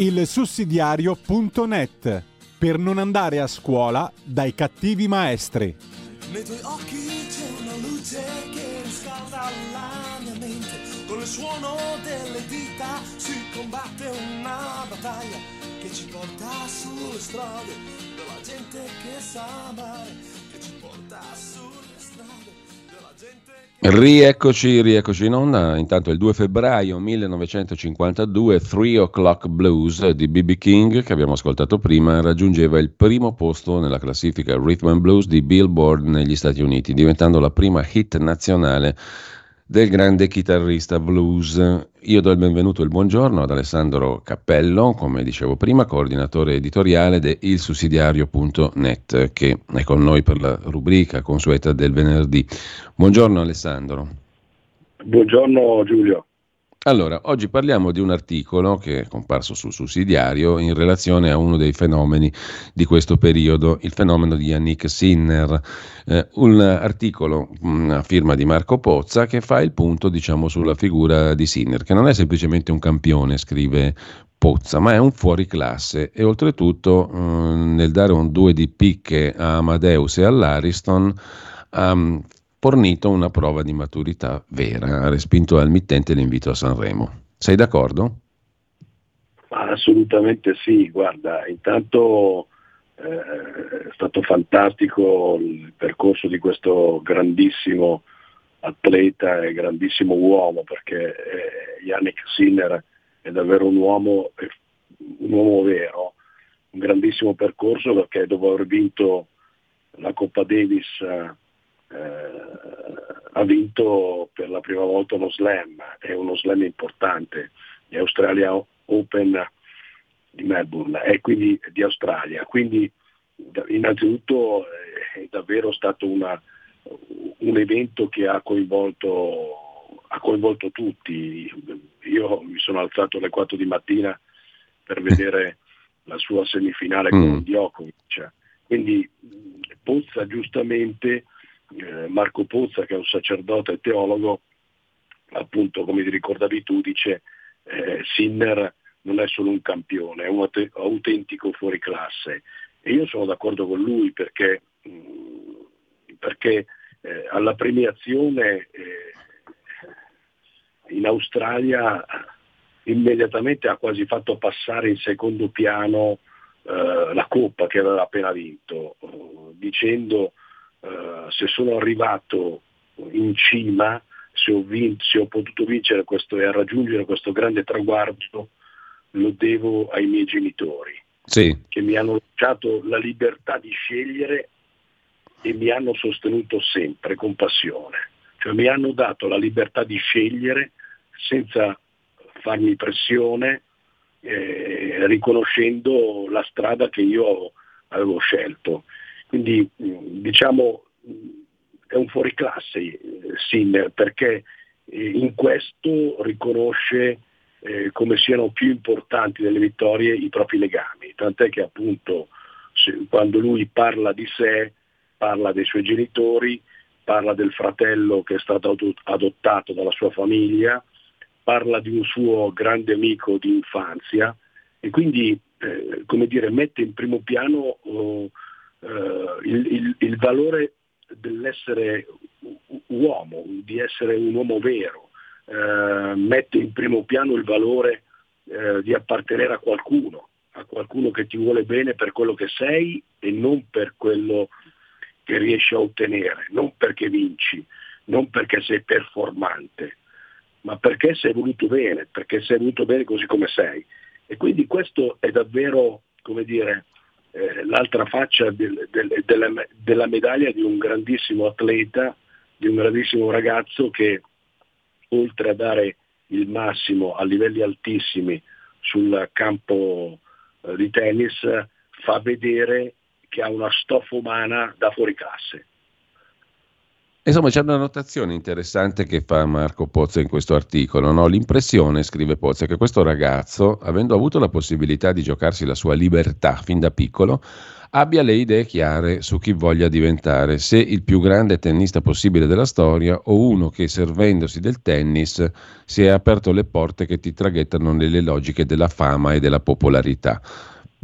Il sussidiario.net per non andare a scuola dai cattivi maestri. Nei tuoi occhi c'è una luce che riscalda la mia mente, con il suono delle dita si combatte una battaglia che ci porta sulle strade della gente che sa amare, che ci porta sulle Rieccoci, rieccoci in onda. Intanto il 2 febbraio 1952 3 O'Clock Blues di B.B. King, che abbiamo ascoltato prima, raggiungeva il primo posto nella classifica Rhythm and Blues di Billboard negli Stati Uniti, diventando la prima hit nazionale del grande chitarrista blues. Io do il benvenuto e il buongiorno ad Alessandro Cappello, come dicevo prima, coordinatore editoriale di ilsussidiario.net, che è con noi per la rubrica consueta del venerdì. Buongiorno Alessandro. Buongiorno Giulio. Allora, oggi parliamo di un articolo che è comparso sul sussidiario in relazione a uno dei fenomeni di questo periodo, il fenomeno di Yannick Sinner, eh, un articolo mm, a firma di Marco Pozza che fa il punto diciamo, sulla figura di Sinner, che non è semplicemente un campione, scrive Pozza, ma è un fuoriclasse e oltretutto eh, nel dare un 2 di picche a Amadeus e all'Ariston ha mm, fornito una prova di maturità vera, ha respinto al mittente l'invito a Sanremo. Sei d'accordo? Assolutamente sì, guarda, intanto eh, è stato fantastico il percorso di questo grandissimo atleta e grandissimo uomo perché eh, Yannick Sinner è davvero un uomo, un uomo vero, un grandissimo percorso perché dopo aver vinto la Coppa Davis eh, ha vinto per la prima volta uno slam, è uno slam importante, gli Australia Open di Melbourne e quindi di Australia. Quindi innanzitutto è davvero stato una, un evento che ha coinvolto, ha coinvolto tutti. Io mi sono alzato alle 4 di mattina per vedere <laughs> la sua semifinale con mm. Djokovic. Quindi Pozza giustamente, eh, Marco Pozza che è un sacerdote e teologo, appunto come ti ricordavi tu, dice eh, Sinner non è solo un campione, è un autentico fuoriclasse. E io sono d'accordo con lui perché, mm, perché eh, alla premiazione eh, in Australia immediatamente ha quasi fatto passare in secondo piano eh, la coppa che aveva appena vinto, dicendo eh, se sono arrivato in cima, se ho, vinto, se ho potuto vincere questo e raggiungere questo grande traguardo, lo devo ai miei genitori, sì. che mi hanno lasciato la libertà di scegliere e mi hanno sostenuto sempre con passione. Cioè mi hanno dato la libertà di scegliere senza farmi pressione, eh, riconoscendo la strada che io avevo scelto. Quindi diciamo è un fuoriclasse eh, Sinner perché eh, in questo riconosce eh, come siano più importanti delle vittorie i propri legami, tant'è che appunto quando lui parla di sé, parla dei suoi genitori, parla del fratello che è stato adottato dalla sua famiglia, parla di un suo grande amico di infanzia e quindi eh, come dire, mette in primo piano eh, il, il, il valore dell'essere uomo, di essere un uomo vero, eh, mette in primo piano il valore eh, di appartenere a qualcuno, a qualcuno che ti vuole bene per quello che sei e non per quello che riesci a ottenere, non perché vinci, non perché sei performante, ma perché sei voluto bene, perché sei voluto bene così come sei. E quindi questo è davvero, come dire, eh, l'altra faccia del, del, della, della medaglia di un grandissimo atleta, di un grandissimo ragazzo che oltre a dare il massimo a livelli altissimi sul campo eh, di tennis, fa vedere che ha una stoffa umana da fuori classe. Insomma, c'è una notazione interessante che fa Marco Pozzo in questo articolo. No? L'impressione, scrive Pozzo, è che questo ragazzo, avendo avuto la possibilità di giocarsi la sua libertà fin da piccolo, abbia le idee chiare su chi voglia diventare, se il più grande tennista possibile della storia o uno che servendosi del tennis si è aperto le porte che ti traghettano nelle logiche della fama e della popolarità.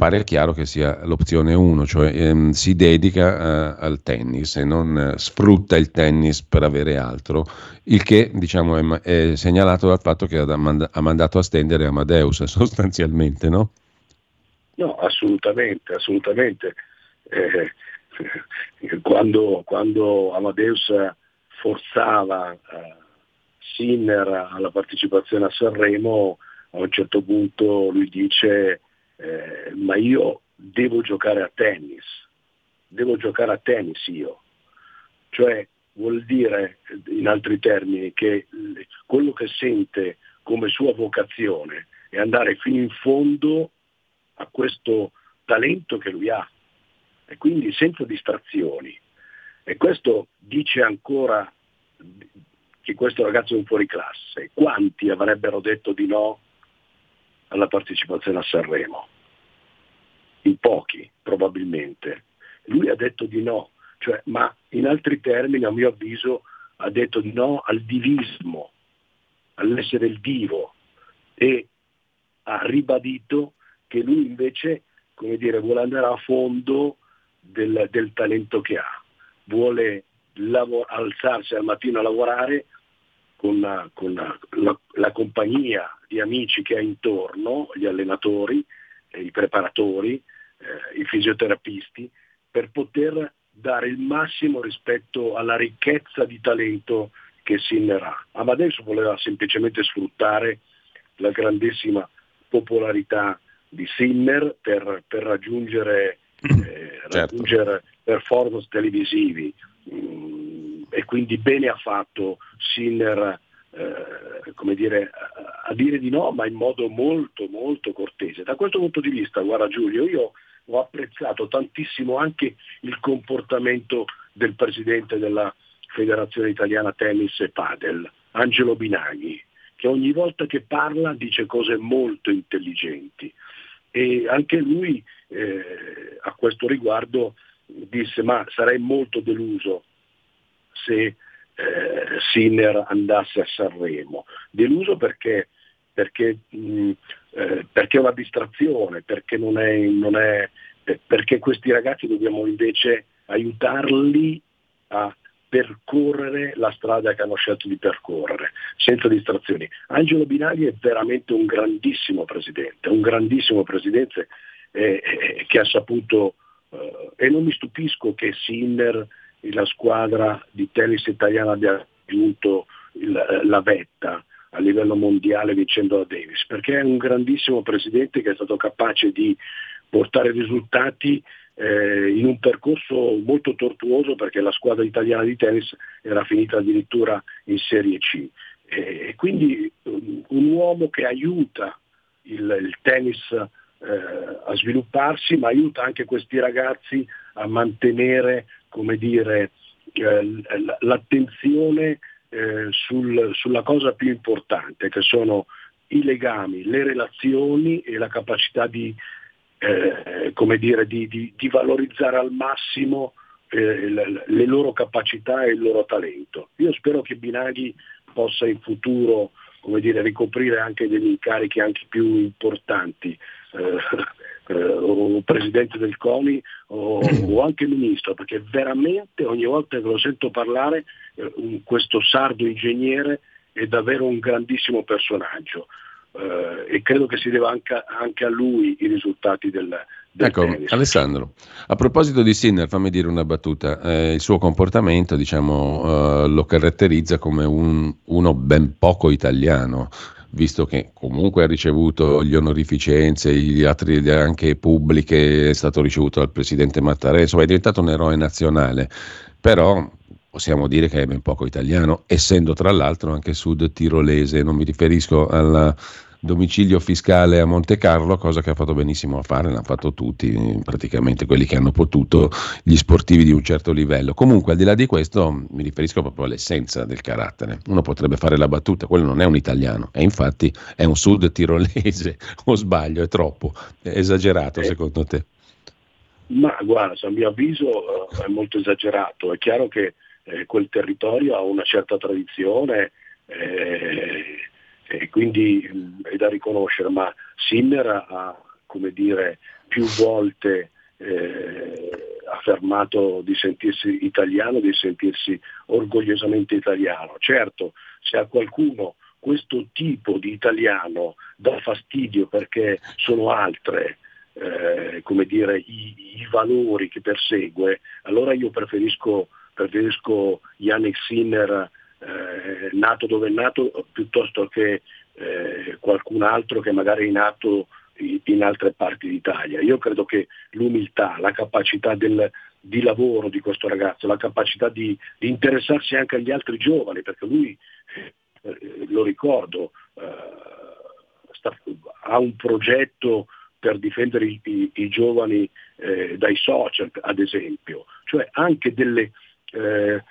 Pare chiaro che sia l'opzione 1, cioè ehm, si dedica eh, al tennis e non eh, sfrutta il tennis per avere altro, il che diciamo, è, è segnalato dal fatto che ha, manda- ha mandato a stendere Amadeus <laughs> sostanzialmente, no? No, assolutamente, assolutamente. Eh, quando, quando, Amadeus forzava eh, Sinner alla partecipazione a Sanremo, a un certo punto lui dice eh, ma io devo giocare a tennis, devo giocare a tennis io. Cioè vuol dire, in altri termini, che quello che sente come sua vocazione è andare fino in fondo a questo talento che lui ha e quindi senza distrazioni. E questo dice ancora che questo ragazzo è un fuoriclasse. Quanti avrebbero detto di no alla partecipazione a Sanremo? In pochi, probabilmente. Lui ha detto di no, cioè, ma in altri termini, a mio avviso, ha detto di no al divismo, all'essere il divo. E ha ribadito che lui invece come dire, vuole andare a fondo del, del talento che ha, vuole lavor- alzarsi al mattino a lavorare con, la, con la, la, la, compagnia di amici che ha intorno, gli allenatori, eh, i preparatori, eh, i fisioterapisti, per poter dare il massimo rispetto alla ricchezza di talento che Sinner ha. Amadeus voleva semplicemente sfruttare la grandissima popolarità di Sinner per, per raggiungere, <clears throat> eh, certo. raggiungere, performance televisivi mm, e quindi bene ha fatto Sinner eh, come dire, a, dire di no ma in modo molto molto cortese. Da questo punto di vista, guarda Giulio, io ho apprezzato tantissimo anche il comportamento del presidente della Federazione Italiana Tennis e Padel, Angelo Binaghi, che ogni volta che parla dice cose molto intelligenti e anche lui eh, a questo riguardo disse ma sarei molto deluso se eh, Sinner andasse a Sanremo. Deluso perché, perché, mh, eh, perché è una distrazione, perché, non è, non è, perché questi ragazzi dobbiamo invece aiutarli a percorrere la strada che hanno scelto di percorrere, senza distrazioni. Angelo Binagli è veramente un grandissimo presidente, un grandissimo presidente eh, eh, che ha saputo, eh, e non mi stupisco che Sinner, la squadra di tennis italiana abbia raggiunto la vetta a livello mondiale vincendo la Davis, perché è un grandissimo presidente che è stato capace di portare risultati eh, in un percorso molto tortuoso perché la squadra italiana di tennis era finita addirittura in Serie C. E quindi um, un uomo che aiuta il, il tennis eh, a svilupparsi, ma aiuta anche questi ragazzi a mantenere come dire, eh, l'attenzione eh, sul, sulla cosa più importante, che sono i legami, le relazioni e la capacità di eh, come dire, di, di, di, valorizzare al massimo eh, le, le, loro capacità e il loro talento. Io spero che Binaghi possa in futuro come dire, ricoprire anche degli incarichi anche più importanti, eh, eh o presidente del CONI o, o, anche ministro, perché veramente ogni volta che lo sento parlare eh, questo sardo ingegnere è davvero un grandissimo personaggio eh, e credo che si deva anche, anche, a lui i risultati del, del ecco, tennis. Alessandro, a proposito di Sinner, fammi dire una battuta. Eh, il suo comportamento diciamo, eh, lo caratterizza come un, uno ben poco italiano visto che comunque ha ricevuto gli onorificenze, gli altri anche pubbliche, è stato ricevuto dal presidente Mattarella, insomma è diventato un eroe nazionale, però possiamo dire che è ben poco italiano, essendo tra l'altro anche sud tirolese, non mi riferisco al domicilio fiscale a Monte Carlo, cosa che ha fatto benissimo a fare, l'hanno fatto tutti, praticamente quelli che hanno potuto, gli sportivi di un certo livello. Comunque al di là di questo mi riferisco proprio all'essenza del carattere. Uno potrebbe fare la battuta, quello non è un italiano, e infatti è un sud tirolese, <laughs> o sbaglio, è troppo, è esagerato eh. secondo te? Ma guarda, a mio avviso eh, è molto esagerato, è chiaro che eh, quel territorio ha una certa tradizione eh, e quindi è da riconoscere, ma Sinner ha, dire, più volte eh, affermato di sentirsi italiano, di sentirsi orgogliosamente italiano. Certo, se a qualcuno questo tipo di italiano dà fastidio perché sono altre eh, come dire, i, i, valori che persegue, allora io preferisco preferisco Yannick Sinner eh, nato dove è nato piuttosto che eh, qualcun altro che magari è nato in altre parti d'Italia. Io credo che l'umiltà, la capacità del, di lavoro di questo ragazzo, la capacità di, di interessarsi anche agli altri giovani, perché lui, eh, lo ricordo, eh, sta, ha un progetto per difendere i, i, i giovani eh, dai social, ad esempio, cioè anche delle, eh,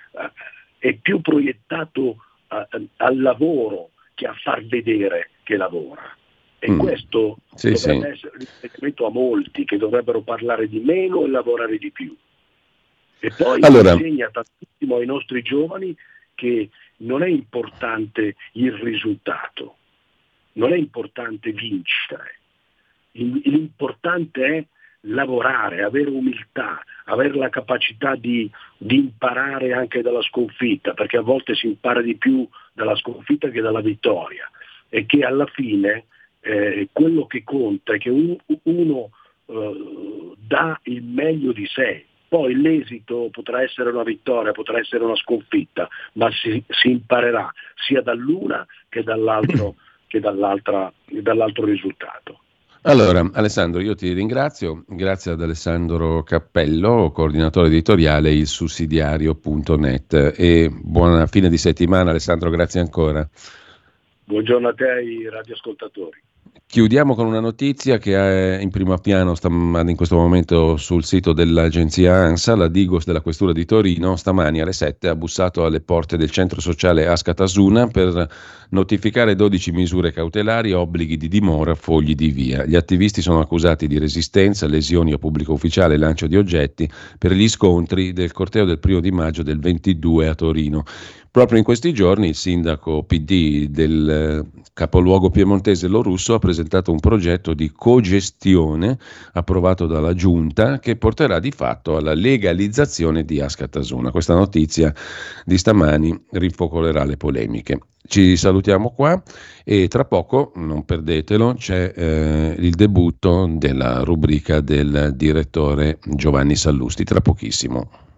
è più proiettato a, al lavoro che a far vedere che lavora. E mm. questo sì, dovrebbe sì. essere riferimento a molti che dovrebbero parlare di meno e lavorare di più. E poi allora... insegna tantissimo ai nostri giovani che non è importante il risultato, non è importante vincere, l'importante è lavorare, avere umiltà, avere la capacità di, di, imparare anche dalla sconfitta, perché a volte si impara di più dalla sconfitta che dalla vittoria e che alla fine eh, quello che conta è che un, uno eh, dà il meglio di sé. Poi l'esito potrà essere una vittoria, potrà essere una sconfitta, ma si, si imparerà sia dall'una che dall'altro, <clears throat> che dall'altro risultato. Allora, Alessandro, io ti ringrazio, grazie ad Alessandro Cappello, coordinatore editoriale il sussidiario.net e buona fine di settimana Alessandro, grazie ancora. Buongiorno a te e ai radioascoltatori. Chiudiamo con una notizia che è in primo piano in questo momento sul sito dell'agenzia ANSA. La Digos della Questura di Torino stamani alle 7 ha bussato alle porte del centro sociale Ascatasuna per notificare 12 misure cautelari, obblighi di dimora, fogli di via. Gli attivisti sono accusati di resistenza, lesioni a pubblico ufficiale lancio di oggetti per gli scontri del corteo del primo di maggio del 22 a Torino. Proprio in questi giorni il sindaco PD del eh, capoluogo piemontese Lorusso ha presentato un progetto di cogestione approvato dalla giunta che porterà di fatto alla legalizzazione di Ascatasuna. Questa notizia di stamani rinfocolerà le polemiche. Ci salutiamo qua e tra poco, non perdetelo, c'è eh, il debutto della rubrica del direttore Giovanni Sallusti, tra pochissimo.